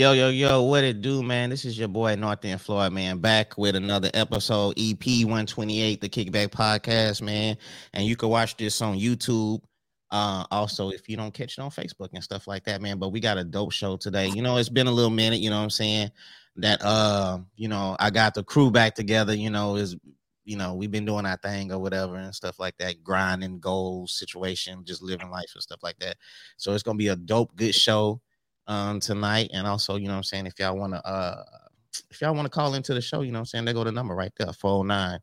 Yo, yo, yo, what it do, man? This is your boy North End Floyd, man, back with another episode, EP 128, the Kikback Podcast, man. And you can watch this on YouTube. Uh, also, if you don't catch it on Facebook and stuff like that, man. But we got a dope show today. You know, it's been a little minute, you know what I'm saying? That uh, you know, I got the crew back together, you know, is you know, we've been doing our thing or whatever and stuff like that, grinding goals, situation, just living life and stuff like that. So it's gonna be a dope, good show um tonight. And also, you know I'm saying, if y'all want to uh if y'all want to call into the show, you know I'm saying, they go the number right there, 409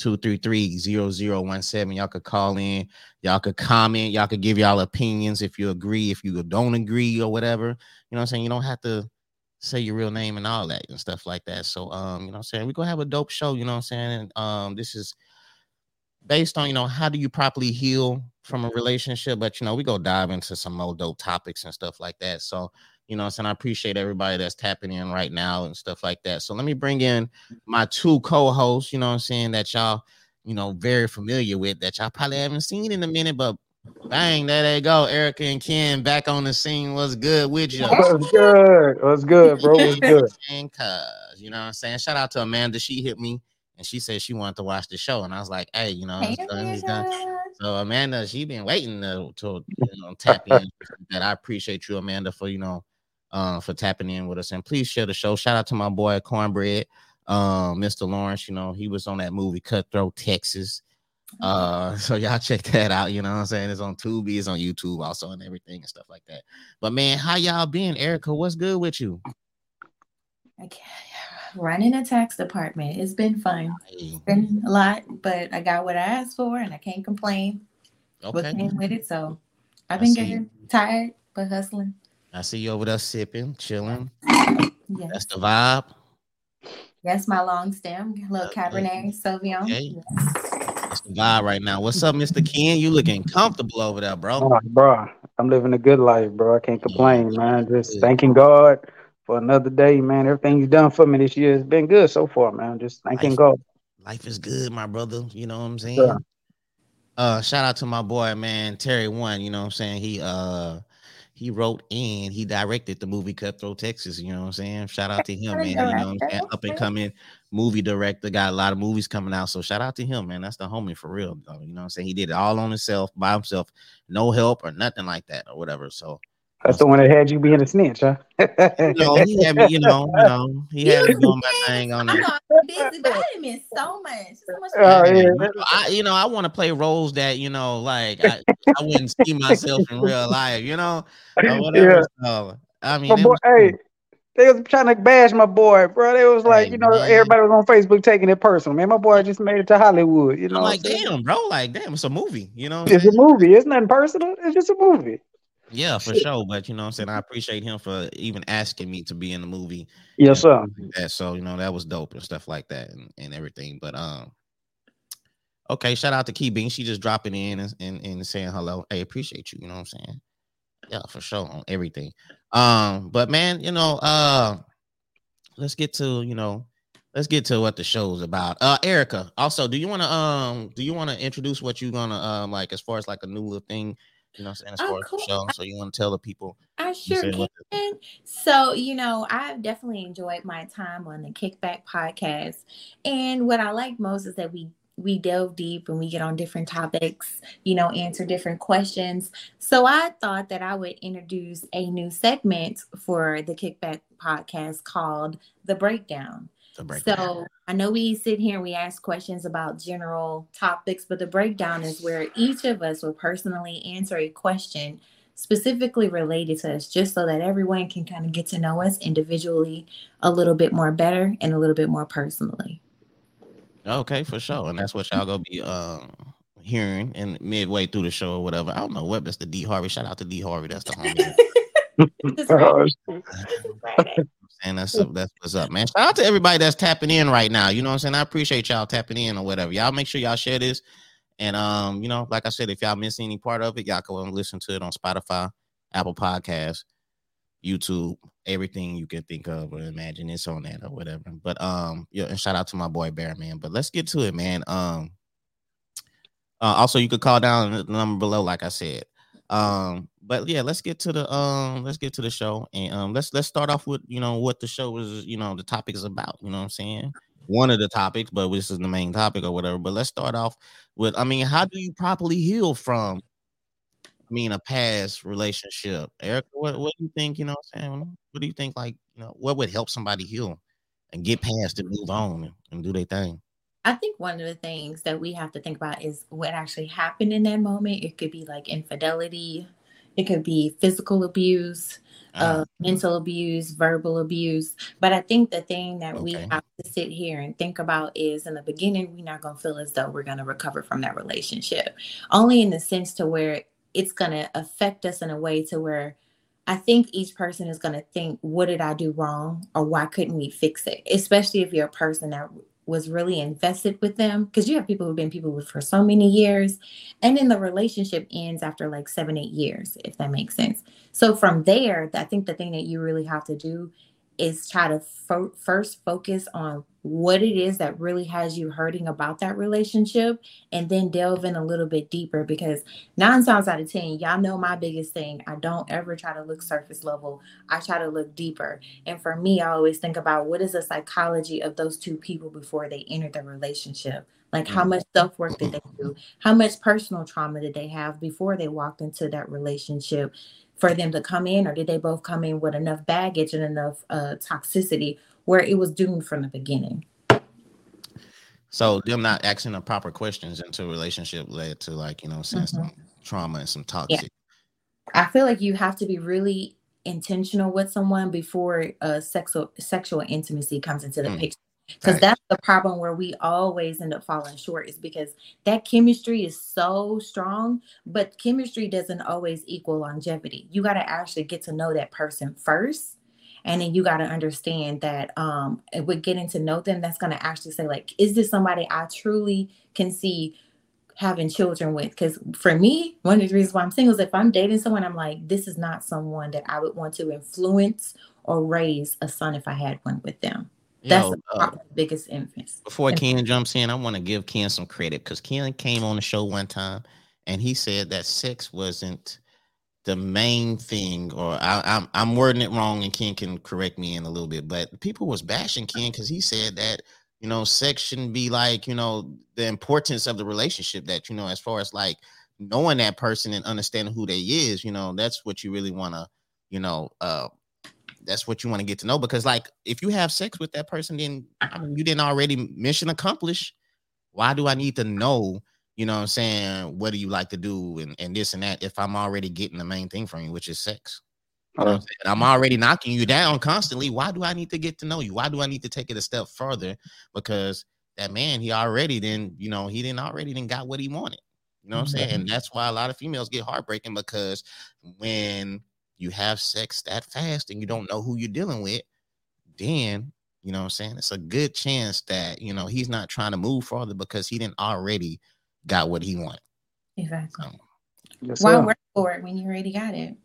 233-0017. Y'all could call in, y'all could comment, y'all could give y'all opinions if you agree, if you don't agree or whatever. You know I'm saying? You don't have to say your real name and all that and stuff like that. So um, you know I'm saying, we're gonna have a dope show, you know I'm saying? And um, this is based on you know how do you properly heal from a relationship but you know we go dive into some more dope topics and stuff like that. So you know and i appreciate everybody that's tapping in right now and stuff like that. So let me bring in my two co-hosts you know i'm saying that y'all you know very familiar with that y'all probably haven't seen in a minute but bang there they go. Erica and ken back on the scene. What's good with you what's good? What's good bro? What's good? and cuz you know what i'm saying? Shout out to amanda. She hit me and she said she wanted to watch the show, and I was like, "Hey, you know, it's done, it's done." So Amanda, she been waiting to, to you know, tap in. that I appreciate you, Amanda, for you know, uh, for tapping in with us, and please share the show. Shout out to my boy Cornbread, um, Mr. Lawrence. You know, he was on that movie Cutthroat Texas. Uh, so y'all check that out. You know what I'm saying? It's on Tubi, it's on YouTube also, and everything and stuff like that. But man, how y'all been, Erica? What's good with you? Okay running a tax department. It's been fun. It's been a lot, but I got what I asked for and I can't complain. Okay. What came with it. So I've been getting tired, but hustling. I see you over there sipping, chilling. Yes. That's the vibe. Yes, my long stem, little uh, Cabernet Sauvignon. Okay. Yes. That's the vibe right now. What's up, Mr. Ken? You looking comfortable over there, bro? Oh, bro, I'm living a good life, bro. I can't complain, yeah. man. Just thanking God for another day, man. Everything you've done for me this year has been good so far, man. Just thanking God. Life is good, my brother. You know what I'm saying? Yeah. Uh, shout out to my boy, man, Terry One. You know what I'm saying? He uh he wrote and he directed the movie Cutthroat Texas. You know what I'm saying? Shout out to him, man. You know what I'm saying? Up and coming movie director, got a lot of movies coming out. So shout out to him, man. That's the homie for real, though. You know what I'm saying? He did it all on himself, by himself, no help or nothing like that, or whatever. So that's the one that had you being a snitch, huh? you know, he had me, you know, you know, he had me doing my thing on it. Busy, but I miss so much. So much oh, yeah. you, know, I, you know, I want to play roles that, you know, like I, I wouldn't see myself in real life, you know, whatever. Yeah. So, I mean, boy, hey, they was trying to bash my boy, bro. They was like, hey, you know, man. everybody was on Facebook taking it personal. Man, my boy just made it to Hollywood. You know, I'm like, damn, bro, like, damn, it's a movie. You know, it's a movie. It's nothing personal. It's just a movie. Yeah, for sure. But you know I'm saying? I appreciate him for even asking me to be in the movie. Yes, sir. That, so, you know, that was dope and stuff like that and, and everything. But um okay, shout out to Key Bean. She just dropping in and, and, and saying hello. Hey, appreciate you, you know what I'm saying? Yeah, for sure on everything. Um, but man, you know, uh let's get to, you know, let's get to what the show's about. Uh Erica, also, do you want to um do you want to introduce what you're gonna um like as far as like a new little thing you know, as oh, far oh, cool. as the show. So you want to tell the people? I sure can. So, you know, I've definitely enjoyed my time on the Kikback podcast. And what I like most is that we we delve deep and we get on different topics, you know, answer different questions. So I thought that I would introduce a new segment for the Kikback podcast called The Breakdown. So I know we sit here and we ask questions about general topics, but the breakdown is where each of us will personally answer a question specifically related to us, just so that everyone can kind of get to know us individually a little bit more better and a little bit more personally. Okay, for sure. And that's what y'all gonna be um hearing in midway through the show or whatever. I don't know what Mr. D Harvey. Shout out to D Harvey. That's the homie. and that's that's what's up, man. Shout out to everybody that's tapping in right now. You know what I'm saying? I appreciate y'all tapping in or whatever. Y'all make sure y'all share this. And um, you know, like I said, if y'all miss any part of it, y'all can listen to it on Spotify, Apple Podcasts, YouTube, everything you can think of or imagine it's on that or whatever. But um, yeah, and shout out to my boy Bear Man. But let's get to it, man. Um, uh, also you could call down the number below, like I said. Um, but yeah, let's get to the um, let's get to the show, and um, let's let's start off with you know what the show is, you know, the topic is about. You know what I'm saying? One of the topics, but this is the main topic or whatever. But let's start off with, I mean, how do you properly heal from? I mean, a past relationship. Eric, what, what do you think? You know what I'm saying? What do you think? Like, you know, what would help somebody heal and get past it, move on, and, and do their thing? I think one of the things that we have to think about is what actually happened in that moment. It could be like infidelity, it could be physical abuse, uh, uh, mental abuse, verbal abuse. But I think the thing that okay. we have to sit here and think about is in the beginning, we're not going to feel as though we're going to recover from that relationship, only in the sense to where it's going to affect us in a way to where I think each person is going to think, what did I do wrong? Or why couldn't we fix it? Especially if you're a person that was really invested with them because you have people who've been people with for so many years and then the relationship ends after like seven eight years if that makes sense. So from there i think the thing that you really have to do is try to fo- first focus on what it is that really has you hurting about that relationship and then delve in a little bit deeper because nine times out of ten y'all know my biggest thing. I don't ever try to look surface level. I try to look deeper. And for me i always think about what is the psychology of those two people before they enter the relationship? Like how much self work did they do? How much personal trauma did they have before they walked into that relationship for them to come in, or did they both come in with enough baggage and enough uh, toxicity where it was doomed from the beginning? So them not asking the proper questions into a relationship led to like you know mm-hmm. some trauma and some toxic. Yeah. I feel like you have to be really intentional with someone before uh, sexual sexual intimacy comes into the mm. picture because right. that's the problem where we always end up falling short is because that chemistry is so strong but chemistry doesn't always equal longevity. You got to actually get to know that person first and then you got to understand that um with getting to know them that's going to actually say like is this somebody i truly can see having children with? Because for me one of the reasons why i'm single is if i'm dating someone i'm like this is not someone that i would want to influence or raise a son if i had one with them that's Yo, the, uh, biggest influence. Before Ken jumps in, I want to give Ken some credit because Ken came on the show one time and he said that sex wasn't the main thing, or I, am I'm, I'm wording it wrong, and Ken can correct me in a little bit. But people was bashing Ken because he said that you know sex shouldn't be like you know the importance of the relationship. That you know as far as like knowing that person and understanding who they is, you know that's what you really want to you know uh that's what you want to get to know because like if you have sex with that person then I mean, you didn't already mission accomplished. Why do i need to know you know what i'm saying what do you like to do and, and this and that if i'm already getting the main thing from you which is sex? You know I'm, I'm uh-huh. already knocking you down constantly. Why do i need to get to know you? Why do i need to take it a step further? Because that man he already then you know he didn't already then got what he wanted. You know what i'm mm-hmm. saying? And that's why a lot of females get heartbreaking because when you have sex that fast and you don't know who you're dealing with, then you know what I'm saying? It's a good chance that you know he's not trying to move farther because he didn't already got what he wanted. Exactly. So, yes, Why work for it when you already got it?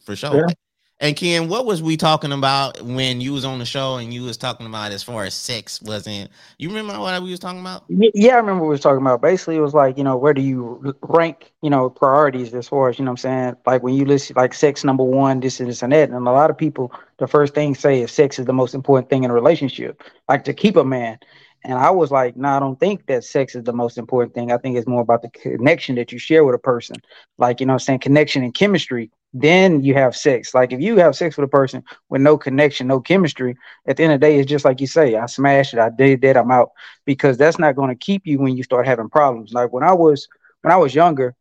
For sure. Yeah. And Ken, what was we talking about when you was on the show and you was talking about as far as sex wasn't? You remember what we was talking about? Yeah, I remember we was talking about. Basically, it was like you know where do you rank you know priorities as far as you know what I'm saying like when you list like sex number one, this and this and that, and a lot of people the first thing say is sex is the most important thing in a relationship, like to keep a man. And I was like, no, nah, I don't think that sex is the most important thing. I think it's more about the connection that you share with a person. Like, you know I'm saying? Connection and chemistry then you have sex. Like if you have sex with a person with no connection, no chemistry, at the end of the day, it's just like you say, I smashed it, I did that, I'm out. Because that's not going to keep you when you start having problems. Like when I was when I was younger,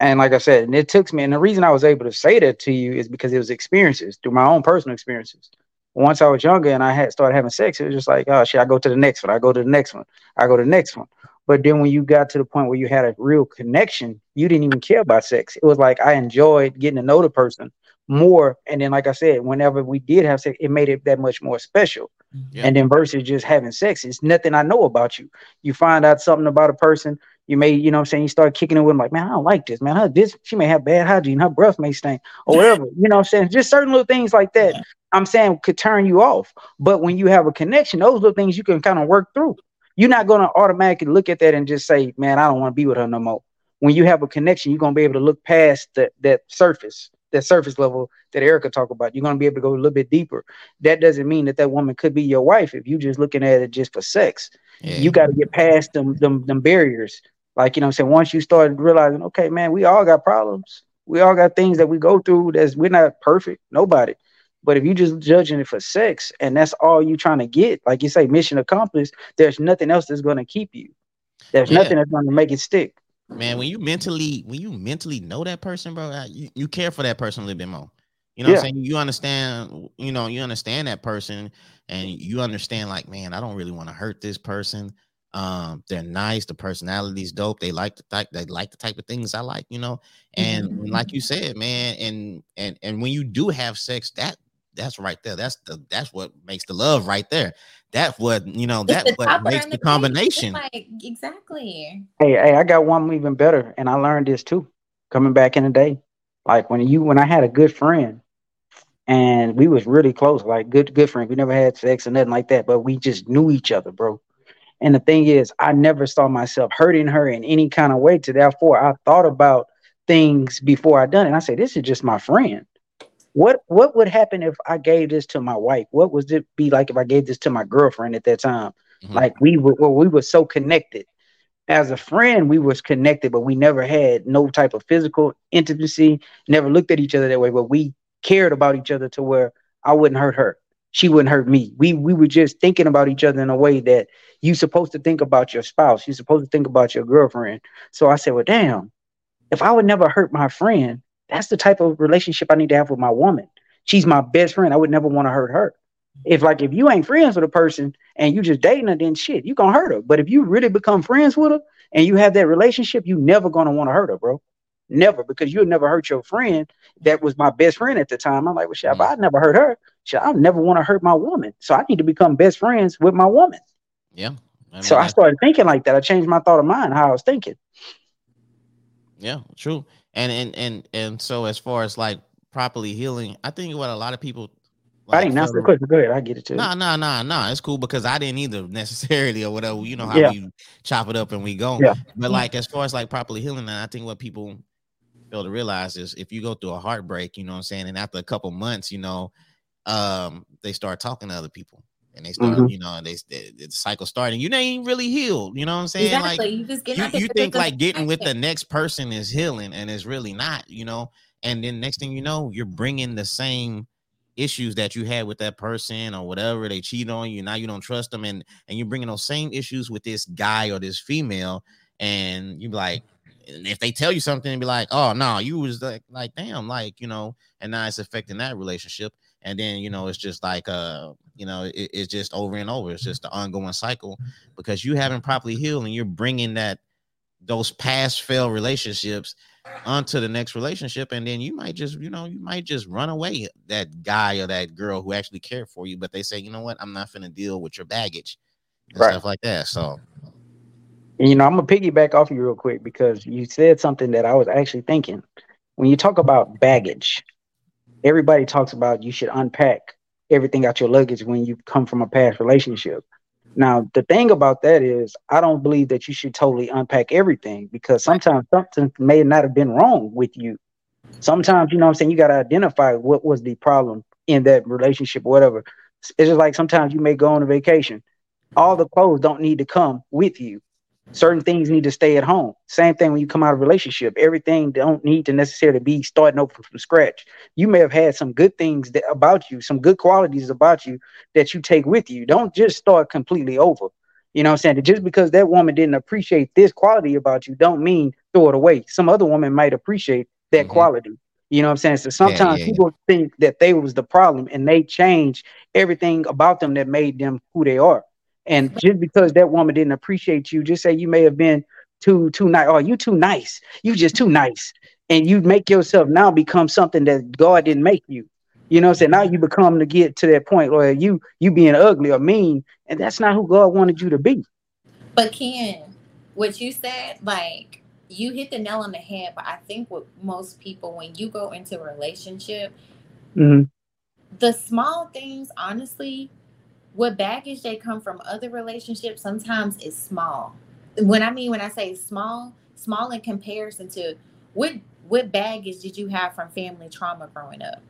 and like I said, and it took me, and the reason I was able to say that to you is because it was experiences through my own personal experiences. Once I was younger and I had started having sex, it was just like, oh shit, I go to the next one, I go to the next one, I go to the next one. But then when you got to the point where you had a real connection, you didn't even care about sex. It was like I enjoyed getting to know the person more. And then, like I said, whenever we did have sex, it made it that much more special. Yeah. And then versus just having sex, it's nothing I know about you. You find out something about a person, you may, you know what I'm saying, you start kicking it with them like, man, I don't like this, man. Her, this, she may have bad hygiene, her breath may stink, or whatever. you know what I'm saying? Just certain little things like that, yeah. I'm saying could turn you off. But when you have a connection, those little things you can kind of work through. You're not going to automatically look at that and just say, man, I don't want to be with her no more. When you have a connection, you're going to be able to look past that that surface, the surface level that Erica talked about. You're going to be able to go a little bit deeper. That doesn't mean that that woman could be your wife if you're just looking at it just for sex. Yeah. You got to get past them, them them barriers. Like you know, I'm saying once you start realizing, okay, man, we all got problems. We all got things that we go through. That's we're not perfect. Nobody. But if you just judging it for sex and that's all you trying to get, like you say, mission accomplished, there's nothing else that's going to keep you. There's yeah. nothing that's going to make it stick. Man, when you mentally when you mentally know that person, bro, you, you care for that person a little bit more. You know yeah. what I'm saying? You understand, you know, you understand that person and you understand like, man, I don't really want to hurt this person. Um, they're nice, the personality's dope, they like the type, they like the type of things I like, you know. And mm-hmm. like you said, man, and and and when you do have sex, that that's right there. That's the that's what makes the love right there. That's what you know. That's what makes the, the combination. Like, exactly. Hey, hey, I got one even better, and I learned this too. Coming back in the day, like when you when I had a good friend, and we was really close, like good good friends. We never had sex or nothing like that, but we just knew each other, bro. And the thing is, I never saw myself hurting her in any kind of way. To therefore, I thought about things before I done it. And I said, this is just my friend what what would happen if I gave this to my wife? What would it be like if I gave this to my girlfriend at that time? Mm-hmm. Like we were well, we were so connected. As a friend, we was connected, but we never had no type of physical intimacy, never looked at each other that way, but we cared about each other to where I wouldn't hurt her. She wouldn't hurt me. We we were just thinking about each other in a way that you're supposed to think about your spouse. You're supposed to think about your girlfriend. So I said, Well, damn, if I would never hurt my friend, that's the type of relationship I need to have with my woman. She's my best friend. I would never want to hurt her. If like if you ain't friends with a person and you just dating her, then shit, you gonna hurt her. But if you really become friends with her and you have that relationship, you never gonna want to hurt her, bro. Never, because you'll never hurt your friend that was my best friend at the time. I'm like, well, shit, mm-hmm. I never hurt her. Shit, I never want to hurt my woman. So I need to become best friends with my woman. Yeah. I mean, so I started thinking like that. I changed my thought of mind, how I was thinking. Yeah, true and and and and so as far as like properly healing, I think what a lot of people. Like, I didn't answer the question. Go ahead, I get it too. No, no, no, no. It's cool because I didn't either necessarily or whatever. You know how yeah. we chop it up and we go. Yeah. But like as far as like properly healing, and I think what people fail to realize is if you go through a heartbreak, you know what I'm saying, and after a couple months, you know, um, they start talking to other people and they start, mm-hmm. you know, they, they the cycle starting. You ain't really healed. You know what I'm saying? Exactly. Like you just get you, you think like getting with the next person is healing, and it's really not. You know, and then next thing you know, you're bringing the same issues that you had with that person or whatever they cheat on you. Now you don't trust them, and and you're bringing those same issues with this guy or this female, and you like. And if they tell you something and be like, oh no, you was like like damn, like you know, and now it's affecting that relationship and then you know it's just like uh you know it, it's just over and over. It's just the ongoing cycle because you haven't properly healed and you're bringing that those past failed relationships onto the next relationship. And then you might just you know you might just run away that guy or that girl who actually cared for you but they say you know what? I'm not gonna deal with your baggage and right. stuff like that. So you know i'm gonna piggyback off you real quick because you said something that i was actually thinking. When you talk about baggage everybody talks about you should unpack everything out your luggage when you come from a past relationship. Now, the thing about that is, I don't believe that you should totally unpack everything because sometimes something may not have been wrong with you. Sometimes, you know I'm saying, you got to identify what was the problem in that relationship, or whatever. It's just like sometimes you may go on a vacation. All the clothes don't need to come with you certain things need to stay at home. Same thing when you come out of a relationship. Everything don't need to necessarily be starting over from scratch. You may have had some good things that, about you some good qualities about you that you take with you. Don't just start completely over. You know what i'm saying? Just because that woman didn't appreciate this quality about you don't mean throw it away. Some other woman might appreciate that mm-hmm. quality. You know what i'm saying? So sometimes yeah, yeah, people yeah. think that they was the problem and they change everything about them that made them who they are and just because that woman didn't appreciate you, just say you may have been too too nice. Oh, you too nice. You just too nice. And you make yourself now become something that God didn't make you. You know I'm saying? Now you become to get to that point where you you being ugly or mean, and that's not who God wanted you to be. But Ken, what you said, like you hit the nail on the head. But I think with most people, when you go into a relationship, mm-hmm. the small things, honestly, what baggage they come from other relationships sometimes is small. When I mean when I say small, small in comparison to what what baggage did you have from family trauma growing up?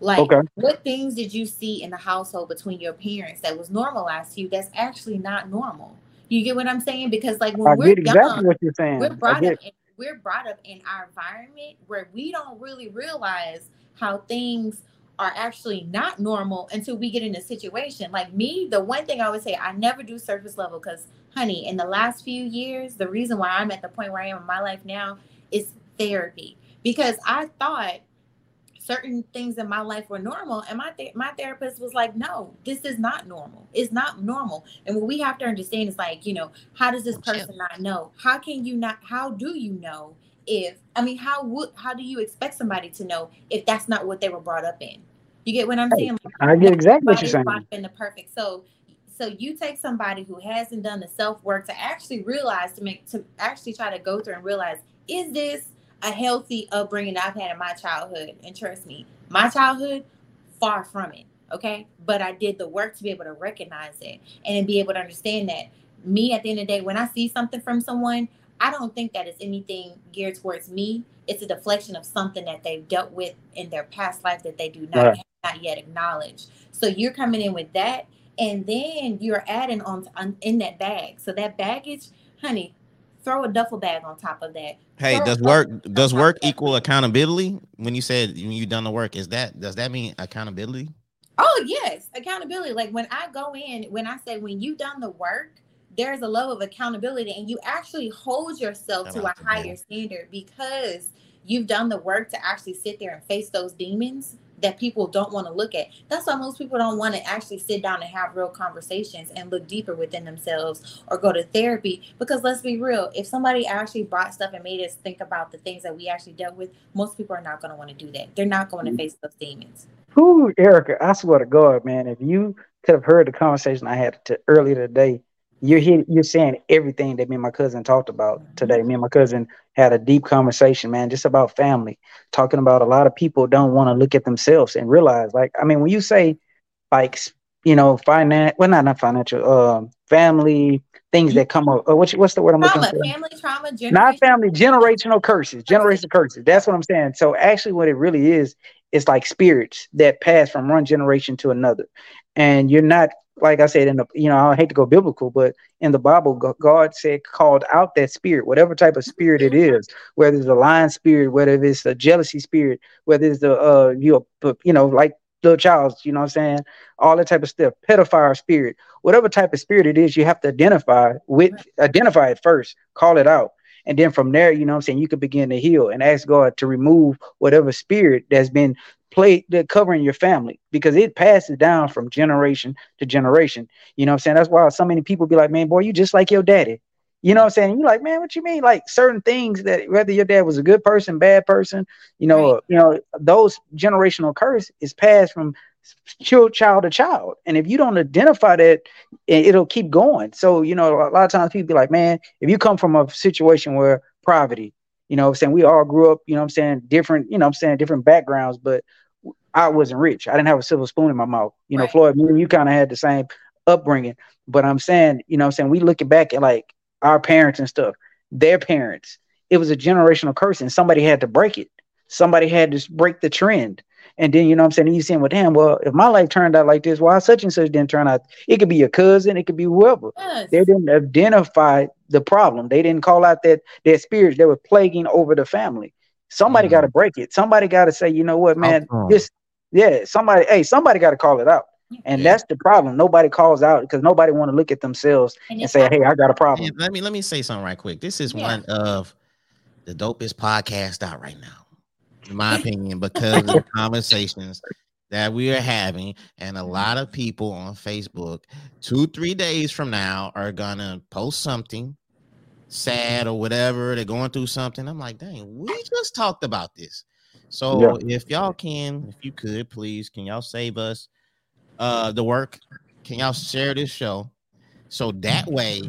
Like, Okay. what things did you see in the household between your parents that was normalized to you that's actually not normal? You get what I'm saying? Because like when I we're exactly young, what you're saying. we're brought up in, we're brought up in our environment where we don't really realize how things are actually not normal until we get in a situation. Like me the one thing i would say i never do surface level because honey in the last few years the reason why i'm at the point where i am in my life now is therapy. Because i thought certain things in my life were normal and my th- my therapist was like no this is not normal. It's not normal. And what we have to understand is like you know how does this person not know? How can you not how do you know if i mean how would how do you expect somebody to know if that's not what they were brought up in you get what i'm saying Like, I get exactly what you're saying. in the perfect so so you take somebody who hasn't done the self work to actually realize to make to actually try to go through and realize is this a healthy upbringing I've had in my childhood? And trust me, my childhood far from it. Okay, but I did the work to be able to recognize it and be able to understand that me at the end of the day, when I see something from someone, I don't think that is anything geared towards me. It's a deflection of something that they've dealt with in their past life that they do not Right. not yet acknowledge. So you're coming in with that, and then you're adding on, on in that bag. So that baggage, honey, throw a duffel bag on top of that. Hey, Throw does work does work of that. equal accountability? When you said when you done the work, is that does that mean accountability? Oh yes, accountability. Like when I go in, when I say when you've done the work, there's a level of accountability, and you actually hold yourself Shout to a to higher Bill. standard because you've done the work to actually sit there and face those demons that people don't want to look at. That's why most people don't want to actually sit down and have real conversations and look deeper within themselves or go to therapy. Because let's be real, if somebody actually brought stuff and made us think about the things that we actually dealt with, most people are not going to want to do that. They're not going to mm-hmm. face those demons. Who, Erica? I swear to God, man, if you could have heard the conversation I had to, earlier today, you're here, you're saying everything that me and my cousin talked about today. Me and my cousin had a deep conversation, man, just about family, talking about a lot of people don't want to look at themselves and realize, like, I mean, when you say, like, you know, finance, well, not not financial, um, family things that come up. Uh, what's what's the word I'm looking Trauma, for? family trauma, not family generational curses generational curses that's what i'm saying so actually what it really is it's like spirits that pass from one generation to another. And you're not like i said in the you know i hate to go biblical but in the bible god said called out that spirit whatever type of spirit it is whether it's a lying spirit whether it's a jealousy spirit whether it's the uh you you know like little child you know what i'm saying? All that type of stuff pedophile spirit whatever type of spirit it is you have to identify with identify it first call it out and then from there, you know what I'm saying, you can begin to heal and ask God to remove whatever spirit that's been played that covering your family because it passes down from generation to generation. You know what I'm saying? That's why so many people be like, Man, boy, you just like your daddy. You know what I'm saying? You like, man, what you mean? Like certain things that whether your dad was a good person, bad person, you know, Right. you know, those generational curse is passed from child child to child. And if you don't identify that, it- it'll keep going. So, you know, a lot of times people be like, man, if you come from a situation where poverty, you know I'm saying, we all grew up, you know I'm saying, different, you know I'm saying, different backgrounds, but I wasn't rich. I didn't have a silver spoon in my mouth. You know, Right. Floyd, me and you kind of had the same upbringing. But I'm saying, you know I'm saying, we looking back at like our parents and stuff, their parents, it was a generational curse and somebody had to break it. Somebody had to break the trend. And then, you know what I'm saying, you saying, well, damn, well, if my life turned out like this, why such and such didn't turn out? It could be your cousin, it could be whoever. Yes. They didn't identify the problem. They didn't call out that their spirits that were plaguing over the family. Somebody Mm. got to break it. Somebody got to say, you know what, man, Talk this, yeah, somebody, hey, somebody got to call it out. And Yeah. that's the problem. Nobody calls out because nobody want to look at themselves And and say, hey, I got a problem. let me let me say something right quick. This is Yeah. one of the dopest podcasts out right now, in my opinion, because of the conversations that we are having, and a lot of people on Facebook, two three days from now, are gonna post something sad or whatever. They're going through something. I'm like, dang, we just talked about this. So if y'all can, if you could, please, can y'all save us uh the work? Can y'all share this show? So that way,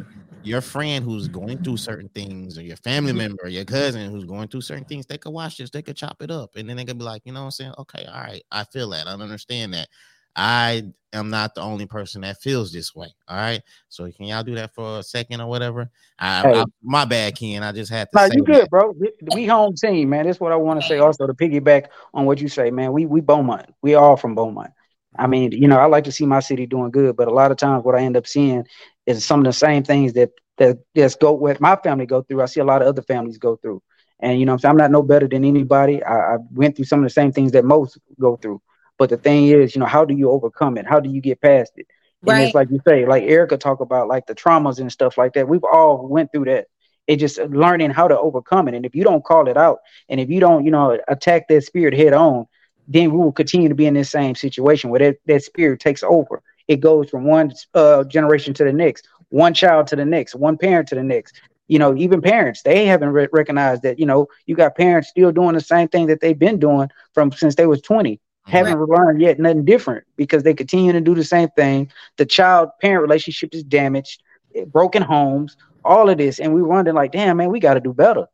your friend who's going through mm-hmm. certain things, or your family mm-hmm. member, or your cousin who's going through certain things, they could watch this, they could chop it up, and then they could be like, you know what I'm saying? Okay, all right, I feel that, I understand that. I am not the only person that feels this way. All right. So can y'all do that for a second or whatever? I, Hey. I my bad, Ken. I just had to No, say you that. good, bro. We, we home team, man. That's what I want to say. Also, to piggyback on what you say, man. We we Beaumont. We all from Beaumont. I mean, you know, I like to see my city doing good, but a lot of times what I end up seeing is some of the same things that that just go what my family go through. I see a lot of other families go through, and you know, I'm, saying? I'm not no better than anybody. I, I went through some of the same things that most go through. But the thing is, you know, how do you overcome it? How do you get past it? And it's like you say, like Erica talk about like the traumas and stuff like that. We've all went through that. It's just learning how to overcome it. And if you don't call it out, and if you don't, you know, attack that spirit head on, then we will continue to be in this same situation where that, that spirit takes over. It goes from one uh, generation to the next, one child to the next, one parent to the next. You know, even parents, they haven't re- recognized that, you know, you got parents still doing the same thing that they've been doing from since they was 20 haven't learned yet nothing different because they continue to do the same thing. The child parent relationship is damaged, eh, broken homes, all of this. And we wondering like, damn, man, we got to do better.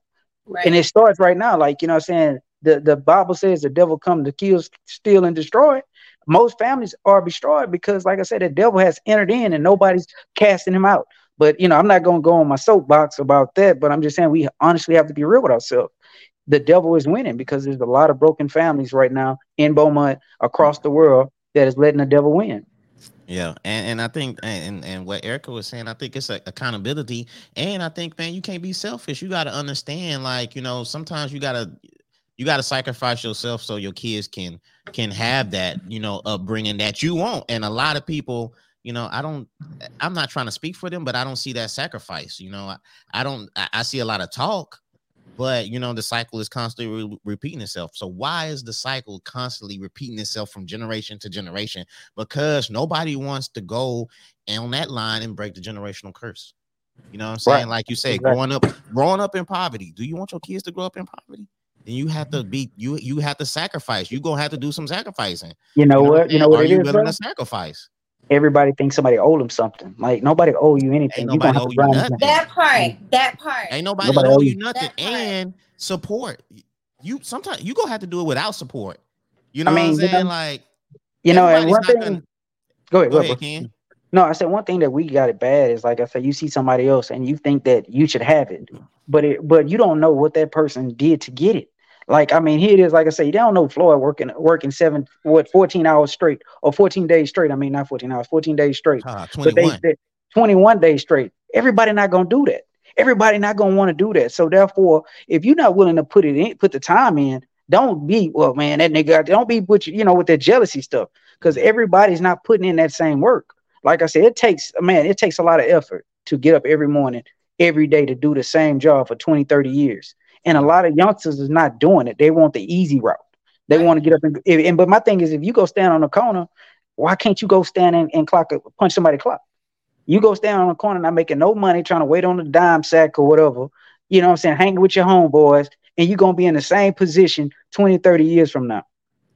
Right. And it starts right now. Like, you know what I'm saying? The, the Bible says the devil come to kill, steal, and destroy. Most families are destroyed because, like I said, the devil has entered in and nobody's casting him out. But, you know, I'm not going to go on my soapbox about that, but I'm just saying we honestly have to be real with ourselves the devil is winning because there's a lot of broken families right now in Beaumont across the world that is letting the devil win. Yeah, and, and I think and and what Erica was saying, I think it's a accountability, and I think man, you can't be selfish. You got to understand, like you know, sometimes you gotta you gotta sacrifice yourself so your kids can can have that you know upbringing that you want. And a lot of people, you know, I don't, I'm not trying to speak for them, but I don't see that sacrifice. You know, I, I don't, I, I see a lot of talk, but you know the cycle is constantly re- repeating itself so why is the cycle constantly repeating itself from generation to generation because nobody wants to go on that line and break the generational curse you know what i'm saying Right. like you say Exactly. growing up growing up in poverty do you want your kids to grow up in poverty you have to mm-hmm. be you you have to sacrifice you gonna have to do some sacrificing You know you what? You know what saying? it are you is, willing bro? to sacrifice Everybody thinks somebody owe them something. Like nobody owe you anything. Ain't You gonna nobody have owe to you grind nothing. it. that part. That part. ain't nobody, Nobody owe owe you you. nothing and support you sometimes you gonna have to do it without support you know I what i'm mean, you saying know, like You know, and everybody's one thing. gonna- Go ahead, go go ahead ahead. ken. No, I said one thing that we got it bad is like I said, you see somebody else and you think that you should have it, but it, but you don't know what that person did to get it. Like I mean, here it is. Like I say, they don't know Floyd working working seven what fourteen hours straight or fourteen days straight. I mean, not fourteen hours, fourteen days straight. They, 21 they 21 days straight. Everybody not gonna do that. Everybody not gonna want to do that. So therefore, if you're not willing to put it in, put the time in, don't be well, man. That nigga, don't be with you, you know, with that jealousy stuff, because everybody's not putting in that same work. Like I said, it takes man, it takes a lot of effort to get up every morning, every day to do the same job for 20, 30 years. And a lot of youngsters is not doing it. They want the easy route. They want to get up and, and but my thing is, if you go stand on the corner, why can't you go stand and, and clock a, punch somebody clock? You go stand on the corner not making no money, trying to wait on the dime sack or whatever. You know what I'm saying? Hanging with your homeboys, and you're gonna be in the same position 20, 30 years from now.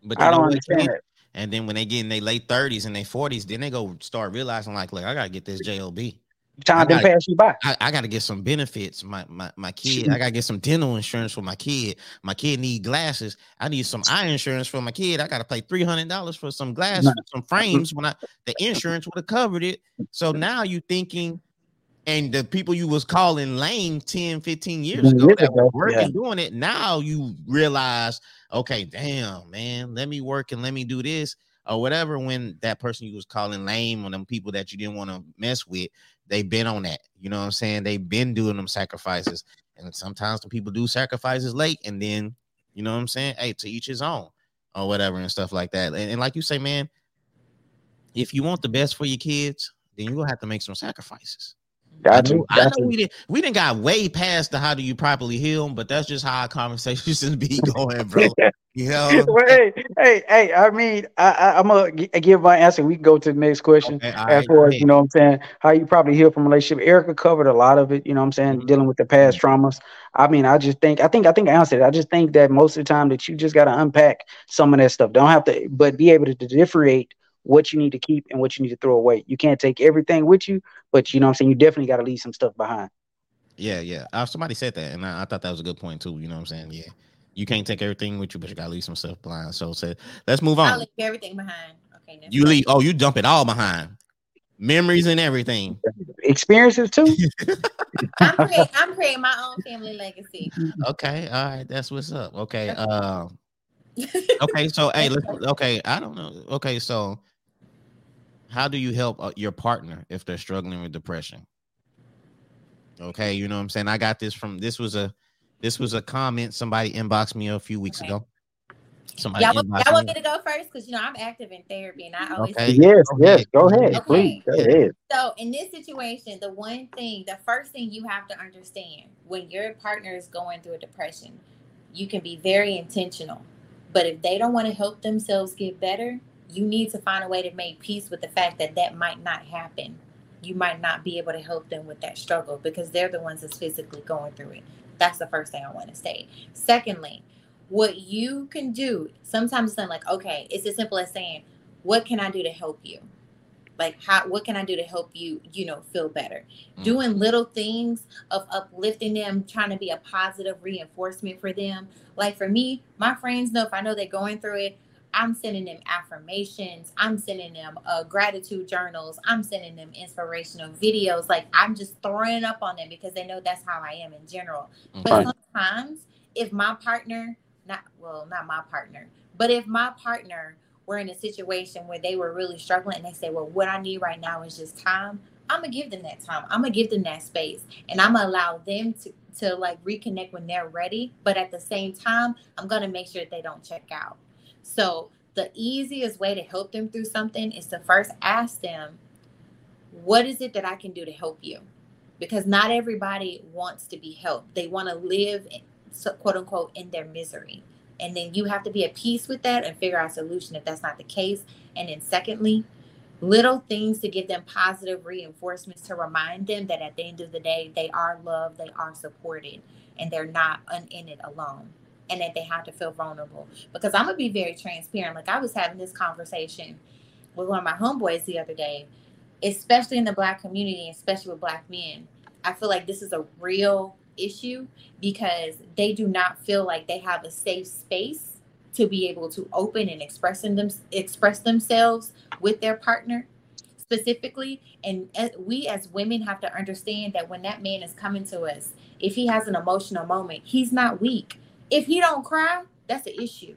but I don't understand that. and then when they get in their late 30s and their 40s then they go start realizing like look i gotta get this job Time didn't pass you by. I, I gotta get some benefits. My my my kid, I gotta get some dental insurance for my kid. My kid need glasses. I need some eye insurance for my kid. I gotta pay three hundred dollars for some glasses, some frames. When I the insurance would have covered it. So now you thinking, and the people you was calling lame 10, 15 years Years ago that were working yeah. doing it. Now you realize, okay, damn man, let me work and let me do this or whatever. When that person you was calling lame or them people that you didn't want to mess with they've been on that. You know what I'm saying? They've been doing them sacrifices. And sometimes the people do sacrifices late, and then you know what I'm saying? Hey, to each his own or whatever and stuff like that. And, and like you say, man, if you want the best for your kids, then you're gonna have to make some sacrifices. Got you. I know we didn't we didn't got way past the how do you properly heal, them, but that's just how our conversations be going, bro. Well, hey, hey, hey! I mean, I, I, I'm gonna gi- give my answer. We can go to the next question. Okay, as right, far as you know, what I'm saying how you probably heal from relationship. Erica covered a lot of it. You know, what I'm saying Mhm. dealing with the past traumas. I mean, I just think, I think, I think I answered. it. I just think that most of the time that you just got to unpack some of that stuff. Don't have to, but be able to differentiate what you need to keep and what you need to throw away. You can't take everything with you, but you know, what I'm saying you definitely got to leave some stuff behind. Yeah, yeah. Uh, somebody said that, and I, I thought that was a good point too. You know what I'm saying? Yeah. You can't take everything with you, but you gotta leave some stuff behind. So say let's move on. I'll on. leave everything behind. Okay. You leave. Oh, you dump it all behind memories and everything. Experiences too. I'm, creating, I'm creating my own family legacy. Okay, all right, that's what's up. Okay, uh, okay, so hey, let's. Okay, I don't know. Okay, so how do you help uh, your partner if they're struggling with depression? Okay, you know what I'm saying. I got this from this was a this was a comment somebody inboxed me a few weeks okay. ago. Somebody y'all, y'all want me to go first because you know I'm active in therapy and I always okay. yes, yes, go ahead, okay. please, go ahead. So in this situation, the one thing, the first thing you have to understand when your partner is going through a depression, you can be very intentional, but if they don't want to help themselves get better, you need to find a way to make peace with the fact that that might not happen. You might not be able to help them with that struggle because they're the ones that's physically going through it. That's the first thing I want to say. Secondly, what you can do sometimes it's like okay it's as simple as saying what can i do to help you like how what can i do to help you you know feel better mm-hmm. doing little things of uplifting them trying to be a positive reinforcement for them like for me my friends know if i know they're going through it i'm sending them affirmations i'm sending them uh, gratitude journals i'm sending them inspirational videos like i'm just throwing it up on them because they know that's how i am in general okay. but sometimes if my partner not well, not my partner, but if my partner were in a situation where they were really struggling and they say, Well, what I need right now is just time, I'm gonna give them that time. I'm gonna give them that space and I'm gonna allow them to to like reconnect when they're ready. But at the same time, I'm gonna make sure that they don't check out. So the easiest way to help them through something is to first ask them, what is it that I can do to help you? Because not everybody wants to be helped. They want to live quote unquote in their misery and then you have to be at peace with that and figure out a solution if that's not the case and then secondly little things to give them positive reinforcements to remind them that at the end of the day they are loved they are supported and they're not in it alone and that they have to feel vulnerable. Because i'm gonna be very transparent. Like i was having this conversation with one of my homeboys the other day especially in the black community especially with black men. I feel like this is a real issue because they do not feel like they have a safe space to be able to open and express them express themselves with their partner specifically. And uh, we as women have to understand that when that man is coming to us if he has an emotional moment he's not weak if he don't cry that's an issue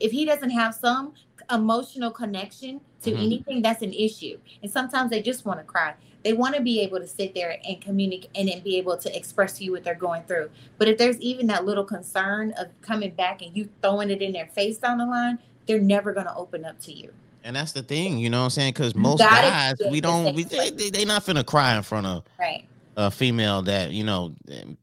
if he doesn't have some emotional connection to mm-hmm. anything that's an issue and sometimes they just want to cry they want to be able to sit there and communicate and then be able to express to you what they're going through. But if there's even that little concern of coming back and you throwing it in their face down the line, they're never going to open up to you. And that's the thing, you know what I'm saying? Because most guys, we don't, we, they, they, not finna cry in front of right. a female that, you know,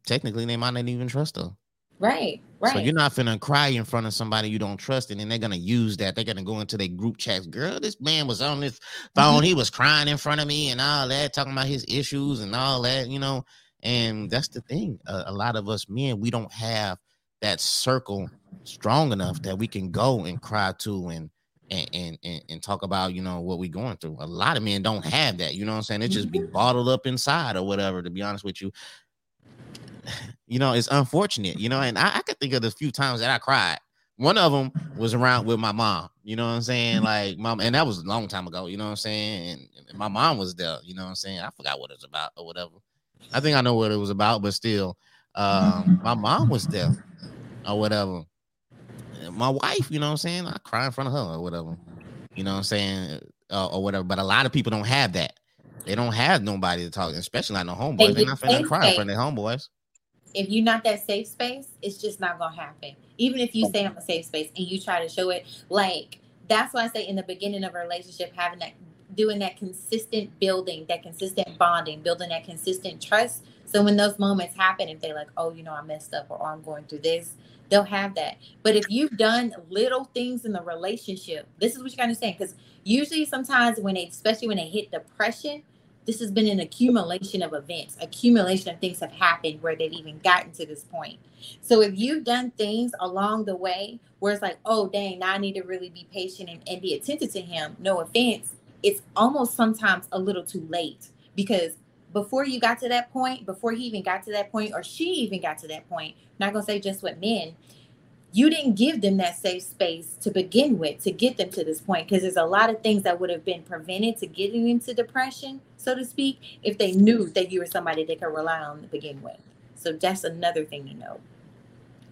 technically they might not even trust her. Right. Right. So you're not finna cry in front of somebody you don't trust, and then they're gonna use that. They're gonna go into their group chats. Girl, this man was on this phone. Mm-hmm. He was crying in front of me and all that, talking about his issues and all that, you know. And that's the thing. Uh, a lot of us men, we don't have that circle strong enough that we can go and cry to and and and and, and talk about you know what we're going through. A lot of men don't have that. You know what I'm saying? It just be mm-hmm. bottled up inside or whatever. To be honest with you, you know, it's unfortunate, you know, and I, I could think of the few times that I cried. One of them was around with my mom, you know what I'm saying? Mm-hmm. Like mom, and that was a long time ago, you know what I'm saying? And, and my mom was there, you know what I'm saying? I forgot what it was about or whatever. I think I know what it was about, but still, um, my mom was there or whatever. My wife, you know what I'm saying? I cry in front of her or whatever, you know what I'm saying? Uh, or whatever. But a lot of people don't have that. They don't have nobody to talk, to, especially not no homeboys. They're not finna cry in front of their homeboys if you're not that safe space, it's just not gonna happen. Even if you say I'm a safe space and you try to show it, like that's why I say in the beginning of a relationship, having that doing that consistent building, that consistent bonding, building that consistent trust. So when those moments happen, if they're like, oh, you know, I messed up or oh, I'm going through this, they'll have that. But if you've done little things in the relationship, this is what you gotta understand. Because usually sometimes when they especially when they hit depression, this has been an accumulation of events, accumulation of things have happened where they've even gotten to this point. So if you've done things along the way where it's like, oh dang, now I need to really be patient and, and be attentive to him, no offense, it's almost sometimes a little too late because before you got to that point, before he even got to that point, or she even got to that point, not gonna say just with men, you didn't give them that safe space to begin with to get them to this point because there's a lot of things that would have been prevented to getting into depression so to speak if they knew that you were somebody they could rely on to begin with. So that's another thing to know.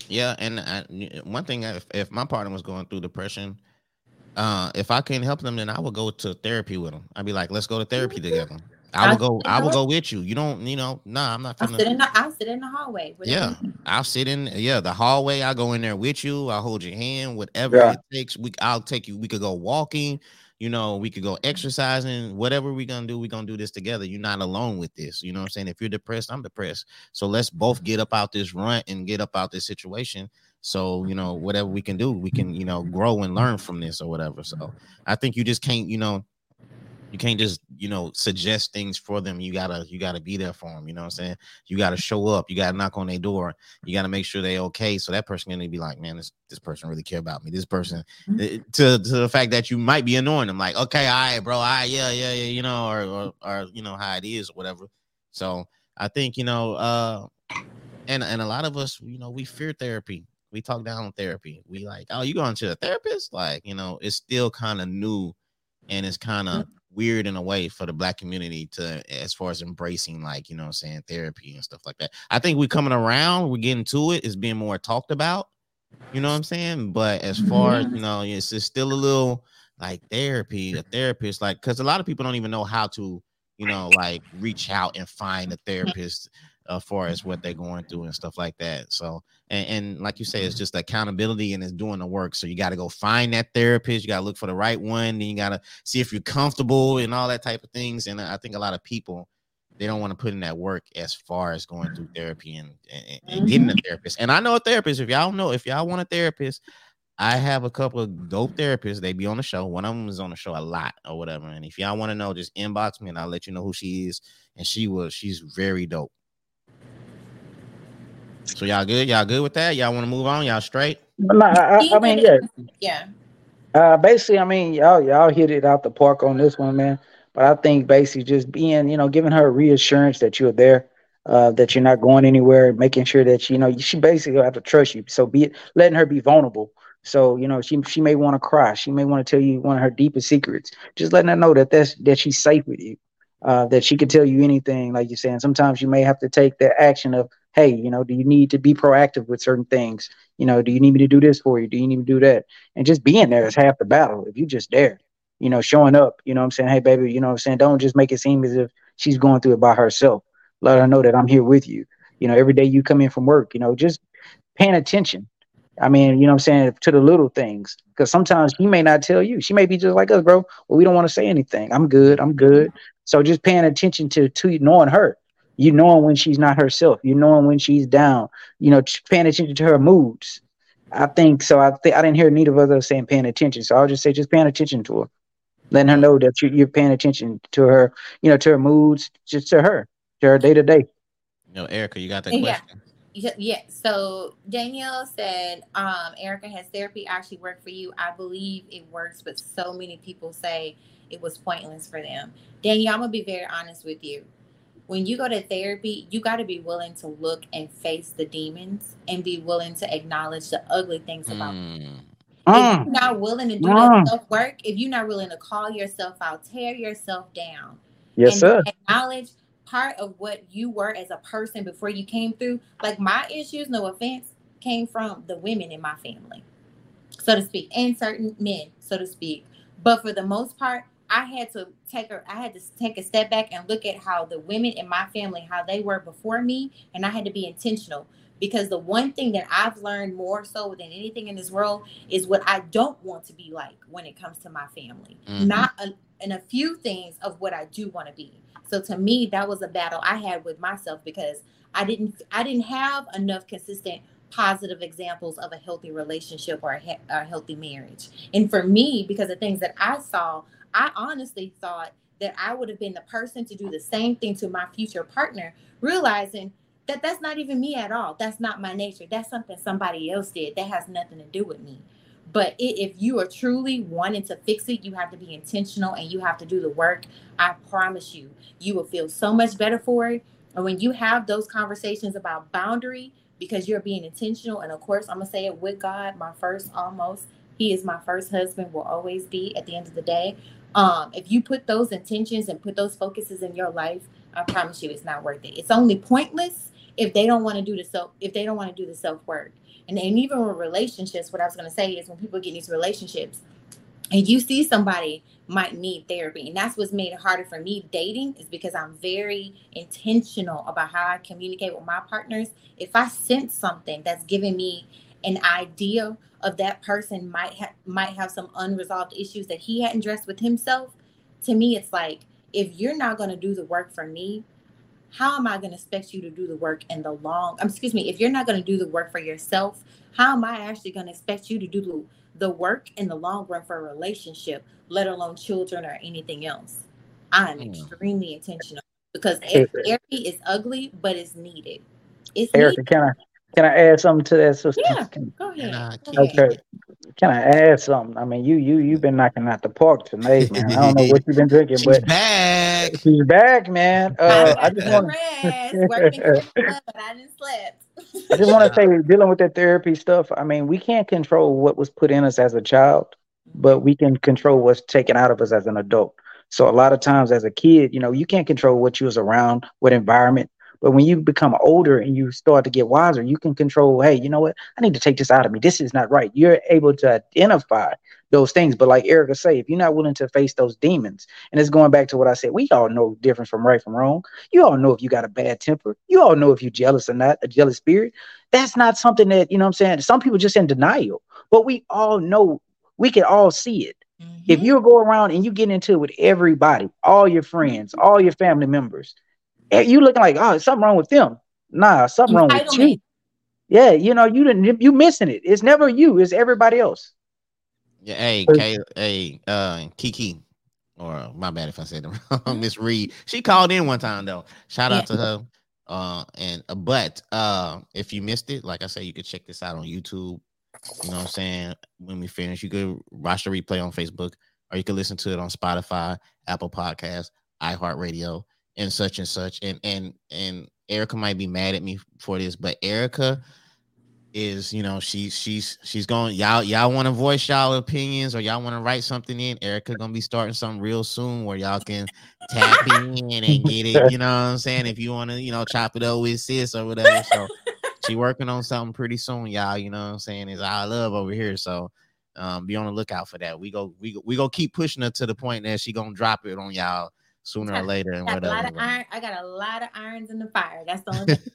Yeah and I, one thing if, if my partner was going through depression uh if i couldn't help them then i would go to therapy with them. I'd be like let's go to therapy together I will go. I will go with you. You don't. You know. Nah, I'm not. I'll sit in the. I'll sit in the hallway. Yeah, I'll sit in. Yeah, the hallway. I'll go in there with you. I'll hold your hand. Whatever yeah. it takes. We. I'll take you. We could go walking. You know, we could go exercising. Whatever we're gonna do, we're gonna do this together. You're not alone with this. You know what I'm saying? If you're depressed, I'm depressed. So let's both get up out this rut and get up out this situation. So you know, whatever we can do, we can you know grow and learn from this or whatever. So I think you just can't. You know you can't just you know suggest things for them. You gotta you gotta be there for them you know what i'm saying? You gotta show up. You gotta knock on their door. You gotta make sure they're okay. So that person gonna be like man this this person really care about me. This person mm-hmm. Eh, to to the fact that you might be annoying them like okay all right bro. All right yeah yeah yeah you know or, or or you know how it is or whatever. So i think you know uh and and a lot of us you know we fear therapy. We talk down on therapy. We like oh you going to a therapist? Like you know it's still kind of new and it's kind of weird in a way for the black community to as far as embracing like you know i'm saying therapy and stuff like that. I think we're coming around we're getting to it it's being more talked about you know what i'm saying? But as mm-hmm. far as you know it's, it's still a little like therapy a therapist like because a lot of people don't even know how to you know like reach out and find a therapist as far as what they're going through and stuff like that. So, and, and like you say, it's just accountability and it's doing the work. So you got to go find that therapist. You got to look for the right one. Then you got to see if you're comfortable and all that type of things. And I think a lot of people they don't want to put in that work as far as going through therapy and, and, and getting a mm-hmm. therapist. And I know a therapist. If y'all know, if y'all want a therapist, I have a couple of dope therapists. They be on the show. One of them is on the show a lot or whatever. And if y'all want to know, just inbox me and I'll let you know who she is. And she was, she's very dope. So y'all good? Y'all good with that? Y'all want to move on? Y'all straight? No, I, I mean, yeah, yeah. Uh, basically, I mean, y'all y'all hit it out the park on this one, man. But I think basically just being, you know, giving her reassurance that you're there, uh, that you're not going anywhere, making sure that you know she basically have to trust you. So be it, letting her be vulnerable. So you know, she she may want to cry, she may want to tell you one of her deepest secrets. Just letting her know that that's that she's safe with you, uh, that she can tell you anything. Like you're saying, sometimes you may have to take the action of hey, you know, do you need to be proactive with certain things? You know, do you need me to do this for you? Do you need me to do that? And just being there is half the battle. If you just there, you know, showing up, you know I'm saying? Hey, baby, you know I'm saying? Don't just make it seem as if she's going through it by herself. Let her know that I'm here with you. You know, every day you come in from work, you know, just paying attention. I mean, you know I'm saying, to the little things. Because sometimes she may not tell you. She may be just like us, bro. Well, we don't want to say anything. I'm good. I'm good. So just paying attention to to knowing her you knowing when she's not herself, you knowing when she's down, you know, paying attention to her moods. I think so. I think I didn't hear neither of us saying paying attention. So I'll just say just paying attention to her, letting her know that you, are paying attention to her, you know, to her moods, just to her, to her day to day. No, Erica, you got that yeah. question. Yeah. So Danielle said, um, Erica has therapy actually worked for you. I believe it works, but so many people say it was pointless for them. Danielle, I'm gonna be very honest with you when you go to therapy, you got to be willing to look and face the demons and be willing to acknowledge the ugly things about mm. you. If you're not willing to do mm. that self work, if you're not willing to call yourself out, tear yourself down, yes, and sir. acknowledge part of what you were as a person before you came through. Like my issues, no offense, came from the women in my family, so to speak, and certain men, so to speak. But for the most part, I had to take a I had to take a step back and look at how the women in my family how they were before me and I had to be intentional because the one thing that I've learned more so than anything in this world is what I don't want to be like when it comes to my family. Mm-hmm. Not a, and a few things of what I do want to be. So to me that was a battle I had with myself because I didn't I didn't have enough consistent positive examples of a healthy relationship or a, he- a healthy marriage. And for me because of things that I saw I honestly thought that I would have been the person to do the same thing to my future partner, realizing that that's not even me at all. That's not my nature. That's something somebody else did. That has nothing to do with me. But it, if you are truly wanting to fix it, you have to be intentional and you have to do the work. I promise you, you will feel so much better for it. And when you have those conversations about boundary, because you're being intentional. And of course, I'm gonna say it with God, my first almost. He is my first husband, will always be at the end of the day. Um, if you put those intentions and put those focuses in your life, I promise you it's not worth it. It's only pointless if they don't want to do the self if they don't want to do the self work. And, and even with relationships, what I was gonna say is when people get into relationships and you see somebody might need therapy and that's what's made it harder for me dating is because i'm very intentional about how i communicate with my partners if i sense something that's giving me an idea of that person might have might have some unresolved issues that he hadn't addressed with himself to me it's like if you're not going to do the work for me how am i going to expect you to do the work in the long um, excuse me if you're not going to do the work for yourself how am i actually going to expect you to do the, the work in the long run for a relationship let alone children or anything else. I'm mm. extremely intentional because therapy is ugly, but it's needed. It's Erica, needed. can I can I add something to that? Sister? Yeah, go ahead. Go okay. Can I add something? I mean, you you you've been knocking out the park tonight, man. I don't know what you've been drinking, she's but back. She's back, man. Uh, I, I just want to. I didn't slept. I just want to say, dealing with that therapy stuff. I mean, we can't control what was put in us as a child but we can control what's taken out of us as an adult. So a lot of times as a kid, you know, you can't control what you was around, what environment. But when you become older and you start to get wiser, you can control, hey, you know what? I need to take this out of me. This is not right. You're able to identify those things. But like Erica say, if you're not willing to face those demons, and it's going back to what I said, we all know difference from right from wrong. You all know if you got a bad temper. You all know if you're jealous or not, a jealous spirit. That's not something that, you know I'm saying? Some people just in denial. But we all know we can all see it. Mm-hmm. If you go around and you get into it with everybody, all your friends, all your family members, you looking like, oh, something wrong with them. Nah, something wrong with you. Yeah, you know, you didn't you missing it. It's never you, it's everybody else. Yeah, hey, Kay, hey, uh, Kiki, or my bad if I said it wrong, Miss Reed. She called in one time though. Shout out to her. Uh, and uh, but uh, if you missed it, like I said, you could check this out on YouTube. You know what I'm saying? When we finish, you could watch the replay on Facebook or you could listen to it on Spotify, Apple Podcasts, iHeartRadio, and such and such. And and and Erica might be mad at me for this, but Erica is, you know, she's she's she's going, y'all, y'all want to voice y'all opinions or y'all want to write something in. Erica gonna be starting something real soon where y'all can tap in and get it, you know what I'm saying? If you want to, you know, chop it up with sis or whatever. So she working on something pretty soon, y'all. You know what I'm saying? Is I love over here. So um, be on the lookout for that. We go, we go, we go keep pushing her to the point that she gonna drop it on y'all sooner or later and whatever. A lot of iron, I got a lot of irons in the fire. That's the only thing.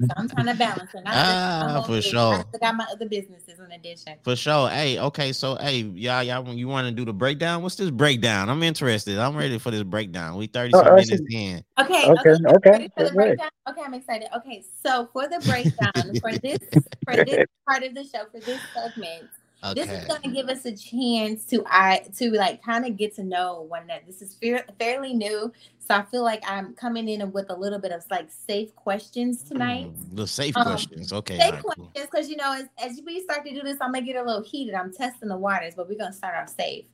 so I'm trying to balance it. Ah, for sure. I got my other businesses in addition. For sure. Hey, okay. So hey, y'all, y'all you want to do the breakdown? What's this breakdown? I'm interested. I'm ready for this breakdown. We 30 uh, minutes in. Okay, okay, okay. okay. For the breakdown? Okay, I'm excited. Okay, so for the breakdown, for this for this part of the show, for this segment. Okay. This is going to give us a chance to I to like kind of get to know one another. This is fair, fairly new, so I feel like I'm coming in with a little bit of like safe questions tonight. Mm, the safe um, questions, okay. Safe right, questions, because you know, as, as we start to do this, I'm gonna get a little heated. I'm testing the waters, but we're gonna start off safe.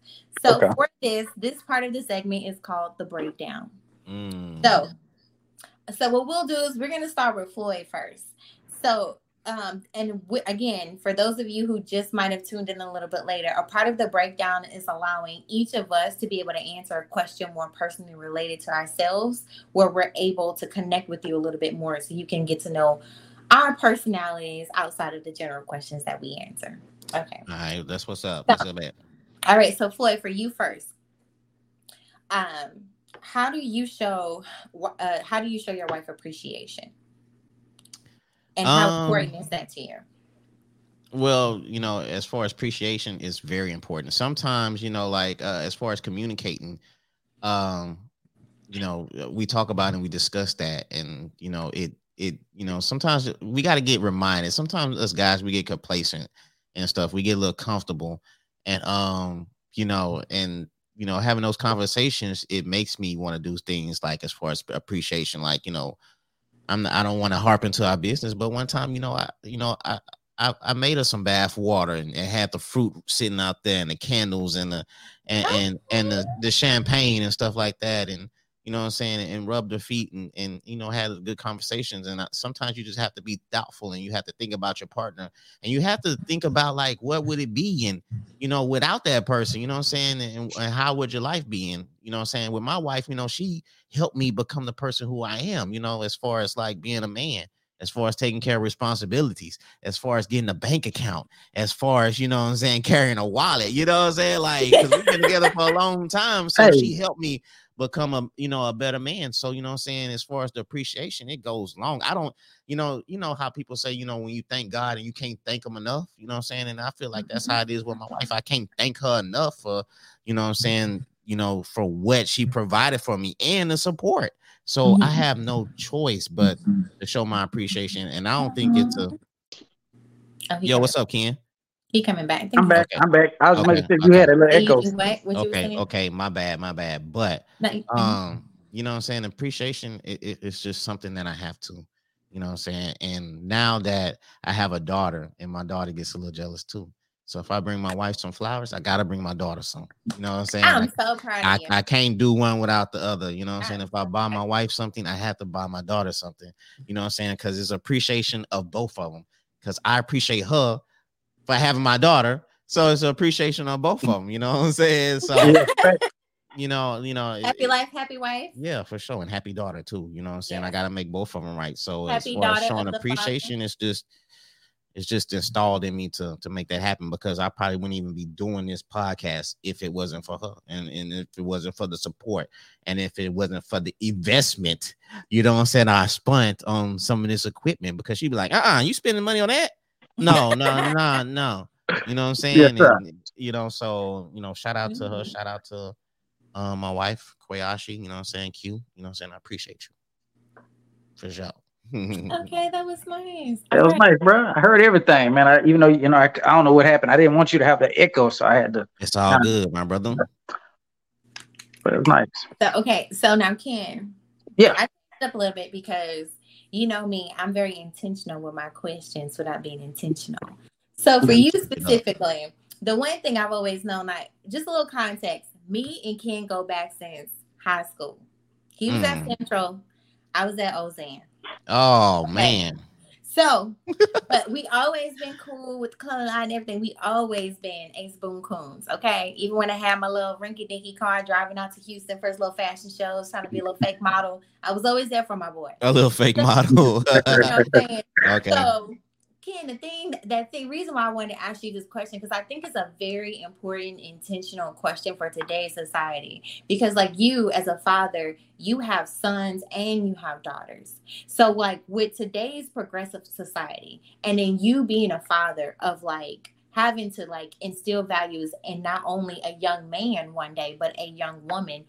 So okay. for this, this part of the segment is called the breakdown. Mm. So, so what we'll do is we're gonna start with Floyd first. So um, and w- again, for those of you who just might have tuned in a little bit later, a part of the breakdown is allowing each of us to be able to answer a question more personally related to ourselves, where we're able to connect with you a little bit more so you can get to know our personalities outside of the general questions that we answer. Okay. All right, that's what's up. What's up? All right, so Floyd, for you first. Um, how do you show uh, how do you show your wife appreciation? And how um, important is that to you? Well, you know, as far as appreciation is very important. Sometimes, you know, like uh, as far as communicating, um, you know, we talk about and we discuss that, and you know, it it you know, sometimes we got to get reminded. Sometimes us guys we get complacent and stuff. We get a little comfortable, and um, you know, and you know, having those conversations, it makes me want to do things like as far as appreciation, like you know, I'm I don't want to harp into our business, but one time, you know, I you know, I I, I made us some bath water and, and, had the fruit sitting out there and the candles and the and and, and the, the champagne and stuff like that. And you know what I'm saying, and rub their feet and and you know had good conversations. And uh, sometimes you just have to be thoughtful and you have to think about your partner and you have to think about like what would it be and you know without that person, you know what I'm saying, and, and how would your life be? And you know what I'm saying, with my wife, you know, she helped me become the person who I am, you know, as far as like being a man as far as taking care of responsibilities, as far as getting a bank account, as far as you know I'm saying, carrying a wallet, you know what I'm saying? Like, because we've been together for a long time. So hey. she helped me become a you know a better man. So you know I'm saying as far as the appreciation, it goes long. I don't, you know, you know how people say, you know, when you thank God and you can't thank him enough, you know I'm saying? And I feel like that's mm-hmm. how it is with my wife. I can't thank her enough for, you know I'm saying, you know, for what she provided for me and the support. So I mm-hmm. have no choice but mm-hmm. to show my appreciation. And I don't think it's a mm-hmm. oh, yo, what's up, Ken? He coming back. I'm back. Okay. I'm back. I was okay. making sure you had a little echo. okay, okay, my bad, my bad. But um, you know what I'm saying? Appreciation it, it, it's just something that I have to, you know what I'm saying? And now that I have a daughter and my daughter gets a little jealous too. So if I bring my wife some flowers, I gotta bring my daughter some. You know what I'm saying? I'm like, so proud I, I, can't do one without the other. You know what I'm saying? If I buy my wife something, I have to buy my daughter something. You know what I'm saying? Because it's appreciation of both of them. Because I appreciate her for having my daughter. So it's an appreciation on both of them. You know what I'm saying? So you know, you know, happy life, happy wife. Yeah, for sure, and happy daughter too. You know what I'm saying? I got to make both of them right. So happy as far as showing appreciation, it's just it's just installed in me to to make that happen because I probably wouldn't even be doing this podcast if it wasn't for her and, and if it wasn't for the support and if it wasn't for the investment, you know what I'm saying, I spent on some of this equipment because she'd be like, uh-uh, you spending money on that? No, no, no, no. You know what I'm saying? Yes, and, you know, so you know, shout out to her, mm-hmm. shout out to um my wife, Koyashi, you know what I'm saying? Q, you know what I'm saying? I appreciate you. For sure. Okay, that was nice. That was nice, bro. I heard everything, man. I, even though you know, I, I don't know what happened. I didn't want you to have the echo, so I had to. It's all good, my brother. But it was nice. So okay, so now Ken. Yeah. I up a little bit because you know me, I'm very intentional with my questions without being intentional. So for you specifically, the one thing I've always known, like just a little context, me and Ken go back since high school. He was mm. at Central, I was at Ozen. Oh okay. man. So, but we always been cool with the color line and everything. We always been ace boom coons, okay? Even when I had my little rinky dinky car driving out to Houston for his little fashion shows, trying to be a little fake model, I was always there for my boy. A little fake model. you know okay. So Ken, the thing that the reason why I wanted to ask you this question because I think it's a very important, intentional question for today's society. Because, like you, as a father, you have sons and you have daughters. So, like with today's progressive society, and then you being a father of like having to like instill values in not only a young man one day, but a young woman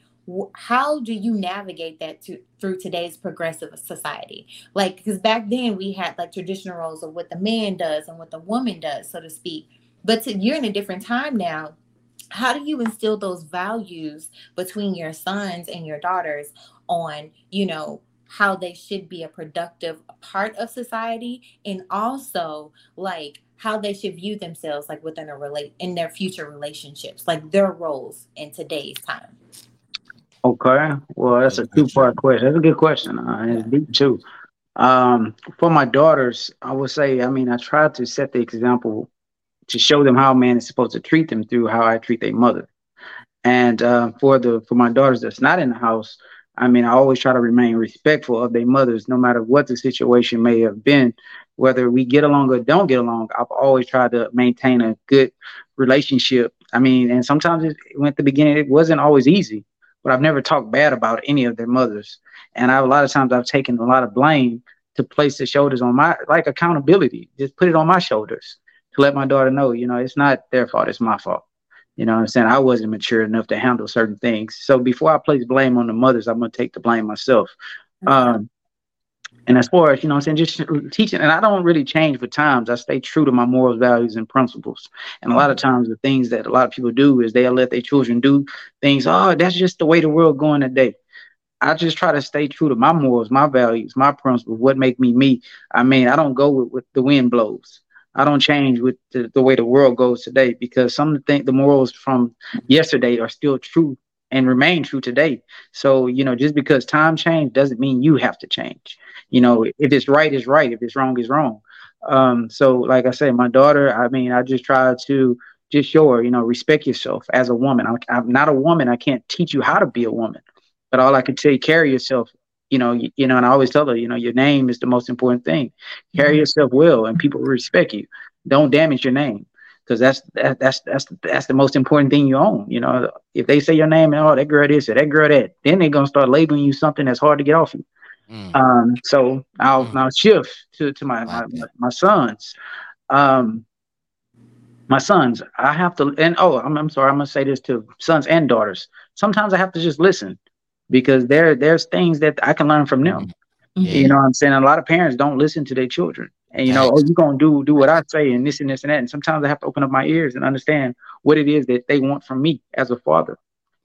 how do you navigate that to, through today's progressive society? Like because back then we had like traditional roles of what the man does and what the woman does so to speak. But to, you're in a different time now. How do you instill those values between your sons and your daughters on you know how they should be a productive part of society and also like how they should view themselves like within a relate in their future relationships like their roles in today's time Okay. Well, that's a two part question. That's a good question. Uh, it's deep too. Um, for my daughters, I would say, I mean, I try to set the example to show them how a man is supposed to treat them through how I treat their mother. And uh, for the for my daughters that's not in the house, I mean, I always try to remain respectful of their mothers, no matter what the situation may have been. Whether we get along or don't get along, I've always tried to maintain a good relationship. I mean, and sometimes it, at the beginning, it wasn't always easy but I've never talked bad about any of their mothers. And I, a lot of times I've taken a lot of blame to place the shoulders on my like accountability. Just put it on my shoulders to let my daughter know, you know, it's not their fault, it's my fault. You know what I'm saying? I wasn't mature enough to handle certain things. So before I place blame on the mothers, I'm gonna take the blame myself. Um, and as far as, you know I'm saying, just teaching, and I don't really change for times. I stay true to my morals, values, and principles. And a lot of mm-hmm. times, the things that a lot of people do is they'll let their children do things. Oh, that's just the way the world going today. I just try to stay true to my morals, my values, my principles, what make me me. I mean, I don't go with, with the wind blows. I don't change with the, the way the world goes today because some of the things, the morals from yesterday are still true and remain true today. So, you know, just because time changed doesn't mean you have to change. You know, if it's right, it's right. If it's wrong, it's wrong. Um, so like I said, my daughter, I mean, I just try to just show her, you know, respect yourself as a woman. I'm, I'm not a woman. I can't teach you how to be a woman, but all I can tell you, carry yourself you know, you, you, know, and I always tell her, you know, your name is the most important thing. Carry mm-hmm. yourself well, and people respect you. Don't damage your name because that's that, that's that's that's the most important thing you own. You know, if they say your name and oh that girl this or that girl that, then they're gonna start labeling you something that's hard to get off you. Mm. Um, so I'll mm. I'll shift to to my my, my sons. Um, my sons, I have to, and oh, I'm, I'm sorry, I'm gonna say this to sons and daughters. Sometimes I have to just listen because there there's things that I can learn from them. Mm-hmm. You know what I'm saying? A lot of parents don't listen to their children. And you know, oh, you're gonna do do what I say and this and this and that. And sometimes I have to open up my ears and understand what it is that they want from me as a father.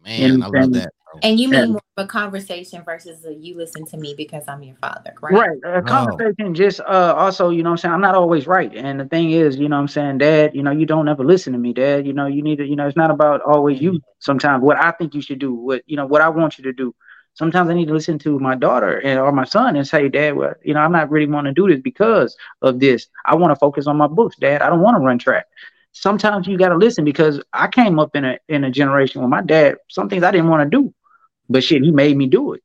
Man, and, I love that. And you mean more of a conversation versus a you listen to me because I'm your father, right? Right. A conversation, oh. just uh, also, you know I'm saying? I'm not always right. And the thing is, you know I'm saying, Dad, you know, you don't ever listen to me, Dad. You know, you need to, you know, it's not about always you sometimes what I think you should do, what you know, what I want you to do. Sometimes I need to listen to my daughter and or my son and say, Dad, well, you know, I'm not really want to do this because of this. I want to focus on my books, Dad. I don't want to run track sometimes you got to listen because I came up in a in a generation where my dad some things I didn't want to do, but shit, he made me do it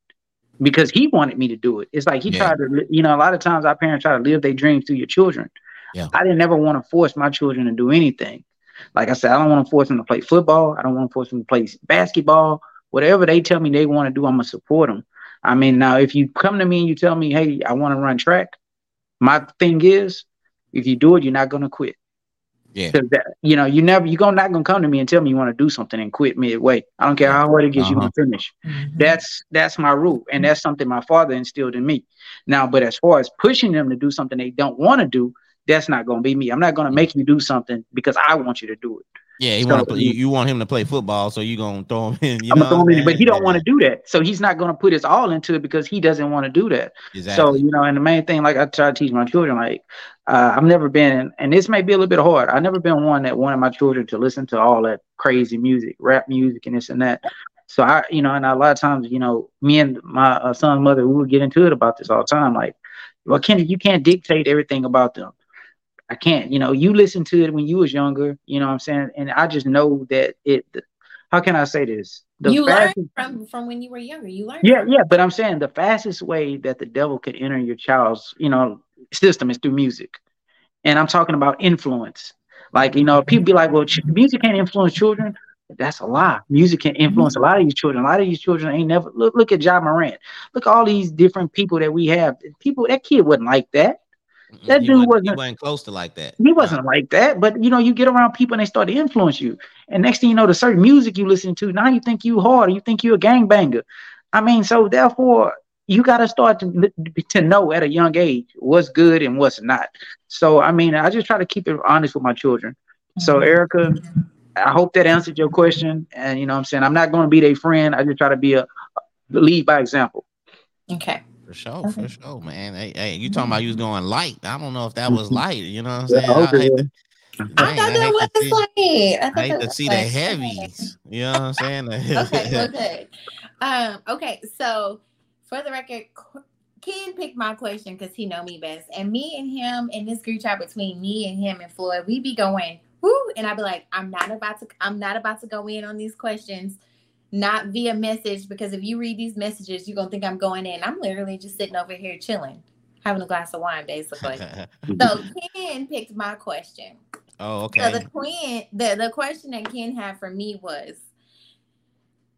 because he wanted me to do it. It's like he yeah. tried to, you know, a lot of times our parents try to live their dreams through your children. Yeah. I didn't ever want to force my children to do anything. Like I said, I don't want to force them to play football. I don't want to force them to play basketball. Whatever they tell me they want to do, I'm gonna support them. I mean, now if you come to me and you tell me, hey, I want to run track, my thing is, if you do it, you're not gonna quit. Yeah. That, you know, you never you're gonna not gonna come to me and tell me you want to do something and quit midway. I don't care how hard it gets, uh-huh. you gonna finish. Mm-hmm. That's that's my rule, and that's something my father instilled in me. Now, but as far as pushing them to do something they don't want to do, that's not gonna be me. I'm not gonna make you do something because I want you to do it. Yeah, he so, want you, you, want him to play football, so you gonna throw him in. You I'm know throw him in, but he don't want to do that, so he's not gonna put his all into it because he doesn't want to do that. Exactly. So you know, and the main thing, like I try to teach my children, like uh, I've never been, and this may be a little bit hard. I've never been one that wanted my children to listen to all that crazy music, rap music, and this and that. So I, you know, and a lot of times, you know, me and my uh, son's mother, we would get into it about this all the time. Like, well, Kenny, you can't dictate everything about them. I can't, you know, you listened to it when you was younger, you know what I'm saying? And I just know that it how can I say this? The you fastest, learned from from when you were younger. You learned. Yeah, yeah, but I'm saying the fastest way that the devil could enter your child's, you know, system is through music. And I'm talking about influence. Like, you know, mm-hmm. people be like, well, music can't influence children. That's a lie. Music can mm-hmm. influence a lot of these children. A lot of these children ain't never look. Look at Ja Morant. Look at all these different people that we have. People that kid wasn't like that. That he dude wasn't, wasn't, wasn't close to like that. He wasn't like that. But you know, you get around people and they start to influence you. And next thing you know, the certain music you listen to, now you think you hard, you think you're a gangbanger. I mean, so therefore, you got to start to to know at a young age what's good and what's not. So I mean, I just try to keep it honest with my children. So mm-hmm. Erica, I hope that answered your question. And you know, I'm saying I'm not going to be their friend. I just try to be a lead by example. Okay. For sure, okay. for sure, man. Hey, hey, you talking about you was going light? I don't know if that was light. You know what I'm saying? Yeah, okay. I, to, I thought that was light. I, I hate to see the heavies. You know what I'm saying? okay, okay. Um, okay, so for the record, Ken picked my question because he know me best, and me and him in this group chat between me and him and Floyd, we be going whoo, and I be like, I'm not about to, I'm not about to go in on these questions not via message because if you read these messages, you're gonna think I'm going in. I'm literally just sitting over here chilling, having a glass of wine, basically. so Ken picked my question. Oh, okay. So the Queen, the, the question that Ken had for me was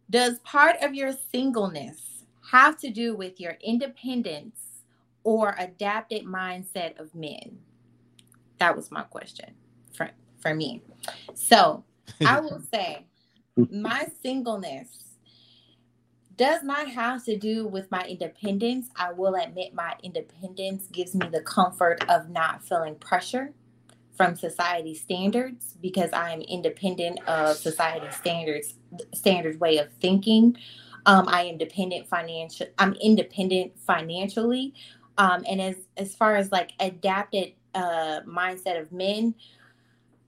Does part of your singleness have to do with your independence or adapted mindset of men? That was my question for, for me. So I will say my singleness does not have to do with my independence. I will admit my independence gives me the comfort of not feeling pressure from society standards because I am independent of society standards standard way of thinking. Um, I am dependent financial. I'm independent financially, um, and as as far as like adapted uh, mindset of men,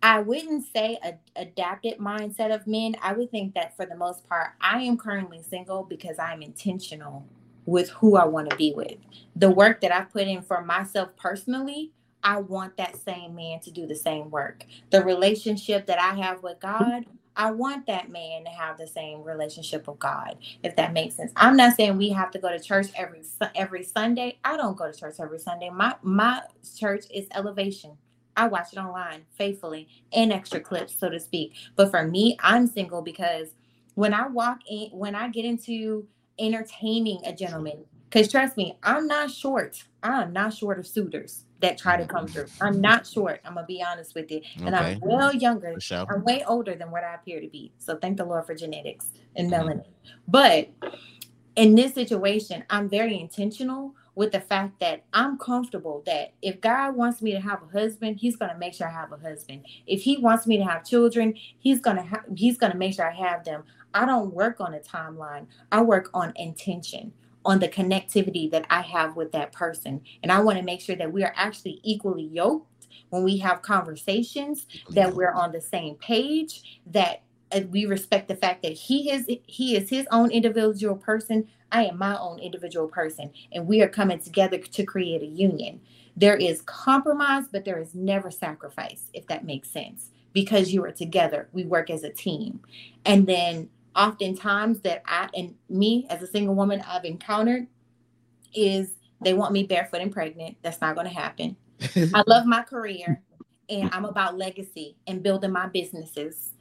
I wouldn't say a adapted mindset of men. I would think that for the most part, I am currently single because I'm intentional with who I want to be with. The work that I've put in for myself personally, I want that same man to do the same work. The relationship that I have with God, I want that man to have the same relationship with God, if that makes sense. I'm not saying we have to go to church every every Sunday. I don't go to church every Sunday. My my church is elevation. I watch it online faithfully in extra clips, so to speak. But for me, I'm single because when I walk in, when I get into entertaining a gentleman, because trust me, I'm not short. I'm not short of suitors that try to come through. I'm not short. I'm gonna be honest with you, and okay. I'm well younger. Sure. I'm way older than what I appear to be. So thank the Lord for genetics and mm-hmm. melanin. But in this situation, I'm very intentional with the fact that I'm comfortable that if God wants me to have a husband, he's going to make sure I have a husband. If he wants me to have children, he's going to ha- he's going to make sure I have them. I don't work on a timeline. I work on intention, on the connectivity that I have with that person. And I want to make sure that we are actually equally yoked when we have conversations, that we're on the same page, that we respect the fact that he is he is his own individual person I am my own individual person, and we are coming together to create a union. There is compromise, but there is never sacrifice, if that makes sense, because you are together. We work as a team. And then, oftentimes, that I and me as a single woman, I've encountered is they want me barefoot and pregnant. That's not going to happen. I love my career and I'm about legacy and building my businesses.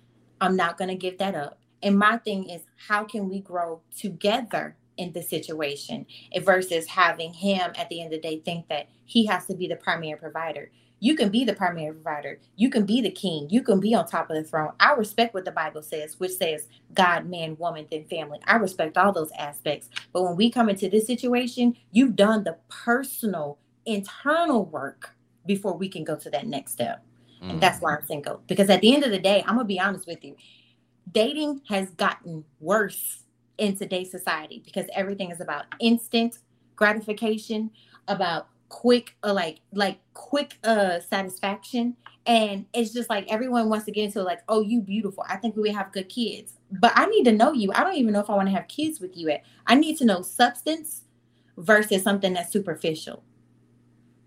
I'm not going to give that up. And my thing is, how can we grow together in the situation versus having him at the end of the day think that he has to be the primary provider. You can be the primary provider. You can be the king. You can be on top of the throne. I respect what the Bible says, which says God, man, woman, then family. I respect all those aspects. But when we come into this situation, you've done the personal, internal work before we can go to that next step. Mm. And that's why I'm single. Because at the end of the day, I'm going to be honest with you dating has gotten worse in today's society because everything is about instant gratification, about quick uh, like like quick uh satisfaction. And it's just like everyone wants to get into like oh you beautiful. I think we have good kids. But i need to know you. I don't even know if i want to have kids with you at i need to know substance versus something that's superficial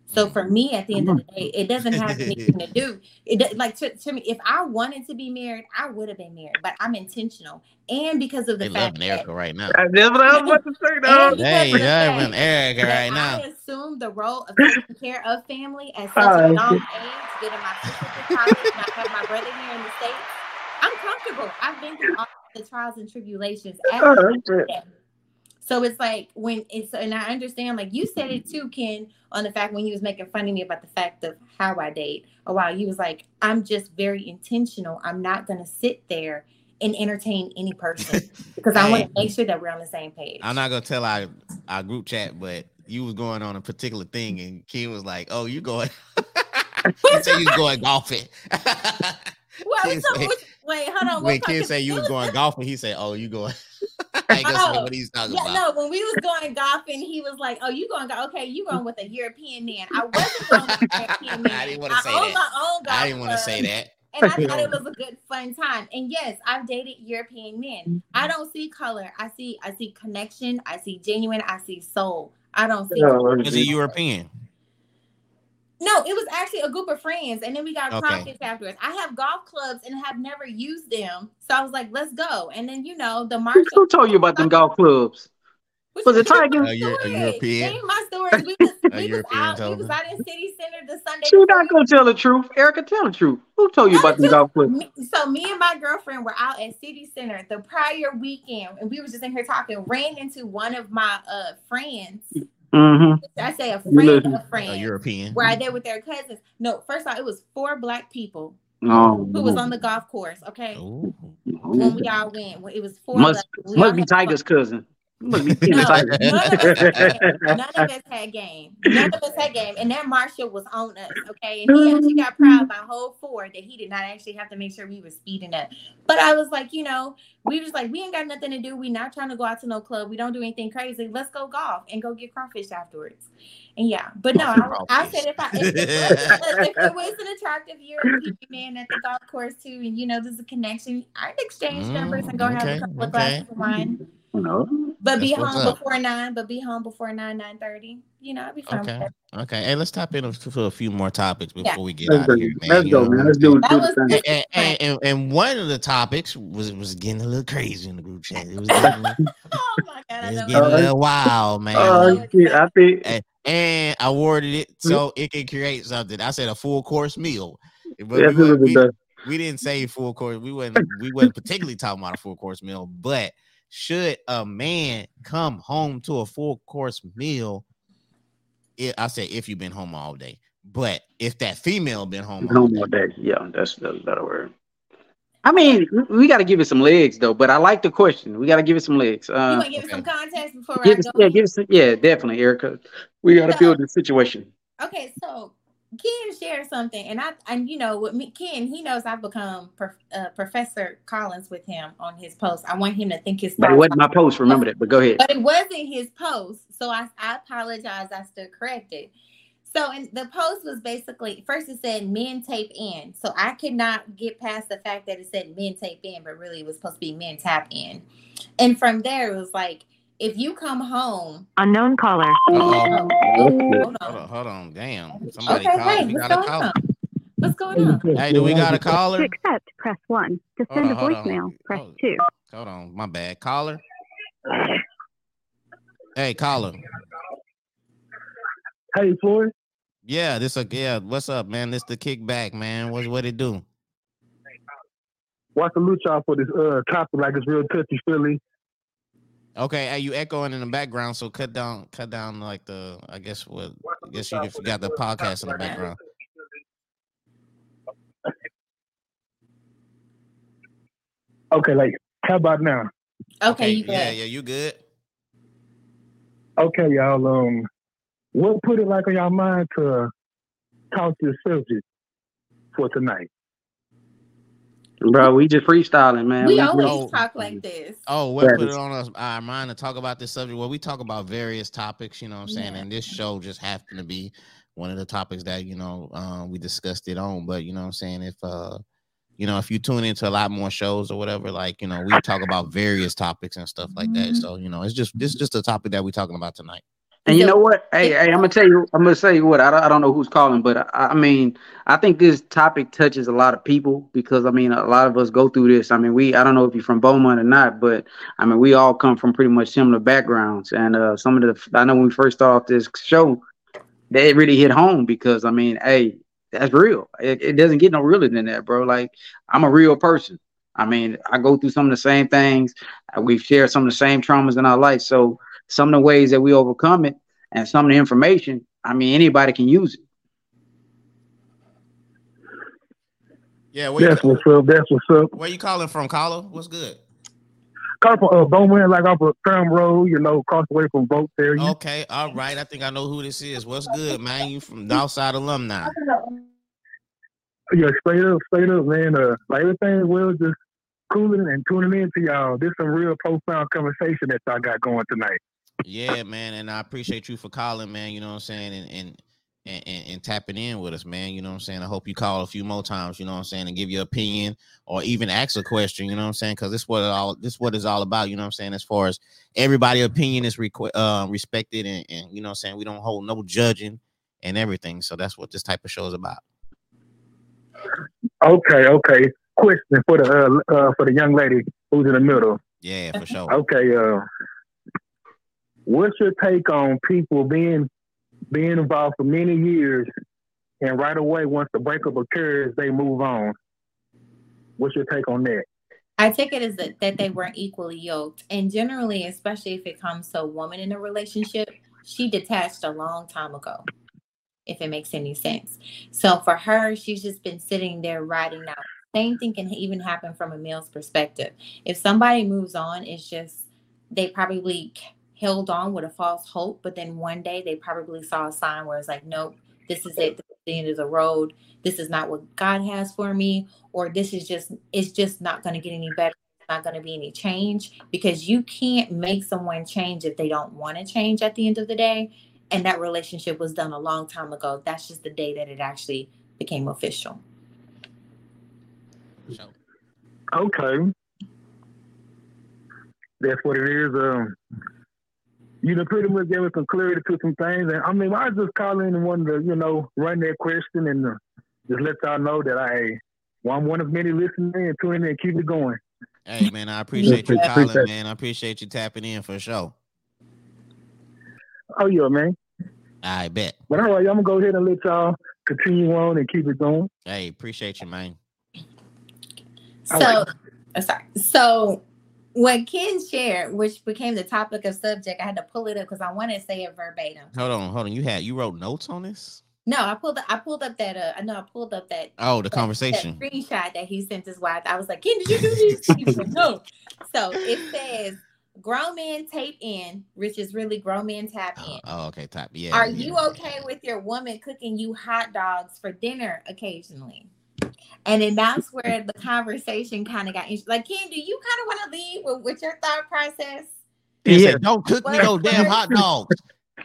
so for me, at the end of the day, it doesn't have anything to do. It like to, to me, if I wanted to be married, I would have been married. But I'm intentional, and because of the they fact love Erica right now. That's what I was about to say. Though. Hey, loving Erica right now. I assumed the role of taking care of family at such a oh, young age, getting my sister to college, and I have my brother here in the states. I'm comfortable. I've been through all the trials and tribulations. Oh, so it's like when it's and I understand like you said it too, Ken, on the fact when he was making fun of me about the fact of how I date. A while he was like, I'm just very intentional. I'm not gonna sit there and entertain any person because I want to make sure that we're on the same page. I'm not gonna tell our our group chat, but you was going on a particular thing, and Ken was like, "Oh, you going?" he said you going golfing. well, so, wait, hold on. When Ken said you was going golfing, he said, "Oh, you going?" I guess oh, what he's talking yeah, about. No, when we was going golfing, he was like, "Oh, you going? Go- okay, you going with a European man?" I wasn't going with a European man. I didn't want to say that. I didn't want to say that. And I thought it was a good fun time. And yes, I've dated European men. I mm-hmm. don't see color. I see I see connection. I see genuine. I see soul. I don't see. Is he European? No, it was actually a group of friends, and then we got okay. profits afterwards. I have golf clubs and have never used them, so I was like, "Let's go!" And then you know, the market. Who told you about them golf clubs? was it Tiger? A, a European. my stories. We was, we was out. We was out in City Center the Sunday. You're not gonna tell the truth, Erica. Tell the truth. Who told you about the golf clubs? So me and my girlfriend were out at City Center the prior weekend, and we were just in here talking. Ran into one of my uh friends Mm-hmm. I say a friend of a friend. A European. Where I did with their cousins. No, first off, it was four black people oh. who was on the golf course. Okay. Ooh. When we all went, it was four. Must, must be Tiger's cousin. Look, me No, excited. none of, us had, none of us had game. None of us had game. And that Marshall was on us, okay? And he actually got proud by whole four that he did not actually have to make sure we were speeding up. But I was like, you know, we was like, we ain't got nothing to do. We not trying to go out to no club. We don't do anything crazy. Let's go golf and go get crawfish afterwards. And yeah, but no, I, I said if I if it, was, if it was an attractive European man at the golf course too, and you know there's a connection, I'd exchange Mm, numbers and go have okay, a couple of okay. glasses of wine. No. But be home before nine. But be home before nine nine thirty. You know, I'd be fine. Okay. Okay. Hey, let's tap in for a few more topics before Yeah. we get Let's out of go, here, man. let's You go man. Let's do, saying? That do was- And, and, and, and one of the topics was was getting a little crazy in the group chat. It was getting, Oh my god, I was getting a little wild, man. Oh, shit, I think and, and I worded it Mm-hmm. so it can create something. I said a full course meal, but that's we, we, we didn't say full course. We wasn't we wasn't particularly talking about a full course meal, but should a man come home to a full course meal? It, I said if you've been home all day, but if that female been home, home all No day, more days. Yeah, that's that's a better word. I mean, we- we got to give it some legs though. But I like the question. We got to give it some legs. You Uh, want to give it some context before I give us, go? yeah, give us, yeah, definitely, Erica. We got to So- build the situation. Okay, so Ken shared something, and I and you know with me, Ken, he knows I've become prof, uh, Professor Collins with him on his post. I want him to think his But it wasn't my post. Remember that. But go ahead. but it wasn't his post. So I, I apologize. I stood corrected. So and the post was basically first it said men tape in. So I could not get past the fact that it said men tape in, but really it was supposed to be men tap in. And from there it was like if you come home, Unknown caller. Uh-oh. oh, hold Hold on. on, hold on, damn. Somebody Okay, called. wait, We what's got a going caller. on? What's going on? Hey, do we got a caller? To accept, press 1. To send on, a hold on. voicemail, press Hold- 2. Hold on, my bad. Caller. Hey, caller. Hey, Floyd. Yeah, this a yeah. What's up, man? This the Kikback, man. What's what it do? Watch the loot y'all for this uh topic like it's real touchy feely. Okay, hey, you echoing in the background, so cut down, cut down like the. I guess what? I guess you forgot the podcast in the background. Okay, like how about now? Okay, you yeah, good. yeah, you good? Okay, y'all. Um, what put it like on y'all mind to talk to this subject for tonight? Bro, we just freestyling, man. We We- always Oh. talk like this. Oh, what That put it is- on us our mind to talk about this subject? Well, we talk about various topics, you know what I'm saying, Yeah. and this show just happened to be one of the topics that you know uh, we discussed it on. But you know what I'm saying, if uh, you know, if you tune into a lot more shows or whatever, like you know, we talk about various topics and stuff like that. Mhm. So you know, it's just this is just a topic that we're talking about tonight. And you know what? Hey, hey, I'm gonna tell you. I'm gonna say you what. I don't, I don't know who's calling, but I, I mean, I think this topic touches a lot of people because I mean, a lot of us go through this. I mean, we. I don't know if you're from Beaumont or not, but I mean, we all come from pretty much similar backgrounds. And uh, some of the, I know when we first started off this show, they really hit home because I mean, hey, that's real. It, it doesn't get no realer than that, bro. Like I'm a real person. I mean, I go through some of the same things. We've shared some of the same traumas in our life. So some of the ways that we overcome it and some of the information, I mean, anybody can use it. Yeah, where That's what's up. That's what's up. where you calling from, caller? What's good? Come from uh, Beaumont, like off of Tram Road, you know, across the way from Boat there. Okay, all right. I think I know who this is. What's good, man? You from Northside alumni? Yeah, straight up, straight up, man. Uh, like everything well, just cooling and tuning in to y'all. This some real profound conversation that y'all got going tonight. Yeah, man, and I appreciate you for calling, man. You know what I'm saying, and and and, and, and tapping in with us, man. You know what I'm saying. I hope you call a few more times. You know what I'm saying, and give your opinion or even ask a question. You know what I'm saying, because this what it all this what it's all about. You know what I'm saying. As far as everybody' opinion is requ- uh, respected, and, and you know what I'm saying, we don't hold no judging and everything. So that's what this type of show is about. Okay, okay. Question for the uh, uh for the young lady who's in the middle. Yeah, for sure. Okay, uh, what's your take on people being being involved for many years and right away once the breakup occurs, they move on? What's your take on that? I take it as that, that they weren't equally yoked. And generally, especially if it comes to a woman in a relationship, she detached a long time ago, if it makes any sense. So for her, she's just been sitting there riding out. Same thing can even happen from a male's perspective. If somebody moves on, it's just they probably held on with a false hope, but then one day they probably saw a sign where it's like, nope, this is it. This is the end of the road. This is not what God has for me, or this is just it's just not going to get any better. It's not going to be any change because you can't make someone change if they don't want to change at the end of the day. And that relationship was done a long time ago. That's just the day that it actually became official. Okay. That's what it is. Um, you know, pretty much gave us some clarity to some things. And I mean, I just call in and wanted to, you know, run that question and uh, just let y'all know that I, well, I'm one of many listening and tuning in and keep it going. hey man, I appreciate you Appreciate calling, that. man. I appreciate you tapping in for sure. Oh, yeah, man. I bet. But all right, I'm going to go ahead and let y'all continue on and keep it going. Hey, appreciate you, man. So, uh, sorry. So, what Ken shared, which became the topic of subject, I had to pull it up because I wanted to say it verbatim. Hold on, hold on. You had you wrote notes on this? No, I pulled. I pulled up that. Uh, I know I pulled up that Oh, the conversation. That screenshot that he sent his wife. I was like, Ken, did you do this? He like, no. So it says, grown men tape in, which is really grown men tap in. Oh, oh, okay, top. Yeah. Are yeah, you yeah. okay with your woman cooking you hot dogs for dinner occasionally? And then that's where the conversation kind of got interesting. Like, Ken, do you kind of want to leave with, with your thought process? He said, Yeah. Don't cook me no damn hot dogs.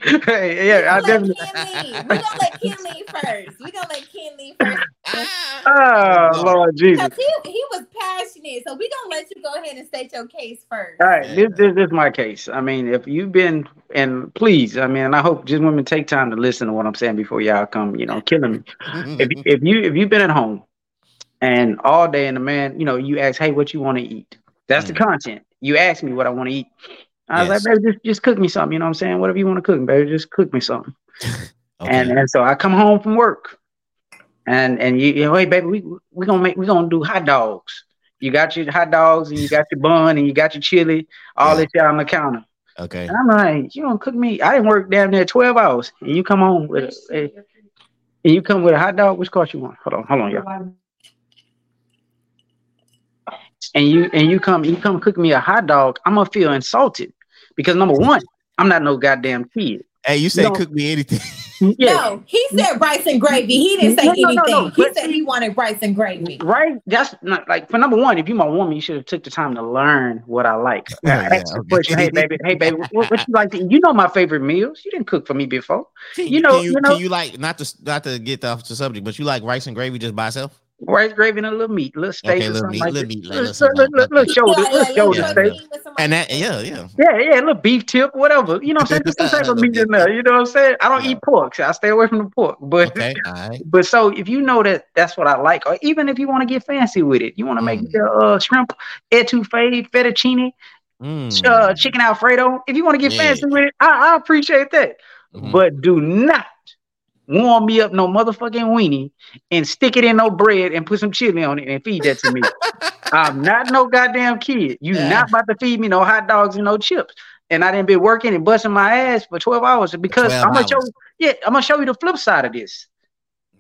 Hey, yeah, I we gonna definitely. let Ken leave. We're gonna let Ken leave first. We're gonna let Ken leave first. Oh Lord Jesus! Because he, he was passionate. So we're gonna let you go ahead and state your case first. All right, this, this, this is my case. I mean, if you've been, and please, I mean, I hope just women take time to listen to what I'm saying before y'all come, you know, killing me. If, if you if you've been at home and all day and the man, you know, you ask, hey, what you want to eat? That's the Mm. content. You ask me what I want to eat. I was Yes. like, baby, just just cook me something. You know what I'm saying? Whatever you want to cook, baby, just cook me something. Okay. And and so I come home from work, and and you, you know, hey baby, we we gonna make we gonna do hot dogs. You got your hot dogs and you got your bun and you got your chili, all Yeah. this shit on the counter. okay. And I'm like, you don't cook me. I didn't work down there twelve hours, and you come home with a, a- and you come with a hot dog. Which cost you want? Hold on, hold on, y'all. And you and you come you come cook me a hot dog. I'm gonna feel insulted because number one, I'm not no goddamn kid. Hey, you say No. cook me anything. Yeah, No, he said rice and gravy. He didn't say No, no, no, anything. no, he but said he wanted rice and gravy. Right? That's not like for number one, if you my woman, you should have took the time to learn what I like. Yeah, I asked yeah, okay. hey baby, hey baby, what, what you like to eat? You know my favorite meals. You didn't cook for me before. Can You know- can you, you know- can you like not to not to get off the subject, but you like rice and gravy just by itself? Rice gravy and a little meat, little steak Okay, or little something meat, like little that. meat, Little- little little- little- little shoulder, Yeah, little like shoulder yeah. steak. protein And that yeah, yeah. Yeah, yeah, a little beef tip, whatever. You know what I'm saying? Just some type of meat in there. You know what I'm saying? I don't Yeah. eat pork, so I stay away from the pork. But Okay, all right. but so if you know that that's what I like, or even if you want to get fancy with it, you want to make Mm. the uh, shrimp etouffee, fettuccine, Mm. uh, chicken alfredo. If you want to get Yeah. fancy with it, I, I appreciate that. Mhm. But do not warm me up no motherfucking weenie and stick it in no bread and put some chili on it and feed that to me. I'm not no goddamn kid. You Yeah. not about to feed me no hot dogs and no chips. And I didn't been working and busting my ass for 12 hours because 12 I'm gonna show yeah, I'm gonna show you the flip side of this.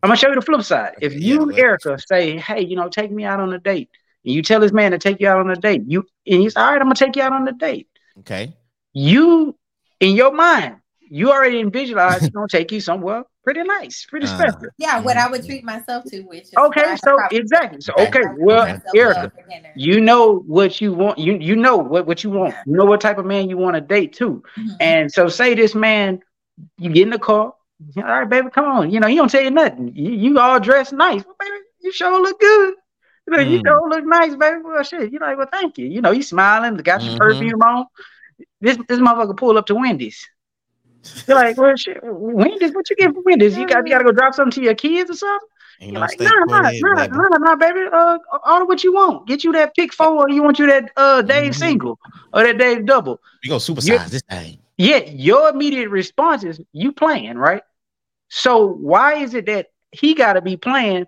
I'm gonna show you the flip side. If you, well- Erica, say, hey, you know, take me out on a date, and you tell this man to take you out on a date, you and he's all right, I'm gonna take you out on a date. Okay. You in your mind, you already visualize he's gonna take you somewhere pretty nice, pretty Uh, special. Yeah, what I would treat myself to, which is Okay, so exactly. So Okay. okay, I treat well, Erica, well for dinner. you know what you want. You you know what, what you want. You know what type of man you want to date too. Mhm. And so say this man, you get in the car. All right, baby, come on. You know, he don't tell you nothing. You, you all dressed nice. Well, baby, you sure look good. You, know, you Mm. sure look nice, baby. Well, shit. You're like, well, thank you. You know, you smiling, got your Mhm. perfume on. This this motherfucker pull up to Wendy's. You're like, well, shit, Wendy's, what you get from Wendy's? You got you gotta go drop something to your kids or something? Ain't You're no like, steak nah, nah, quartet, nah, baby. nah, nah, baby. Uh, order what you want. Get you that pick four, or you want you that uh Dave Mhm. single or that Dave double. We go supersize this thing. Yet your immediate response is you playing, right? So why is it that he got to be playing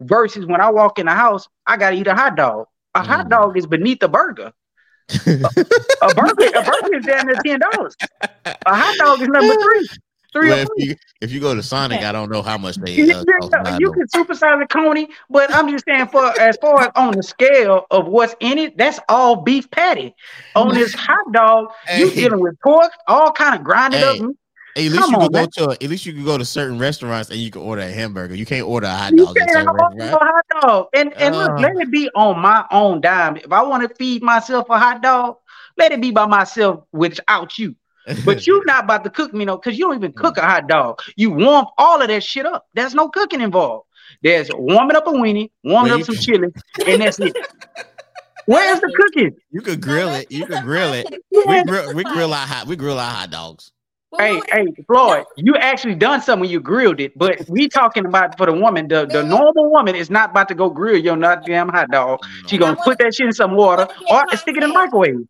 versus when I walk in the house, I got to eat a hot dog? A hot Mm. dog is beneath a burger. A burger, a burger is down there ten dollars. A hot dog is number three. Three Well, if you if you go to Sonic, I don't know how much they. You, Uh, you- cost, you can supersize a coney, but I'm just saying for as far as on the scale of what's in it, that's all beef patty. On this hot dog, you Hey. dealing with pork, all kind of grinded Hey. up. At least Come you can go man. to at least you can go to certain restaurants and you can order a hamburger. You can't order a hot dog at can't have a hot dog. And and look, Uh. let it be on my own dime. If I want to feed myself a hot dog, let it be by myself without you. But you're not about to cook me no, because you don't even cook a hot dog. You warm all of that shit up. There's no cooking involved. There's warming up a weenie, warming Well, up some chili, and that's it. Where's the cooking? you could grill it. You could grill it. We grill we grill our hot we grill our hot dogs. Hey, hey, Floyd, you actually done something when you grilled it, but we talking about for the woman. The, the normal woman is not about to go grill your not damn hot dog. She gonna put that shit in some water or stick it in the microwave.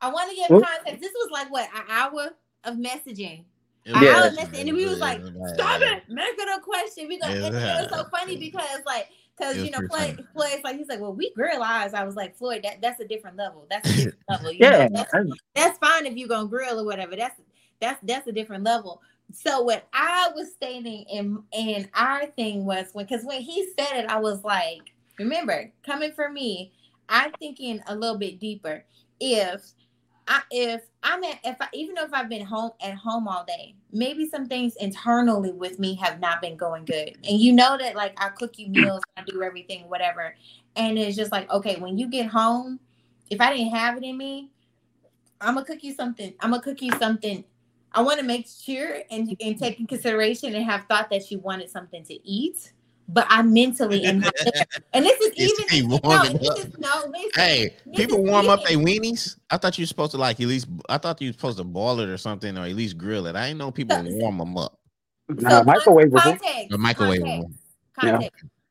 I want to get context. This was like what an hour of messaging. It Yeah. hour was- messaging, and we was like, "Stop it, make it a question." We gonna. and it was so funny because like. Because you know, pretty Floyd, funny. Floyd's like he's like, well, we grill ours. I was like, Floyd, that, that's a different level. That's a different level. You Yeah, know, that's, that's fine if you gonna grill or whatever. That's that's that's a different level. So what I was stating and and our thing was when because when he said it, I was like, remember, coming from me, I'm thinking a little bit deeper. If I if I'm at if I even if I've been home at home all day, maybe some things internally with me have not been going good. And you know that like I cook you meals, I do everything, whatever. And it's just like, okay, when you get home, if I didn't have it in me, I'm gonna cook you something. I'm gonna cook you something. I want to make sure and, and take in consideration and have thought that you wanted something to eat, but I mentally am not there. And this is It's even no, this is, no, listen. Hey, This people is warm up their weenies. I thought you were supposed to like at least. I thought you were supposed to boil it or something, or at least grill it. I didn't know people So- warm them up. Nah, So, microwavable. Context, A microwave context, one. Yeah.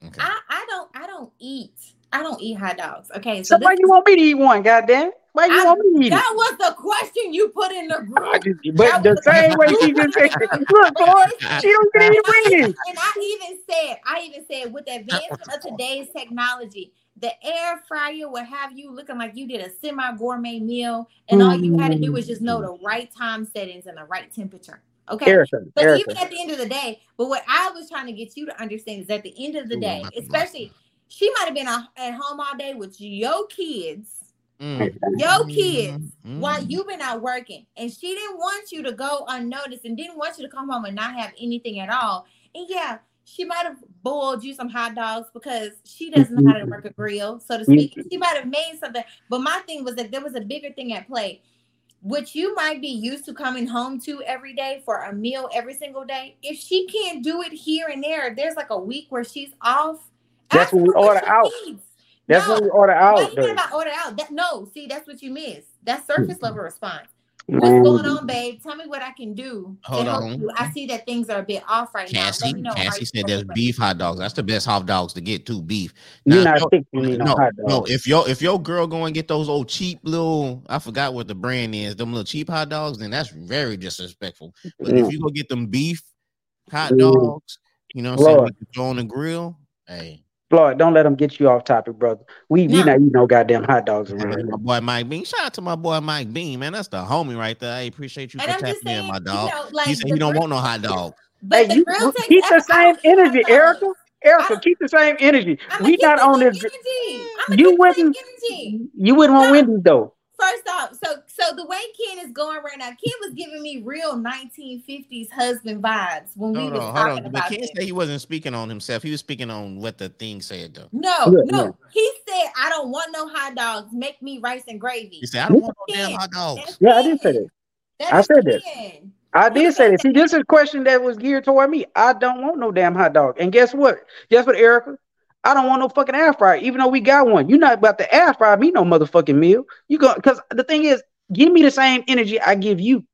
Okay. I, I don't I don't eat I don't eat hot dogs. Okay, So so why this, you want me to eat one? Goddamn, why you I- want me to eat it? that was the question you put in the I group. just, but That the same way she just said, look, boy, she don't get any weenies. And I even said, I even said, with the advancement of today's technology, the air fryer will have you looking like you did a semi gourmet meal, and all you had to do was just know the right time settings and the right temperature. Okay. Erica, But Erica. even at the end of the day, but what I was trying to get you to understand is at the end of the day, especially she might have been a- at home all day with your kids, Mm. your kids, Mm. while you've been out working, and she didn't want you to go unnoticed and didn't want you to come home and not have anything at all. And yeah, she might have boiled you some hot dogs because she doesn't know how to work a grill, so to speak. She might have made something, but my thing was that there was a bigger thing at play which you might be used to coming home to every day for a meal every single day, if she can't do it here and there, if there's like a week where she's off, That's ask when we her what order she out. needs. That's no, when we order out. why out. you Though. mean about order out? That no, see, that's what you miss. That's surface level response. What's Mm. going on, babe? Tell me what I can do Hold to help on. you. I see that things are a bit off right now. Cassie, Let me know. Cassie said there's okay? beef hot dogs. That's the best hot dogs to get too. Beef. You're Now, not yo- fixing no, no, hot no. If your if your girl go and get those old cheap little, I forgot what the brand is, them little cheap hot dogs, then that's very disrespectful. But Mm. if you go get them beef hot Mm. dogs, you know what I'm saying, Lord. you throw on the grill. Hey, Floyd, don't let them get you off topic, brother. We we No. not eating no goddamn hot dogs around my boy Mike Bean. Shout out to my boy Mike Bean, man. That's the homie right there. I appreciate you And for I'm tapping in, saying, my you dog. know, like he said he don't want no hot dog. But Hey, the you grill keep the same energy, Erica. Erica, keep the same energy. I'ma We not on this. You keep the same wouldn't. You wouldn't want No. Wendy's though. First off, so so the way Ken is going right now, Ken was giving me real 1950s husband vibes when we Hold was on, talking hold on. But about Ken said he wasn't speaking on himself. He was speaking on what the thing said, though. No, Yeah, no. yeah. He said, I don't want no hot dogs. Make me rice and gravy. He said, I don't want no damn hot dogs. that's Yeah, I did say Ken. that. That I is said that. I did say that. See, this is a question that was geared toward me. I don't want no damn hot dog. And guess what? Guess what, Erica? I don't want no fucking air fryer, even though we got one. You're not about to air fry me no motherfucking meal. You go because the thing is, give me the same energy I give you.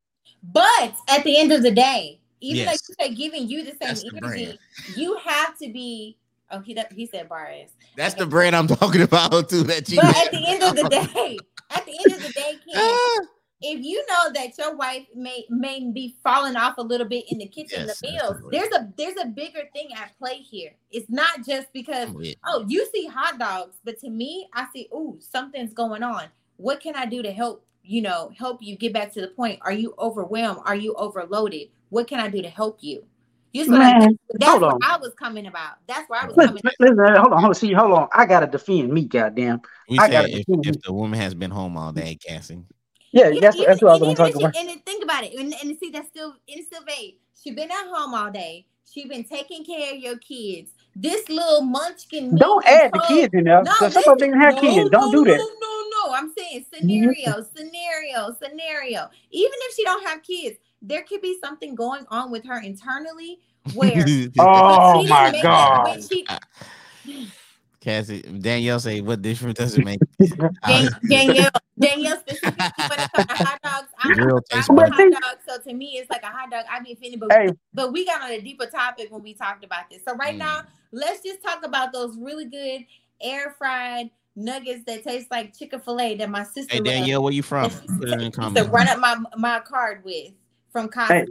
But at the end of the day, even Yes. though you say giving you the same That's energy, brand. you have to be. Oh, he he said Bar-S. That's the brand I'm talking about too. That cheap. But at the end of the day, at the end of the day, Ken, Ah, if you know that your wife may may be falling off a little bit in the kitchen, Yes, the that's meals, there's a there's a bigger thing at play here. It's not just because I'm oh you see hot dogs, but to me, I see oh something's going on. What can I do to help you know, help you get back to the point? Are you overwhelmed? Are you overloaded? What can I do to help you? Here's what I, Man, that's hold where on. I was coming about. That's where I was Listen, coming. listen, hold on, hold on. See, hold on. I gotta defend me, goddamn. We I said gotta if, defend if me. the woman has been home all day, Cassie. Yeah, Yeah, that's even- that's what I was and gonna talk she- about. And then think about it, and, and see that's still it's still vague. She been at home all day. She been taking care of your kids. This little munchkin. Don't add the kids in there No, because some of them listen, have no, kids. Don't no, do that. No, no, no. I'm saying mm-hmm. scenario, scenario, scenario. Even if she don't have kids, there could be something going on with her internally where Oh my didn't it- god. she- Cassie, Danielle say, "What difference does it make?" Dan- Danielle, Danielle specifically when it comes to hot dogs, I'm Real taste a buds. hot dog, so to me it's like a hot dog. I'd be offended, but Hey, but we got on a deeper topic when we talked about this. So right Mm. now, let's just talk about those really good air fried nuggets that taste like Chick-fil-A that my sister Hey loves, Danielle, where you from? Put it in the to run up my my card with from Costco. Hey,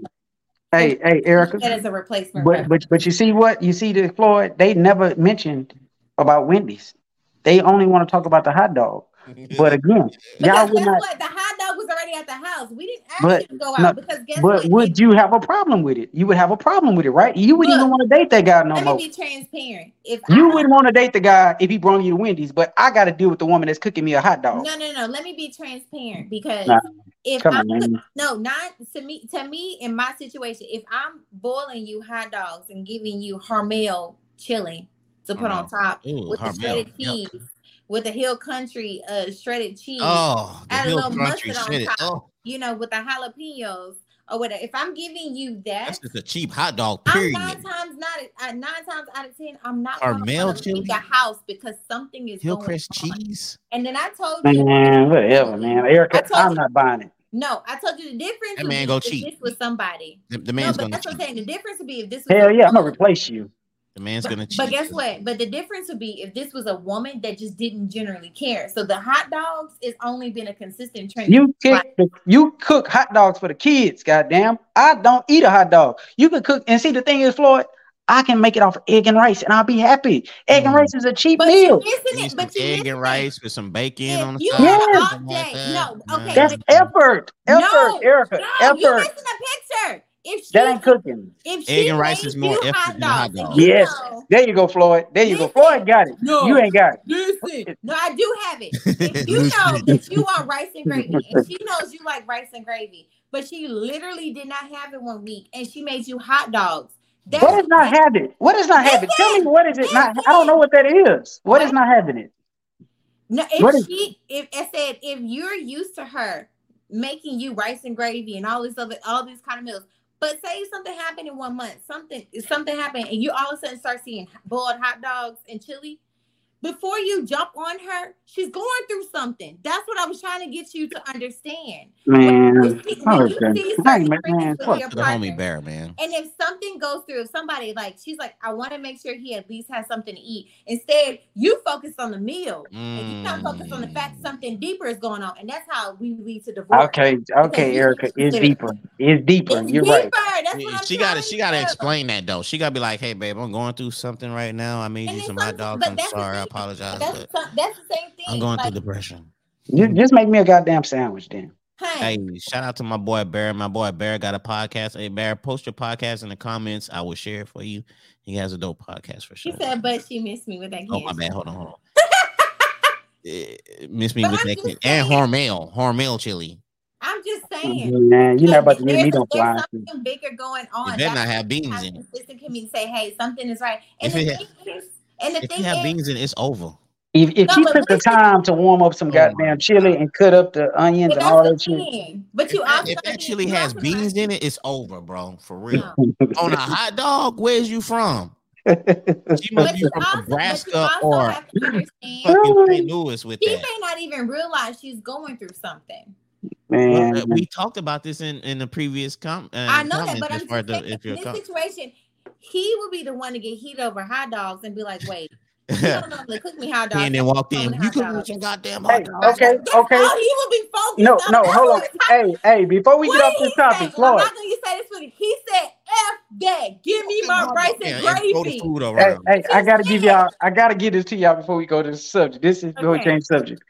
hey, hey, Erica. that as a replacement. But but but you see what you see the Floyd? They never mentioned about Wendy's. They only want to talk about the hot dog. But again, y'all would guess not. what? The hot dog was already at the house. We didn't ask But- to go out no, because guess But what? would you have a problem with it? You would have a problem with it, right? You wouldn't even want to date that guy no let more. Let me be transparent. If You I, wouldn't want to date the guy if he brought you to Wendy's, but I got to deal with the woman that's cooking me a hot dog. No, no, no. Let me be transparent because Nah, if I'm on, no, not to me, to me in my situation, if I'm boiling you hot dogs and giving you Hormel chili to put on top Ooh, with the shredded yuck. cheese, with the Hill Country uh shredded cheese, Oh, the Add a Hill little Country mustard on top. Oh, you know, with the jalapenos or whatever. If I'm giving you that, that's just a cheap hot dog. I'm Period. nine times not uh, nine times out of ten, I'm not Hormel going to chili? leave the house because something is going Hillcrest cheese. And then I told you, Man, whatever, man. Erica, I'm you- not buying it. no, I told you the difference. That man go if cheap. This was somebody. The, the No, but gonna that's what I'm saying. The difference would be if this was Hell yeah, I'm gonna replace you. The man's gonna But, cheat. but guess what? But the difference would be if this was a woman that just didn't generally care. So the hot dogs is only been a consistent trend. You cook, you cook hot dogs for the kids. Goddamn, I don't eat a hot dog. You can cook and see the thing is, Floyd. I can make it off of egg and rice, and I'll be happy. Egg and Mm. rice is a cheap but meal. you You missing it. But you egg and rice with some bacon If on the you side. Yes. like that. no, okay, That's effort, effort, No, Erica, No, you effort. missing a picture. If she That ain't cooking. if she Egg and rice is more you effort hot than hot dogs, and dog. you Yes. know- There you go, Floyd. There you go. Floyd got it. No. You ain't got it. Listen, no, I do have it. If you know that you want rice and gravy, and she knows you like rice and gravy, but she literally did not have it one week, and she made you hot dogs. That's What is not having? What is not having? Tell me what is it not? I don't know what that is. What, what? is not having it? No, What if is- she, if I said, if you're used to her making you rice and gravy and all these other, all these kind of meals, but say something happened in one month, something, something happened, and you all of a sudden start seeing boiled hot dogs and chili. Before you jump on her, she's going through something. That's what I was trying to get you to understand. Man, When you see- when you see Hey, man, trends with fuck your the partner, homie bear, man. and if something goes through, if somebody like she's like, I want to make sure he at least has something to eat. Instead, you focus on the meal and you not focus on the fact Mm. something deeper is going on, and that's how we lead to divorce. Okay, okay, Erica, it's deeper. It's deeper. It's You're deeper. right. That's what I'm She got trying to she got to explain that though. She got to be like, "Hey, babe, I'm going through something right now. I made And you some hot dogs. I'm sorry. I thing. Apologize, That's but that's the same thing. I'm going like, through depression." Just, just make me a goddamn sandwich then. Hey, Hey, shout out to my boy Bear. My boy Bear got a podcast. Hey, Bear, post your podcast in the comments. I will share it for you. He has a dope podcast for sure. she sure. said, but she missed me with that. Oh my cancer. bad. Hold on, hold on. Eh, Miss me But with I'm that just kid. and saying. Hormel, Hormel chili. I'm just saying. Man, you're not about to There's- get me there's no flying. something bigger going on. It better That's not have beans in it. consistent can be say, hey, something is right. And If the it thing is, and the If thing you have is, beans in it's over. If, if No, she but took the time to warm up some Oh goddamn my chili and cut up the onions and all that shit. But you that, also if that chili has beans in it, it's over, bro. For real. No. On a hot dog, where's you from? She But must be from also, Nebraska or have fucking St. Louis with she that. may not even realize she's going through something. man. Well, uh, we talked about this in in the previous com. Uh, I know that, but as I'm just as the- saying, if in com- this situation, he will be the one to get heat over hot dogs and be like, wait, you don't know cook me hot dogs. and then walked in. You hot could dogs." put some goddamn Hey, hot dogs. okay, That's okay. all he will be focused No, on. no, hold on. Hey, hey, before we What get off this he topic, say? I'm Floyd. not gonna you say this with He said, F that. Give me my rice and Yeah, the gravy. food Hey, hey, I gotta give y'all, I gotta give this to y'all before we go to the subject. This is before we Okay. change subject.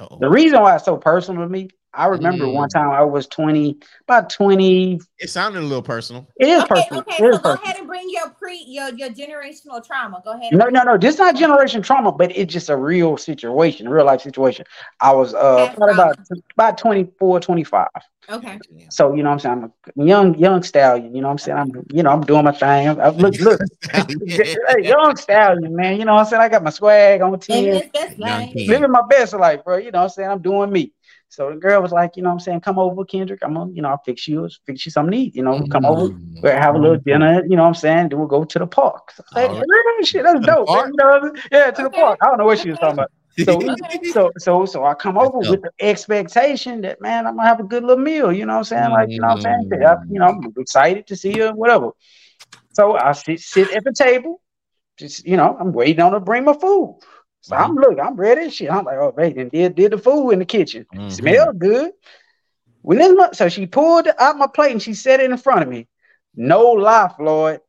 Uh-oh. The reason why it's so personal to me, I remember one Mm. time I was 20, about 20. It sounded a little personal. It is Okay, personal. okay, It is so go personal. ahead and bring your pre your your generational trauma. Go ahead. No, no, no. This is not generation trauma, but it's just a real situation, real life situation. I was uh probably about about 24, 25. Okay. So you know what I'm saying? I'm a young, young stallion, you know what I'm saying? I'm you know, I'm doing my thing. I'm, I, look, look, hey, young stallion, man. You know what I'm saying? I got my swag on 10. Living his best Young life. king. living my best life, bro. You know what I'm saying? I'm doing me. So the girl was like, you know what I'm saying, come over, Kendrick. I'm gonna, you know, I'll fix you, fix you something to eat. You know, come over, Mm. we'll have a little dinner, you know what I'm saying? Then we'll go to the park. So I was like, right. "Man, shit, that's dope. You know what I'm? Yeah, to the park. I don't know what she was talking about. So, so, so, so I come over with the expectation that man, I'm gonna have a good little meal. You know what I'm saying? Like, you know what I'm saying? I, you know, I'm excited to see her, whatever. So I sit, sit at the table, just you know, I'm waiting on her to bring my food. So I'm look, I'm ready. and Shit, I'm like, oh, baby, and did did the food in the kitchen. Mhm. Smell good. When this, mo- so she pulled out my plate and she set it in front of me. No lie, Floyd.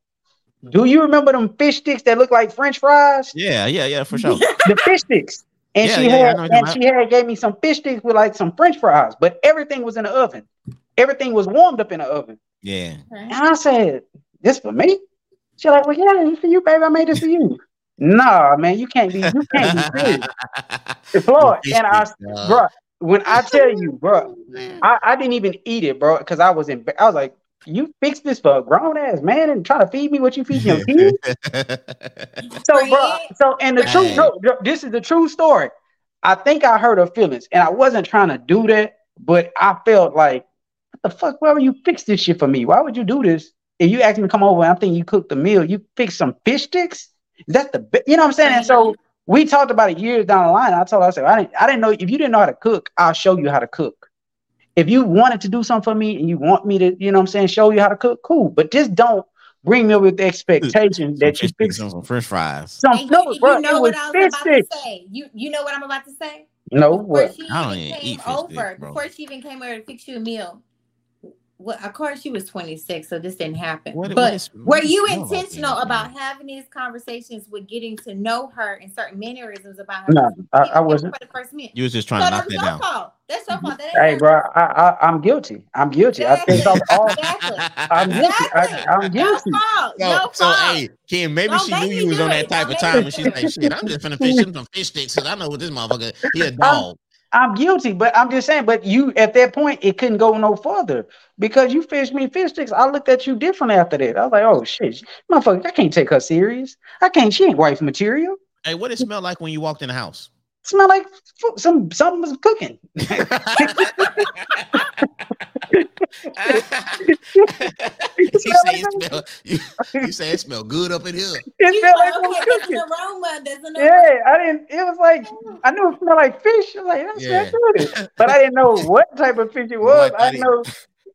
Do you remember them fish sticks that look like French fries? Yeah, yeah, yeah, for sure. The fish sticks. And Yeah, she yeah, yeah, had know and she had gave me some fish sticks with like some French fries, but everything was in the oven. Everything was warmed up in the oven. Yeah. And I said, "This for me?" She's like, "Well, yeah, it's for you, baby. I made this for you." Nah, man, you can't be, you can't be serious, Floyd. And I, bro, when I tell you, bro, I, I didn't even eat it, bro, because I was in. I was like, "You fix this for a grown ass man and try to feed me what you feed your kids?" So, bro, so and the truth, Hey. no, no, this is the true story. I think I hurt her feelings, and I wasn't trying to do that, but I felt like, what the fuck? Why would you fix this shit for me? Why would you do this? If you asked me to come over, and I'm thinking you cooked the meal, you fix some fish sticks. Is that the, be- you know what I'm saying? And so mm-hmm. we talked about it years down the line. I told her, I said, I didn't, I didn't know if you didn't know how to cook, I'll show you how to cook. If you wanted to do something for me and you want me to, you know what I'm saying, show you how to cook, cool. But just don't bring me with the expectation that you fix some fresh fries. some and no, you, bro, you know what I was fish about sticks. to say. You you know what I'm about to say. No, Before what? she I don't even even came eat fish over, sticks, bro. before she even came over to fix you a meal. Well, of course, she was 26, so this didn't happen. What- but what is- were you intentional then, about man? having these conversations with getting to know her and certain mannerisms about her? No, I, I wasn't. For the first meal. You was just So trying to knock that's that down. fault. That's your fault. That ain't Hey, bro, fault. I, I I'm guilty. I'm guilty. I think I'm all. Exactly. I'm guilty. I, I'm Your guilty. fault. So, Your so hey, Kim, maybe Don't she knew you was on it. that type Don't of time, and she's like, "Shit, I'm just finna fish him some fish sticks because I know what this motherfucker. He a dog." I'm guilty, but I'm just saying. But you, at that point, it couldn't go no further because you fished me fish sticks. I looked at you different after that. I was like, oh shit, motherfucker, I can't take her serious. I can't. She ain't wife material. Hey, what it smell like when you walked in the house? Smell like fu- some something was cooking. you say like it smell. You, you say it smell good up in here. It You smelled like some okay, there's cooking. an aroma. There's an aroma. Yeah, I didn't. It was like I knew it smelled like fish. I was like, that's Yeah. good, but I didn't know what type of fish it Boy, I was. thought I didn't it- know,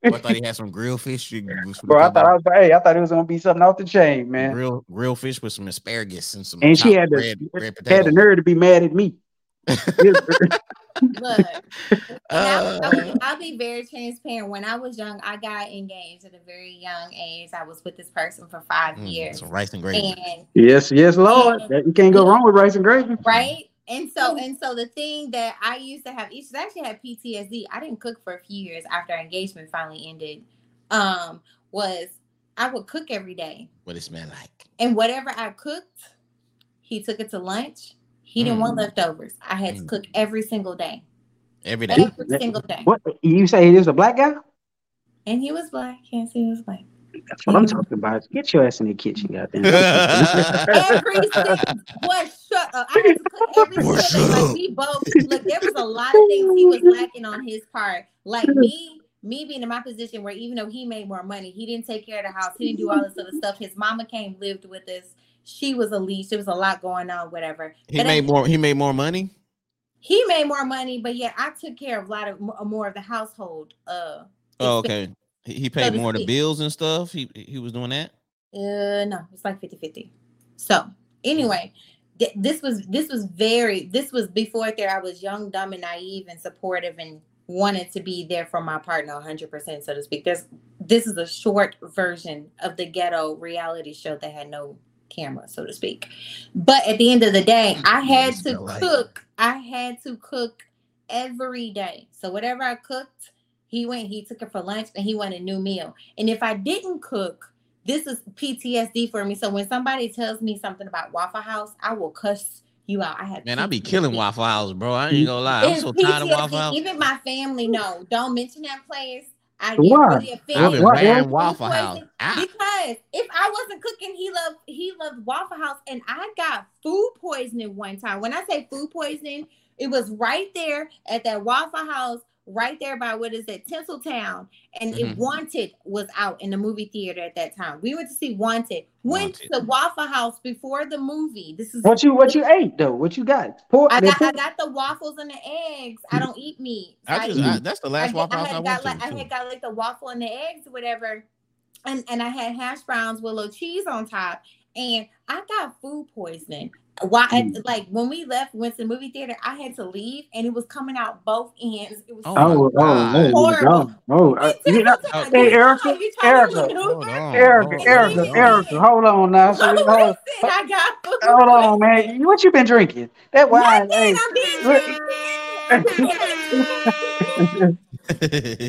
I thought he had some grilled fish. You bro. I thought I was. Hey, I thought it was gonna be something off the chain, man. Real, grilled fish with some asparagus and some And she chopped had the red, red had the nerve to be mad at me. Look, I'll, I'll, be, Uh, I'll be very transparent. When I was young, I got engaged at a very young age. I was with this person for five mm, years. some rice and gravy. And yes, yes, Lord. That- You can't go wrong with rice and gravy. right? And so and so the thing that I used to have issues, I actually had PTSD. I didn't cook for a few years after our engagement finally ended. Um, was I would cook every day. What it smell like? And whatever I cooked, he took it to lunch. He didn't want Mm. leftovers. I had to Mm. cook every single day. Every day. Every single day. What you say? He was a black guy? And he was black. Yes, he was black. That's what I'm talking about. Get your ass in the kitchen, goddamn. every single boy, shut up. I had to cook every single thing. Like we both look, there was a lot of things he was lacking on his part. Like me, me being in my position where even though he made more money, he didn't take care of the house, he didn't do all this other stuff. His mama came, lived with us. She was a leash. There was a lot going on, whatever. He But made I- more. He made more money. he made more money, but yet I took care of a lot of more of the household. Uh, Oh, okay. He, he paid to more the bills and stuff. He he was doing that. Uh, no, it's like 50 50. So, anyway, th- this was this was very this was before there. I was young, dumb, and naive, and supportive, and wanted to be there for my partner 100 percent, so to speak. There's this is a short version of the ghetto reality show that had no camera, so to speak. But at the end of the day, I had to cook. I had to cook every day. So whatever I cooked, he went, he took it for lunch and he wanted a new meal. And if I didn't cook, this is PTSD for me. So when somebody tells me something about Waffle House, I will cuss you out. I have Man, I be killing Waffle House, bro. I ain't gonna lie. I'm so tired of Waffle House. Even my family know. Don't mention that place. I get Why? really I've offended. been Why? wearing Food Waffle House. poisoning. Ah, Because if I wasn't cooking, he loved he loved Waffle House, and I got food poisoning one time. When I say food poisoning, it was right there at that Waffle House, right there by what is it, Tinseltown, and Mhm. it Wanted was out in the movie theater at that time. We went to see Wanted. Went Wanted. to Waffle House before the movie. This is What you what you ate though? What you got? Pork. I the got I got the waffles and the eggs. I don't eat meat. So I just eat I, that's the last did- Waffle I House I had went got to. like I had got like the waffle and the eggs or whatever, and and I had hash browns with a little cheese on top, and I got food poisoning. Why? Mm. Like when we left, went to the movie theater, I had to leave, and it was coming out both ends. It was Oh Oh, oh, God. oh, Horrible. oh, you know, hey, Erica, Erica. Hold on. Erica, Erica. Erica, hold on now. So, Listen, hold, I got hold on, man. What you been drinking? That wine, Nothing. hey. I'm being look- transparent.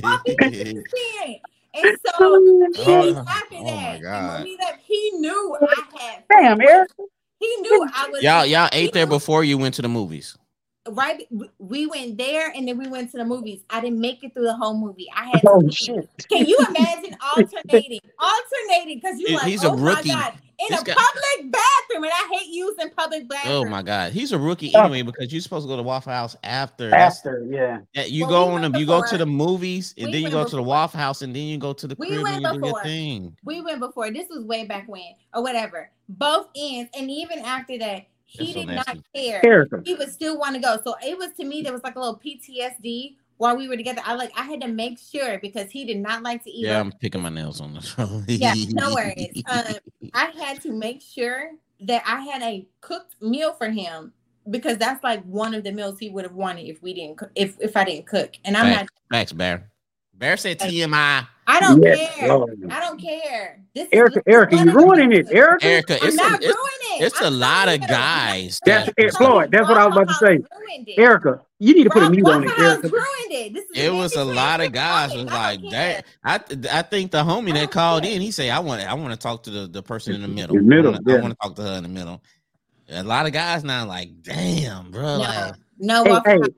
I'm being transparent. And so Oh, Years after oh my that, and God. when we left, he knew I had. Damn, Erica. He knew I was. y'all y'all ate there before you went to the movies. Right, we went there and then we went to the movies. I didn't make it through the whole movie. I had. Oh, to Oh leave. shit. Can you imagine alternating, alternating? Because you He- like, he's a oh rookie. my god, in This a guy- public bathroom, and I hate using public oh bathrooms Oh my God, he's a rookie Oh. anyway because you're supposed to go to Waffle House after. After, yeah. yeah, you Well, go we on went them. You go to the movies and We then you went go to the. Waffle House and then you go to the We crib went and you do your before. thing. We went before. This was way back when, or whatever. Both ends, and even after that, he so did not care. Erica. he would still want to go. So it was to me there was like a little PTSD while we were together. I like I had to make sure because he did not like to eat. Yeah, on- I'm picking my nails on this. yeah, no worries. Um, I had to make sure that I had a cooked meal for him because that's like one of the meals he would have wanted if we didn't cook, if if I didn't cook. And I'm Facts, facts, Bear. Bear said TMI. not. I don't Yes, care. Lord. I don't care. This is- Erica, this is Erica, you of the ruining it. reasons. Erica. Erica, I'm it's not a, it's, ruining it. it's a I'm lot of guys. That's that- it, Floyd. That's what I was about to say. Waffle House ruined it. Erica, you need to put a mute on it, Erica. ruined it. This It was a lot of guys was like that. I I think the homie that called in, he said, I want I want to talk to the, the person in the middle. The middle, I want to yeah. talk to her in the middle. A lot of guys now like, damn, bro. No, Like, no Hey, hey,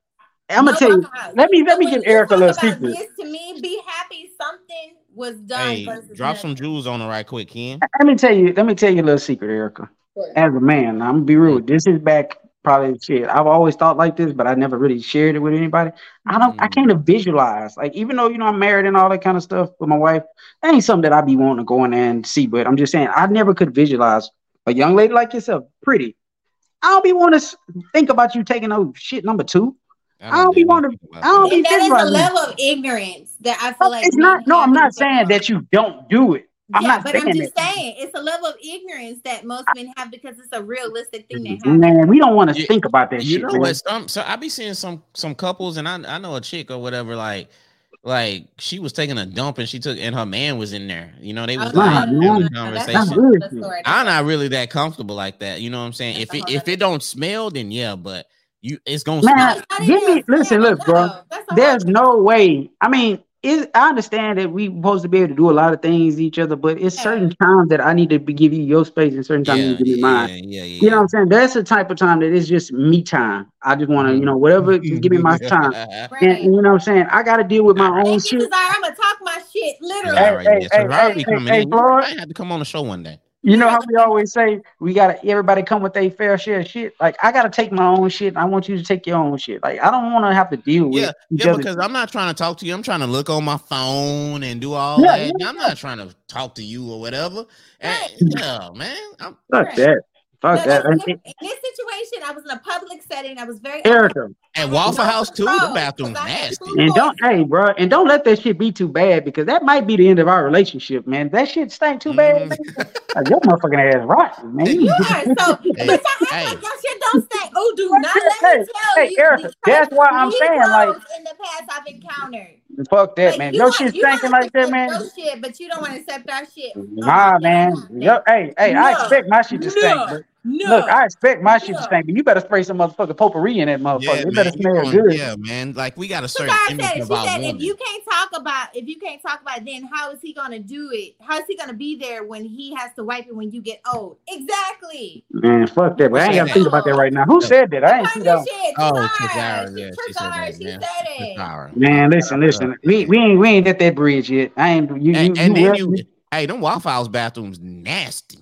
I'm gonna tell you. Waffle Let me let me give Erica a little secret. To me, be happy something was done. hey, versus drop some jewels on her right quick, Ken. Let me tell you. Let me tell you a little secret, Erica. Sure. As a man, I'm gonna be real. This is back probably shit. I've always thought like this, but I never really shared it with anybody. I don't. I Mm. can't visualize. Like even though you know I'm married and all that kind of stuff with my wife, that ain't something that I be wanting to go in there and see. But I'm just saying, I never could visualize a young lady like yourself, pretty. I don't be want to think about you taking no shit number two. I don't be dare wanna- think I don't that. be And that is a visualizing. level of ignorance that I feel like it's not. No, I'm not saying that you don't do it. I'm yeah, not but I'm just that. saying it's a level of ignorance that most men have because it's a realistic thing that happens. Man, we don't want to You- think about that You shit. know what? Some so I be seeing some some couples, and I I know a chick or whatever, like like she was taking a dump and she took and her man was in there. You know, they was Oh, like Nah, having man. a That's That's conversation. good. another. I'm not really that comfortable like that. You know what I'm saying? That's If it if it don't smell, then yeah, but you it's gonna Man, smell. it's give me- listen, look, bro. no. That's a There's no way. I mean, it, I understand that we supposed to be able to do a lot of things each other, but it's certain times that I need to be, give you your space and certain times you Yeah, need to give me yeah, mine. yeah, yeah. You know what I'm saying? That's the type of time that it's just me time. I just want to, you know, whatever, mm-hmm. just give me my time. And, Right. and you know what I'm saying? I got to deal with my own shit. Desire. I'm gonna talk my shit, literally. Hey, All right, hey, yeah. hey, hey, hey, in. You Floyd. might have to come on the show one day. You know how we always say we got to everybody come with their fair share of shit. Like I got to take my own shit. and I want you to take your own shit. Like I don't want to have to deal with Yeah, yeah, because I'm not trying to talk to you. I'm trying to look on my phone and do all Yeah, that. yeah, I'm not trying to talk to you or whatever. And, yeah, man. I'm, Fuck Right. that. Fuck But that. in, in this situation, I was in a public setting. I was very Erica, at Waffle House too. The Bro, bathroom's 'cause nasty. and don't poisoning. hey, bro, and don't let that shit be too bad because that might be the end of our relationship, man. That shit stank too bad. Mm. Like, your motherfucking ass rotten, man. You- Yeah, so Hey, bitch, I act hey. like your shit don't stink. Oh, do What not shit? let me Hey, tell hey, you. Erica, that's why I'm saying, like- in the past I've encountered. Fuck that, Like, man. you Your want- shit stinking like that, man. Your shit, but you don't want to accept our shit. Oh, Nah, yeah, man. Yo, hey, hey, I expect my shit to stink, No. Look, I expect my shit to No. stink, but you better spray some motherfucking potpourri in that motherfucker. Yeah, it man, better you smell going- good. yeah, man. Like we got a So certain I image said, of she our said, if you can't talk about, if you can't talk about, it, then how is he gonna do it? How is he gonna be there when he has to wipe it when you get old? Exactly. Man, fuck that. But I ain't gotta think about that right now. Who said that? I ain't see that. shit, Oh, Tazara. Tazara, She- yeah, she said Tazara, that, she man. said it. Tazara. Man, listen, listen. We we ain't we ain't at that bridge yet. I ain't you you, And, you, then you, hey, them Waffle House bathrooms nasty.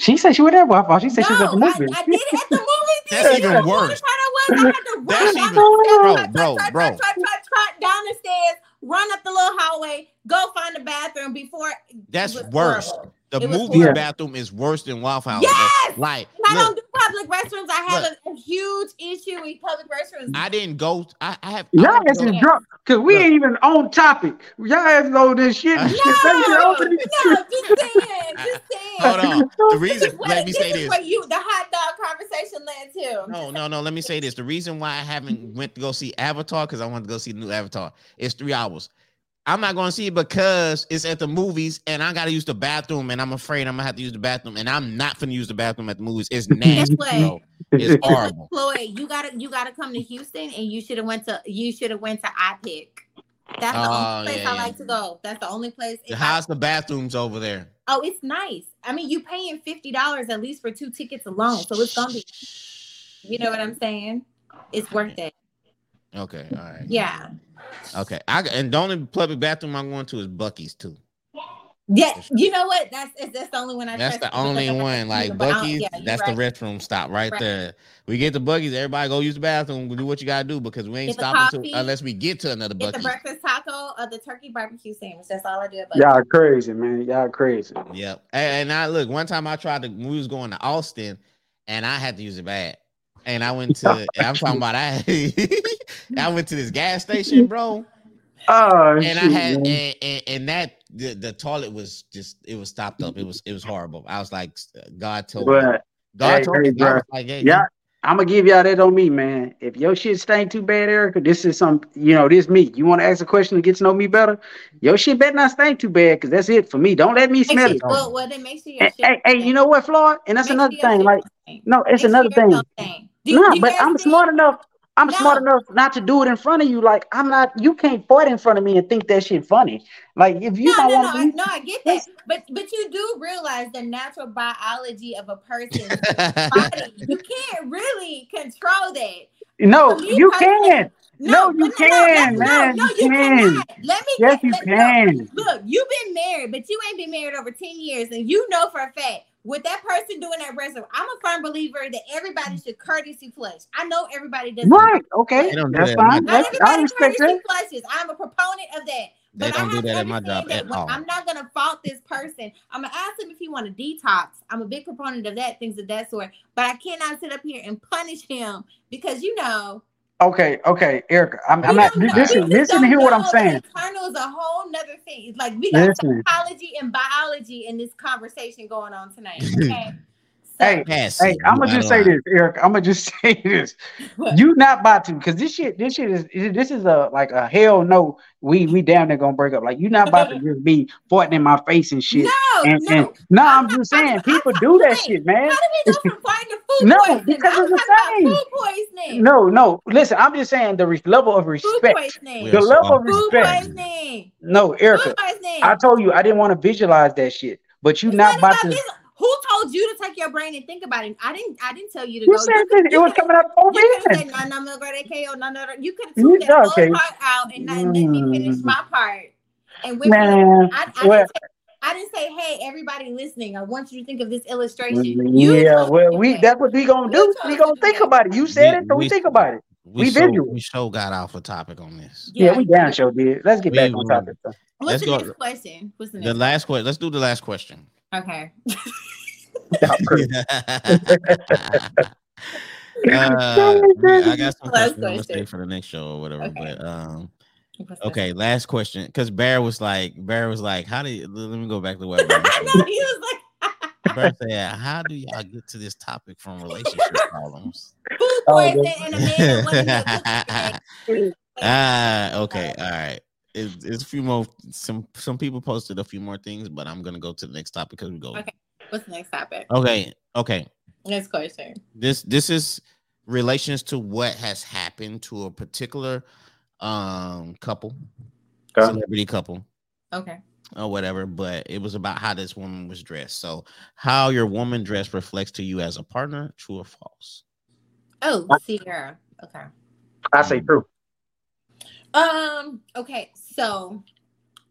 She said she was there Wi-Fi. She said she was at the No, I. I did it at the movie. That's theater. even The worse. part I was, I had to run That's even- the stairs, bro, trot, bro, trot, bro. trot, down the stairs, run up the little hallway, go find the bathroom before. That's worse. horrible. The It movie horrible. bathroom is worse than Waffle House. Yes! Like, And I don't do public restrooms. I have a, a huge issue with public restrooms. I didn't go. I, I have. I Y'all went to ass is drunk because we Look. ain't even on topic. Y'all ass know this shit. And shit. No, no, just saying, just saying. Hold on. The reason. is what- Let me this say is this. where you the hot dog conversation led to. No, no, no. Let me say this. The reason why I haven't went to go see Avatar because I wanted to go see the new Avatar. It's three hours. I'm not going to see it because it's at the movies and I got to use the bathroom and I'm afraid I'm gonna have to use the bathroom and I'm not gonna use the bathroom at the movies. It's nasty, what? It's horrible. Floyd, you gotta you gotta come to Houston and you should have went to you should have went to iPic. That's the Oh, only place yeah, I yeah. like to go. That's the only place. I- How's the bathrooms over there? oh, it's nice. I mean, you paying fifty dollars at least for two tickets alone, so it's gonna be. You know what I'm saying? It's worth it. Okay, all right. Yeah. Okay. I and the only public bathroom I'm going to is Buc-ee's too. Yeah. You know what? That's that's the only one I. That's the only one. to Like use it, but I don't- Buc-ee's, yeah, that's right. the restroom stop right, Right. there. We get the Buc-ee's, everybody go use the bathroom. We do what you gotta do because we ain't Get stopping coffee, to, unless we get to another Get the Buc-ee's. breakfast taco or the turkey barbecue sandwich. That's all I do. About Y'all crazy, man. Y'all crazy. Yep. And, and I look one time I tried to we was going to Austin and I had to use it bad. And I went to I'm talking about I I went to this gas station, bro. Oh, And shit, I had and, and, and that the, the toilet was just it was stopped up. It was it was horrible. I was like God told me. But God hey, told hey, me. I bro. was like, hey, yeah, I'm gonna give y'all that on me, man. If your shit stink too bad, Erica, this is some, you know, this me. You want to ask a question to get to know me better? Your shit better not stink too bad, because that's it for me. Don't let me smell sure- it. well, well, then make sure your Hey, shit. hey, hey, you know what, Floyd? And that's Make another sure thing. Like, stink. no, it's Make another your thing. Don't stink. Do you- No, do but I'm think- smart enough. I'm No. smart enough not to do it in front of you. Like I'm not. You can't fart in front of me and think that shit funny. Like if you no, don't no, no, want I, to, no, I get that, but but you do realize the natural biology of a person's body. You can't really control that. no, For me you personally- can. No, you can, no, man, No, you you can. cannot. Let me. Yes, get, you let- can. Look, look, you've been married, but you ain't been married over ten years, and you know for a fact with that person doing that wrestling, I'm a firm believer that everybody mm. should courtesy flush. I know everybody does. Right. Okay. Don't That's that fine. Not That's, I everybody respect that. courtesy flushes. I'm a proponent of that. They But don't I do that to at my understand job at all. I'm not gonna fault this person. I'm gonna ask him if he want to detox. I'm a big proponent of that, things of that sort. But I cannot sit up here and punish him because you know. Okay. Okay, Erica. I'm, I'm not. don't know- Listen. we Listen to hear what I'm know. saying. Internal is a whole nother thing. It's like we got Listen. psychology and biology in this conversation going on tonight. Okay. So, Hey, Yes, Hey, I'm gonna just say this, Eric. I'm gonna just say this. What? You not about to, because this shit, this shit is, this is a like a hell no. We we damn near gonna break up. Like you not about to just be farting in my face and shit. no, and, no. and no, I'm, I'm just talking saying about- people I'm do that talking- shit, man. How did we go from fighting to food No, poisoning? because I'm it's the talking same. food. No, no. Listen, I'm just saying the re- level of Food respect. poisoning. The are level of so- Food respect. poisoning. No, Erica. Food poisoning. I told you I didn't want to visualize that shit, but you It's not about to. This- Who told you to take your brain and think about it? I didn't. I didn't tell you to You go. said you that it was coming out of both You could have said no, no, no, go to KO, no, no, no. You could have You- took that whole part out and not let me finish Mm. my part. And when Man, I, I, well- didn't say, I didn't say, hey, everybody listening, I want you to think of this illustration. You yeah, well, we that. that's what we gonna You do. We gonna me think that. about it. You said We- it, so we we- think about it. We, We so, we so got off a topic on this. Yeah, we damn sure did. Let's get We back on topic. though. What's Let's the go- next question? What's the next The last question. Let's do the last question. Okay. Y'all crazy. uh, we- I got some Last questions question. for the next show or whatever. Okay. But um, okay, last question. Because Bear was like, Bear was like, how do you? Let me go back to what Bear I said. know he was like Bear said, how do y'all get to this topic from relationship problems? food Oh, poisoning and a man wanting to cook Ah, okay, all right. It's, it's a few more. Some some people posted a few more things, but I'm gonna go to the next topic because we go. Okay. What's the next topic? Okay, okay. Next question. This this is relations to what has happened to a particular um couple, Okay. celebrity couple. Okay. or whatever, but it was about how this woman was dressed. So, how your woman dress reflects to you as a partner, true or false? Oh, Ciara. Okay. I say true. Um. Okay. So,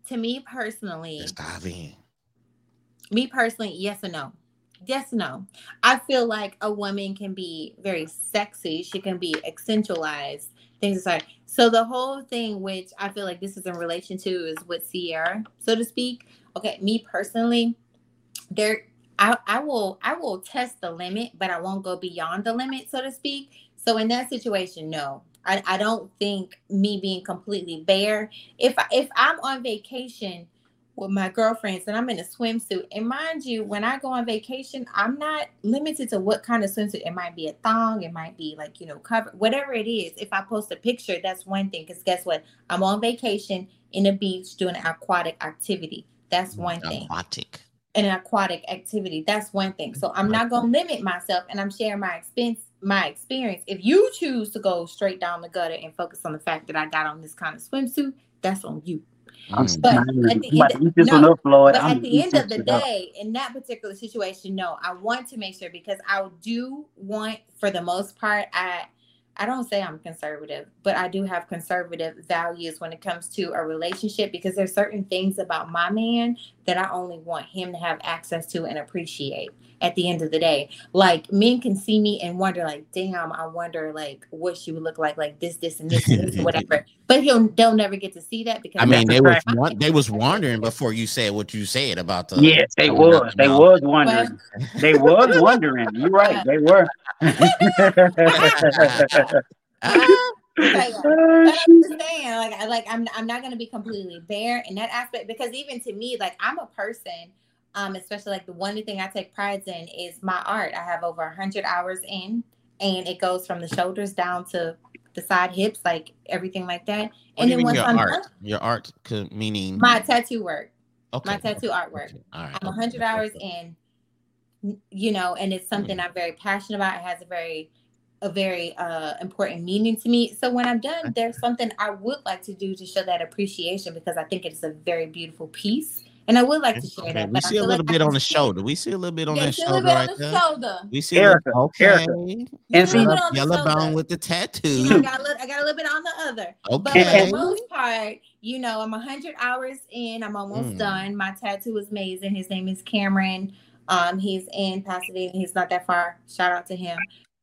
to me personally, dive in. me personally, yes or no? Yes, or no. I feel like a woman can be very sexy. She can be accentualized. Things like so. The whole thing, which I feel like this is in relation to, is with Ciara, so to speak. Okay, me personally, there, I, I will, I will test the limit, but I won't go beyond the limit, so to speak. So in that situation, no, I, I don't think me being completely bare. If if I'm on vacation with my girlfriends and I'm in a swimsuit. And mind you, when I go on vacation, I'm not limited to what kind of swimsuit. It might be a thong, it might be like, you know, cover whatever it is. If I post a picture, that's one thing. Because guess what? I'm on vacation in the beach doing an aquatic activity. That's one thing. Aquatic. An aquatic activity. That's one thing. So I'm not gonna limit myself and I'm sharing my expense, my experience. If you choose to go straight down the gutter and focus on the fact that I got on this kind of swimsuit, that's on you. I'm Mm. But at the end of- no, up, But I'm at the end of the eating up. day, in that particular situation, no, I want to make sure because I do want, for the most part, I I don't say I'm conservative, but I do have conservative values when it comes to a relationship because there's certain things about my man that I only want him to have access to and appreciate at the end of the day. Like men can see me and wonder, like, damn, I wonder like what she would look like, like this, this, and this, this, whatever. But he'll they'll never get to see that because I mean, they was correct. won- they was wondering before you said what you said about the. Yes, they was. They mouth. was wondering. They was wondering. You're right. They were. Ah, ah, Okay, Oh, But I'm just saying, like, I like I'm I'm not gonna be completely bare in that aspect because even to me, like I'm a person, um, especially like the one thing I take pride in is my art. I have over a hundred hours in, and it goes from the shoulders down to the side hips, like everything like that. what and then once your I'm art? done, Your art meaning my tattoo work, okay. my tattoo artwork. okay, All right. I'm 100 okay, hours in, you know, and it's something Mm. I'm very passionate about. It has a very, a very uh, important meaning to me. So when I'm done, there's something I would like to do to show that appreciation because I think it's a very beautiful piece, and I would like to share Okay, that. we see a little like bit on the shoulder. We see a little bit on Yeah, that see a little shoulder right on the there. shoulder. We see a Erica, little, okay. Erica. And a see- little bit on the Yellow bone with the You know, I tattoo. got a little, I got a little bit on the other. But for Okay. the most part, you know, I'm 100 hours in. I'm almost Mm. done. My tattoo is amazing. His name is Cameron. Um, he's in Pasadena. He's not that far. Shout out to him.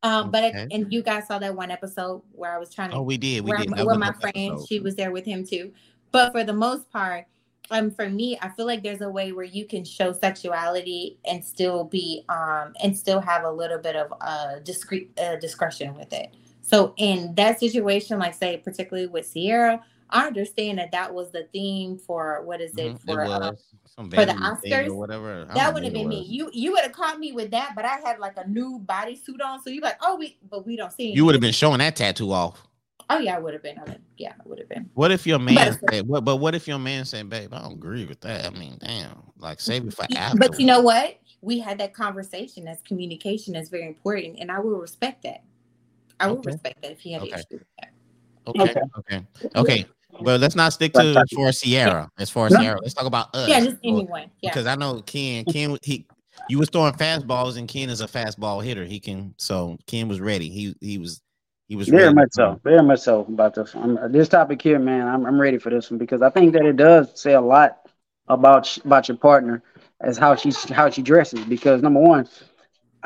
Um, but Okay. it, and you guys saw that one episode where I was trying to Oh, we did. We where, did. my- where my friend episode. she was there with him too. But for the most part, um, for me, I feel like there's a way where you can show sexuality and still be um and still have a little bit of uh discreet uh, discretion with it. So in that situation, like say particularly with Ciara, I understand that that was the theme for what is it Mhm, for it uh, some for the Oscars, or whatever. I don't that would have been me. You you would have caught me with that, but I had like a new bodysuit on, so you're like, oh we, but we don't see. You would have been showing that tattoo off. Oh yeah, I would have been. I mean, yeah, I would have been. What if your man But- said, what, but what if your man said, babe, I don't agree with that. I mean, damn, like save it for after. But you know what? We had that conversation. That's communication. That's very important, and I will respect that. I will respect that if he had an issue with that. Okay, okay, okay. Well, let's not stick to as far as Ciara. As far as Ciara, let's talk about us. Yeah, just anyone. Yeah. Because I know Ken, Ken, he, you was throwing fastballs, and Ken is a fastball hitter. He can, so Ken was ready. He he was he was Very ready. much so. Very much so about this. I'm, this topic here, man. I'm, I'm ready for this one because I think that it does say a lot about about your partner as how she how she dresses. Because number one,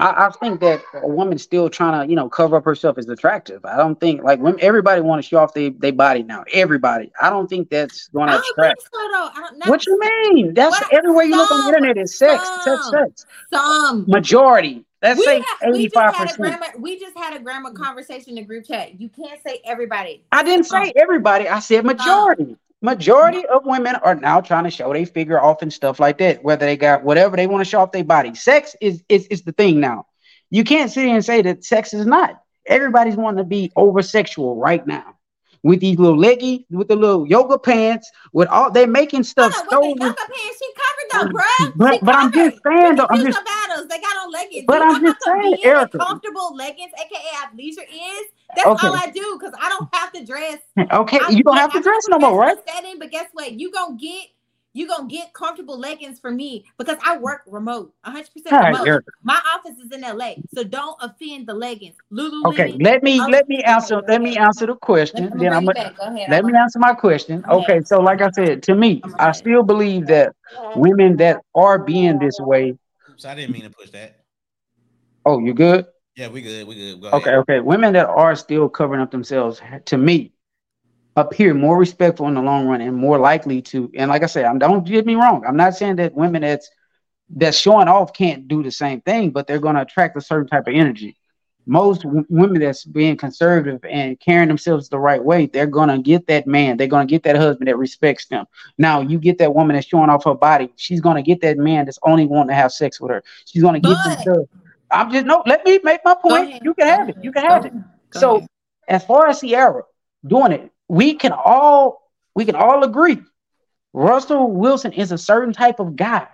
I, I think that a woman's still trying to you know cover up herself as attractive. I don't think like women. Everybody want to show off their their body now. Everybody. I don't think that's going to attract. so. What you mean? That's What? everywhere you look on the internet is sex, sex, Some. sex. Some. Majority. Let's We, say had, we eighty just had a percent. We just had a grammar conversation in the group chat. You can't say everybody. I didn't say uh, everybody. I said uh, majority. Majority of women are now trying to show their figure off and stuff like that. Whether they got whatever they want to show off their body. Sex is is is the thing now. You can't sit here and say that sex is not. Everybody's wanting to be over sexual right now. With these little leggy, with the little yoga pants, with all they're making stuff no, so yoga pants, she covered though, bruh. But She but I'm just saying though, I'm just battles. They got on leggings. But I'm just saying, Erica. comfortable leggings, aka athleisure, is. That's Okay. all I do because I don't have to dress. Okay, I- you don't have to I'm dress no more, right? Setting, but guess what? You gonna get you gonna get comfortable leggings for me because I work remote, 100 percent remote. Erica. My office is in LA, so don't offend the leggings. Lululemon. Okay, let me let me answer go let me answer the question. I'm Then I'm gonna. Go ahead. let I'm me gonna- answer my question. Okay. Okay, so like I said, to me, I'm I okay. still believe that women that are being this way. Oops, I didn't mean to push that. Oh, you good? Yeah, we good. We good. Go Okay, ahead. okay. Women that are still covering up themselves, to me, appear more respectful in the long run and more likely to. And like I said, I'm, don't get me wrong. I'm not saying that women that's that's showing off can't do the same thing, but they're going to attract a certain type of energy. Most w- women that's being conservative and carrying themselves the right way, they're going to get that man. They're going to get that husband that respects them. Now, you get that woman that's showing off her body. She's going to get that man that's only wanting to have sex with her. She's going to get But- them. I'm just no. Let me make my point. You can have it. You can Go have it. Go So ahead. as far as Sierra doing it, we can all we can all agree. Russell Wilson is a certain type of guy.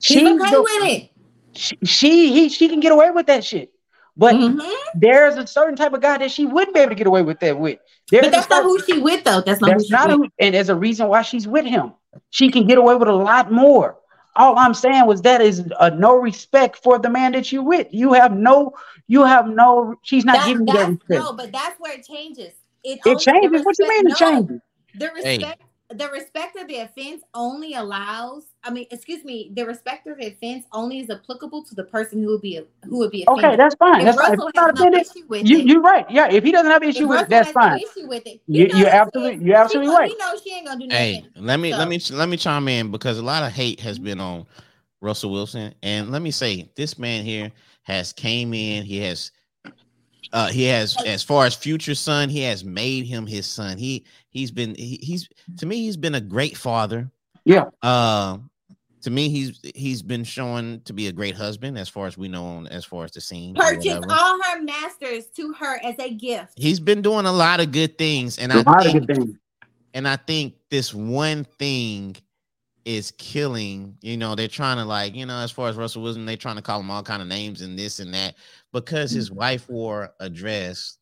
She's She's okay the- with it. she, she he she can get away with that shit. But Mhm. there's a certain type of guy that she wouldn't be able to get away with that with. There's But that's a not who she with though. That's not that's who she not with. who, and there's a reason why she's with him. She can get away with a lot more. All I'm saying was that is a no respect for the man that you with. You have no, you have no. She's not That- giving you that respect. no, but that's where it changes. It, it only- the changes. What you respect- mean it no, changes? The Hey. Respect, the respect of the offense only allows. I mean, excuse me. The respect of the offense only is applicable to the person who would be who would be offended. Okay, that's fine. if That's fine. If Russell he's not has no offended, issue with you it, you're right. Yeah, if he doesn't have issue with it, that's fine. issue with it, you, you're absolutely- you're absolutely she right. He knows she ain't gonna do nothing. Hey, let me So- let me let me chime in because a lot of hate has been on Russell Wilson, and let me say this man here has came in. He has, uh, he has as far as future son, he has made him his son. He he's been he, he's to me he's been a great father. Yeah. Uh, to me he's he's been shown to be a great husband as far as we know on as far as the scene. or Purchase all her masters to her as a gift. He's been doing a lot of good things, and A I lot of think good things. and I think this one thing is killing. You know, they're trying to like, you know, as far as Russell Wilson, they're trying to call him all kind of names and this and that because his wife wore a dress.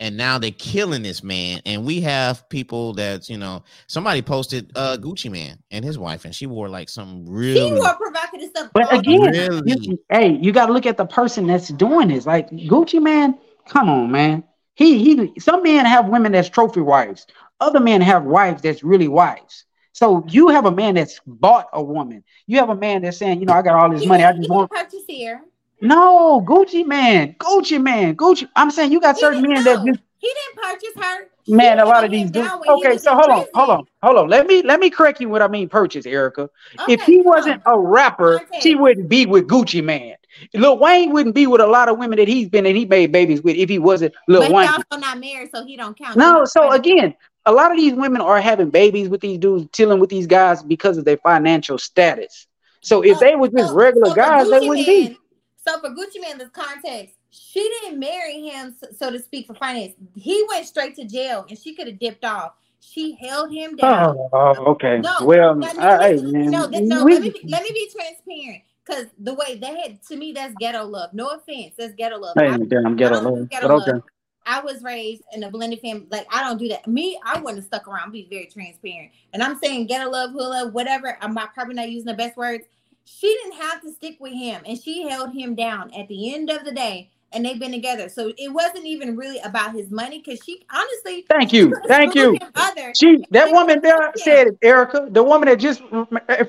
And now they're killing this man. And we have people that, you know, somebody posted uh Gucci Mane and his wife, and she wore like some She really wore provocative stuff. But again. Really? you, hey, you got to look at the person that's doing this. Like Gucci Mane, come on, man. He he. Some men have women that's trophy wives. Other men have wives that's really wives. So you have a man that's bought a woman. You have a man that's saying, you know, I got all this He money. I just want. purchase here. No, Gucci Mane, Gucci Mane, Gucci. I'm saying you got He certain men that know. just He didn't purchase her. Man. A lot of these dudes. down when he Okay, so hold on, hold on, hold on. Let me let me correct you what I mean. Purchase, Erica. if he wasn't on. a rapper, Context. he wouldn't be with Gucci Mane. Lil Wayne wouldn't be with a lot of women that he's been and he made babies with if he wasn't Lil but Wayne. also not married, so he don't count. No, so again, a lot of these women are having babies with these dudes, chilling with these guys because of their financial status. So if So- they were just so- regular so guys, they wouldn't Man, be. So for Gucci Mane, this context, she didn't marry him, so, so to speak, for finance. He went straight to jail, and she could have dipped off. She held him oh, down. Oh, okay. No, well, no, all no, man. no, th- no, let me be, let me be transparent. Cause the way they had to me, that's ghetto love. No offense, that's ghetto love. Hey, I, damn, get I a don't do load. ghetto But love. okay. I was raised in a blended family. Like I don't do that. Me, I wouldn't have stuck around. Be very transparent. And I'm saying get a love, love, whatever. I'm not probably not using the best words. She didn't have to stick with him, and she held him down at the end of the day. And they've been together, so it wasn't even really about his money. Because she honestly, Thank you. Thank you. Other, She that woman there said it, Erica. The woman that just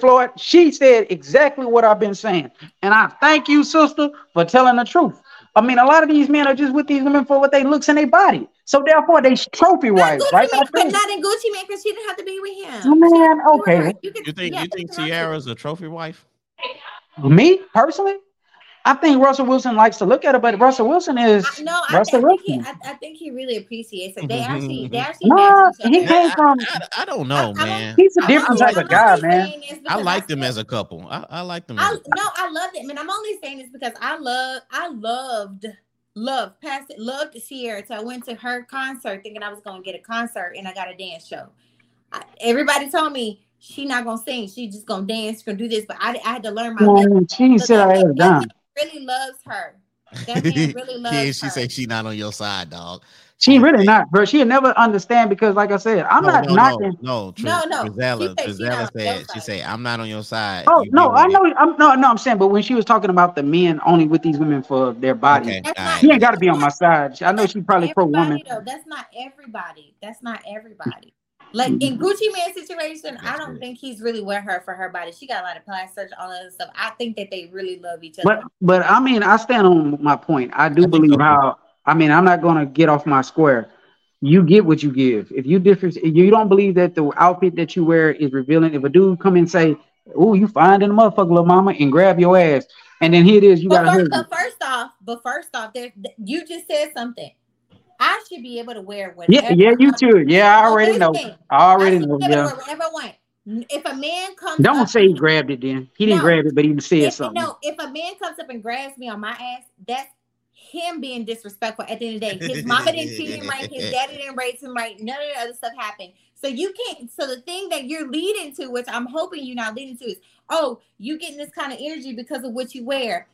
Floyd, she said exactly what I've been saying. And I thank you, sister, for telling the truth. I mean, a lot of these men are just with these women for what they looks and they body. So therefore, they trophy not wives, right? Man, but not in Gucci Mane because she didn't have to be with him. Man, She didn't have to be with okay. her. could- You think yeah, you think it's. Ciara's a trophy wife? Me personally, I think Russell Wilson likes to look at it, but Russell Wilson is I, no, I, I Russell think he, Wilson. I, I think he really appreciates it. They mm-hmm, actually, they mm-hmm. actually No, he came I, from. I, I don't know, I- I man. He's a I'm different type of guy, man. I because like them as a couple. I, I like them. As no, I love them, and I'm only saying this because I love, I loved, loved, past it, loved Ciara. So I went to her concert thinking I was gonna get a concert, and I got a dance show. I, everybody told me she not gonna sing, she just gonna dance, gonna do this, but I, I had to learn my. lesson. Man, she said I that- had it done. Wasn't- really loves her. That man really loves Kid, her. she say she not on your side, dog. She really not, bro. She'll never understand because, like I said, I'm no, not no, knocking. No, no, Tr- No, no. Trizella, She said she Trizella said she say I'm not on your side. Oh You no, I with know. I'm no, no. I'm saying, but when she was talking about the men only with these women for their body, Okay, That's right. she ain't got to be on my side. I know she probably pro woman. everybody. That's not everybody. That's not everybody. Like in mm-hmm. Gucci Mane situation, I don't good. think he's really with her for her body. She got a lot of plastic surgery, all that other stuff. I think that they really love each other. But but I mean, I stand on my point. I do I believe so, how. I mean, I'm not gonna get off my square. You get what you give. If you different, if you don't believe that the outfit that you wear is revealing. If a dude come and say, "Oh, you fine in the motherfucker, little mama," and grab your ass, and then here it is, you got but, a first, but first off, but first off, there you just said something. I should be able to wear whatever. Yeah, yeah, you too. Yeah, I already know. I I already should know. be able Yeah. whatever I want. If a man comes, Don't up, say he grabbed it. Then he didn't No. grab it, but he said if, something. no, if a man comes up and grabs me on my ass, that's him being disrespectful at the end of the day. His mama didn't feed him right, his daddy didn't raise him right, none of the other stuff happened. So you can't so the thing that you're leading to, which I'm hoping you're not leading to, is oh, you getting this kind of energy because of what you wear.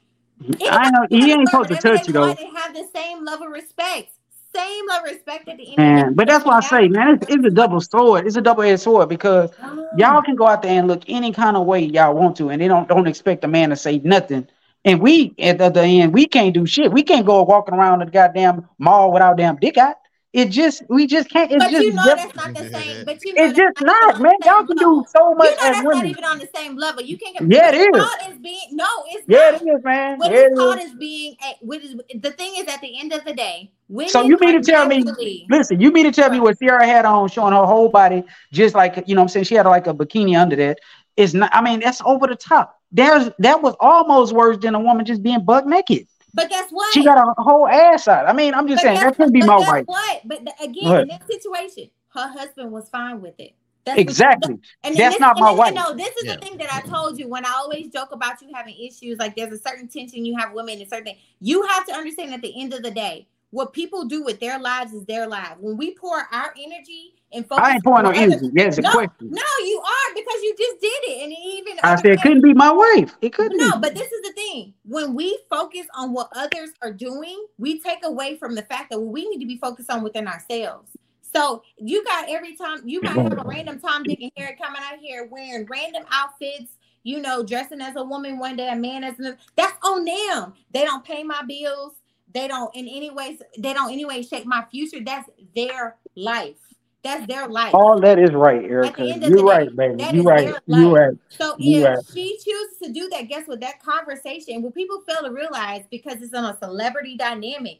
I know he ain't supposed to touch you though. want and have the same level of respect. Same of respect at the end Man, but that's why I say, man, it's, it's a double sword. It's a double-edged sword because Oh. y'all can go out there and look any kind of way y'all want to, and they don't don't expect a man to say nothing. And we at the, the end, we can't do shit. We can't go walking around the goddamn mall without damn dick out. It just we just can't. It's But just you know diff- that's not the same. But you know it's just not not, man. on the same Y'all can do level. so You much know as that's not even on the same level. You can't get Yeah, it is is. being no, it's Yeah, not. it is, man. What Yeah, is called is. as being a, what is the thing is at the end of the day, women So you mean to tell me? Listen, you mean to tell me what Ciara had on, showing her whole body, just like you know, what I'm saying she had like a bikini under that. Is not. I mean, that's over the top. There's that was almost worse than a woman just being buck naked. But guess what? She got a whole ass out. I mean, I'm just But saying that could be what- my guess wife. What? But the- again, What? in that situation, her husband was fine with it. That's what- Exactly. And That's this, not and my this, wife. No, this is Yeah. the thing that I told you when I always joke about you having issues. Like there's a certain tension you have with women and certain thing. You have to understand at the end of the day, what people do with their lives is their lives. When we pour our energy and focus, I ain't pouring no on energy. That's a no, question. no, you are because you just did it, and even I said it couldn't be my wife. It couldn't no, be. but this is the thing. When we focus on what others are doing, we take away from the fact that we need to be focused on within ourselves. So you got every time you might have a random Tom, Dick, and Harry coming out here wearing random outfits, you know, dressing as a woman one day, a man as another. That's on them. They don't pay my bills. They don't in any ways, they don't anyway shape my future. That's their life. That's their life. All that is right, Erica. You're right, day, baby. You're right. You're right. So You if right. she chooses to do that, guess what? That conversation, what people fail to realize because it's on a celebrity dynamic,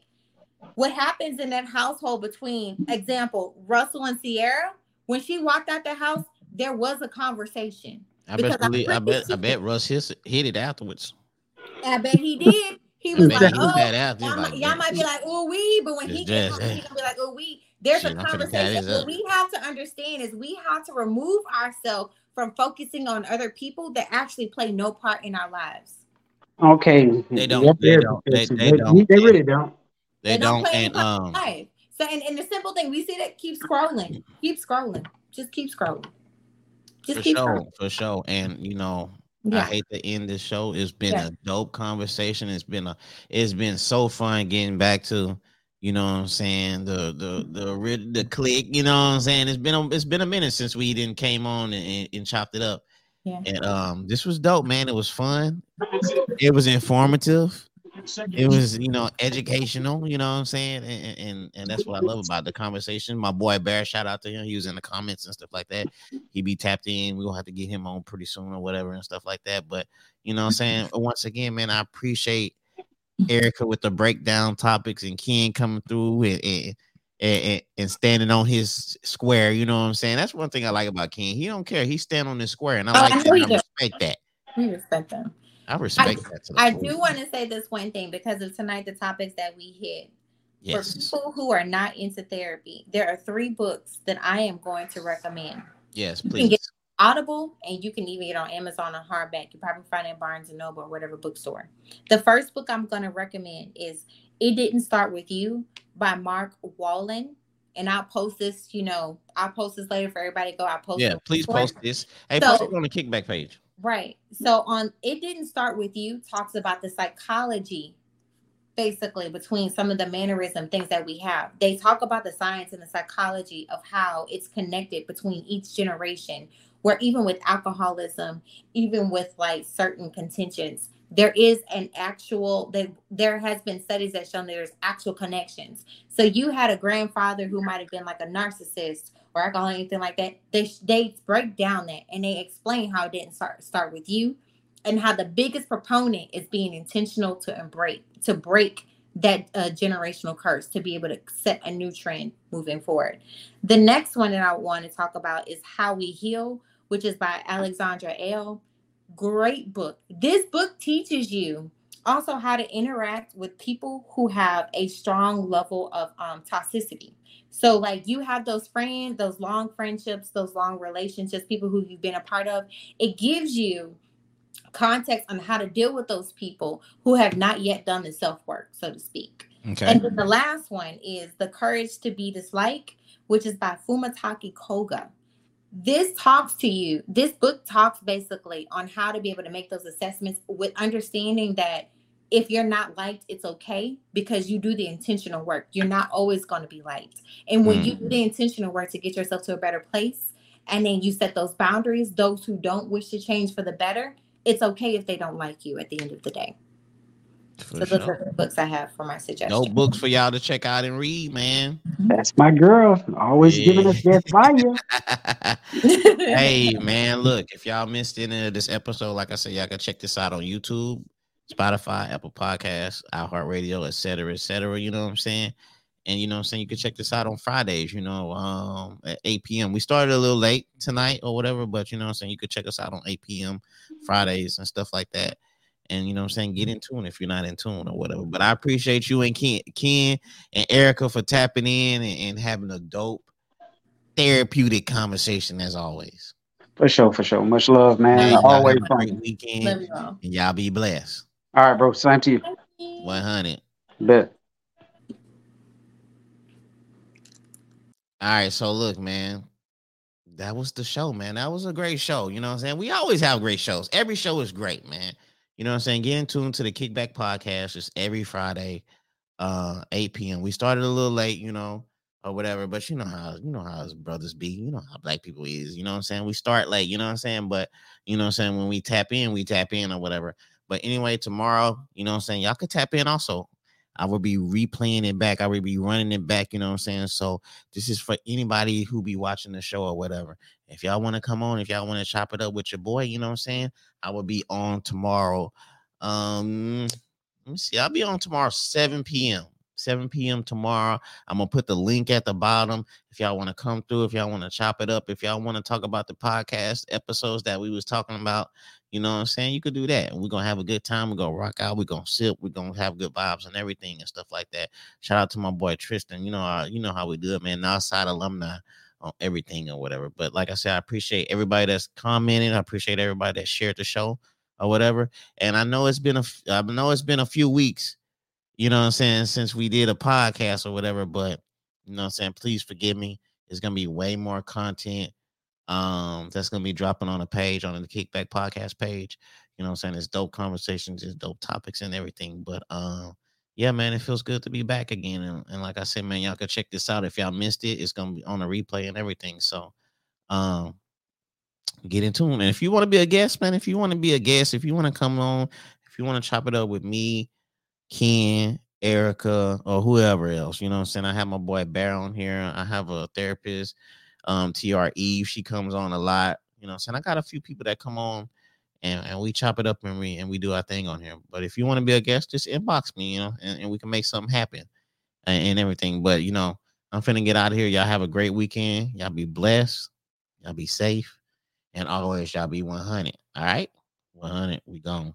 what happens in that household between, example, Russell and Ciara, when she walked out the house, there was a conversation. I bet, I'm believe, I pretty bet, I bet Russ his, hit it afterwards. I bet he did. He was like, oh, that after. Y'all, like, might, y'all might be like, oh, we, but when he gets just- home, he's gonna be like, oh, we. There's Shit, a I'm finna tie conversation. What we have to understand is we have to remove ourselves from focusing on other people that actually play no part in our lives. Okay. They don't. Yep, They there's don't. They- they They, don't. they really don't. They don't, play and any part in um, life. So, and, and the simple thing we see that keep scrolling, keep scrolling, just keep scrolling, just for keep sure, scrolling. for sure. And you know, I hate to end this show. It's been Yeah. a dope conversation. It's been a it's been so fun getting back to, you know what I'm saying, the the the the click, you know what I'm saying? It's been a it's been a minute since we didn't came on and, and, chopped it up. Yeah. And um this was dope, man. It was fun. It was informative. It was, you know, educational, you know what I'm saying? And, and and that's what I love about the conversation. My boy Bear, shout out to him. He was in the comments and stuff like that. He be tapped in. We'll have to get him on pretty soon or whatever and stuff like that. But you know what I'm saying? Once again, man, I appreciate Erica with the breakdown topics and Ken coming through and and, and, and standing on his square. You know what I'm saying? That's one thing I like about Ken. He don't care. He stand on his square, and I Oh, like know that. I respect that. we respect them. I respect that. To the I do want to say this one thing because of tonight, the topics that we hit. Yes. For people who are not into therapy, there are three books that I am going to recommend. Yes, can please. get- Audible, and you can even get on Amazon on hardback. You probably find it in Barnes and Noble or whatever bookstore. The first book I'm going to recommend is "It Didn't Start with You" by Mark Wolynn, and I'll post this. You know, I'll post this later for everybody to go. I'll post. Yeah, please before. post this. Hey, So- post it on the Kikback page. Right. So on it didn't start with you talks about the psychology basically between some of the mannerism things that we have. They talk about the science and the psychology of how it's connected between each generation where even with alcoholism, even with like certain contentions, there is an actual that there has been studies that show there's actual connections. So you had a grandfather who might have been like a narcissist or alcohol or anything like that. They they break down that and they explain how it didn't start start with you and how the biggest proponent is being intentional to embrace to break that uh, generational curse to be able to set a new trend moving forward. The next one that I want to talk about is How We Heal, which is by Alexandra Elle. Great book. This book teaches you also how to interact with people who have a strong level of um, toxicity. So, like you have those friends, those long friendships, those long relationships, people who you've been a part of. It gives you context on how to deal with those people who have not yet done the self work, so to speak. Okay. And then the last one is The Courage to Be Disliked, which is by Fumitake Koga. This talks to you, this book talks basically on how to be able to make those assessments with understanding that if you're not liked, it's okay because you do the intentional work. You're not always going to be liked. And when mm. you do the intentional work to get yourself to a better place, and then you set those boundaries, those who don't wish to change for the better, it's okay if they don't like you at the end of the day. For so those are the books I have for my suggestion. No books for y'all to check out and read, man. That's my girl. Always yeah. giving us that fire. hey, man, look, if y'all missed any of this episode, like I said, y'all can check this out on YouTube, Spotify, Apple Podcasts, iHeartRadio, etc., etc. You know what I'm saying? And you know what I'm saying? You can check this out on Fridays, you know, um, at 8 p.m. We started a little late tonight or whatever, but you know what I'm saying? You could check us out on 8 p.m. Fridays and stuff like that. And you know what I'm saying? Get mm-hmm. in tune if you're not in tune or whatever. But I appreciate you and Ken, Ken and Erica for tapping in and, and having a dope therapeutic conversation as always. For sure, for sure. Much love, man. man always fun. Weekend. Y'all. And y'all be blessed. All right, bro. Same to you. 100. Bet. All right, so look, man, that was the show, man. That was a great show. You know what I'm saying? We always have great shows. Every show is great, man. You know what I'm saying? Get in tune to the Kikback Podcast. It's every Friday, uh, 8 p.m. We started a little late, you know, or whatever, but you know how you know how his brothers be, you know how black people is, you know what I'm saying? We start late, you know what I'm saying? But you know what I'm saying, when we tap in, we tap in or whatever. But anyway, tomorrow, you know what I'm saying, y'all could tap in also. I will be replaying it back. I will be running it back. You know what I'm saying? So this is for anybody who be watching the show or whatever. If y'all want to come on, if y'all want to chop it up with your boy, you know what I'm saying? I will be on tomorrow. Um, let me see. I'll be on tomorrow, 7 p.m. 7 p.m. tomorrow. I'm gonna put the link at the bottom if y'all want to come through, if y'all want to chop it up, if y'all want to talk about the podcast episodes that we was talking about, you know what I'm saying? You could do that. We're gonna have a good time. We're gonna rock out. We're gonna sip. We're gonna have good vibes and everything and stuff like that. Shout out to my boy Tristan. You know, uh, you know how we do it, man. Outside alumni on everything or whatever. But like I said, I appreciate everybody that's commenting. I appreciate everybody that shared the show or whatever. And I know it's been a I know it's been a few weeks, you know what I'm saying, since we did a podcast or whatever. But you know what I'm saying, please forgive me. It's gonna be way more content um, that's gonna be dropping on a page on the Kikback Podcast page. You know, I'm saying it's dope conversations, it's dope topics and everything. But um, yeah, man, it feels good to be back again. And, and like I said, man, y'all can check this out if y'all missed it. It's gonna be on a replay and everything. So, um, get in tune. And if you want to be a guest, man, if you want to be a guest, if you want to come on, if you want to chop it up with me, Ken, Erica, or whoever else, you know I'm saying? I have my boy Bear on here. I have a therapist um TR Eve. She comes on a lot. You know, saying I got a few people that come on and, and we chop it up and we and we do our thing on here. But if you want to be a guest, just inbox me, you know, and, and we can make something happen and, and everything. But you know, I'm finna get out of here. Y'all have a great weekend. Y'all be blessed. Y'all be safe. And always y'all be 100. All right. 100. We gone.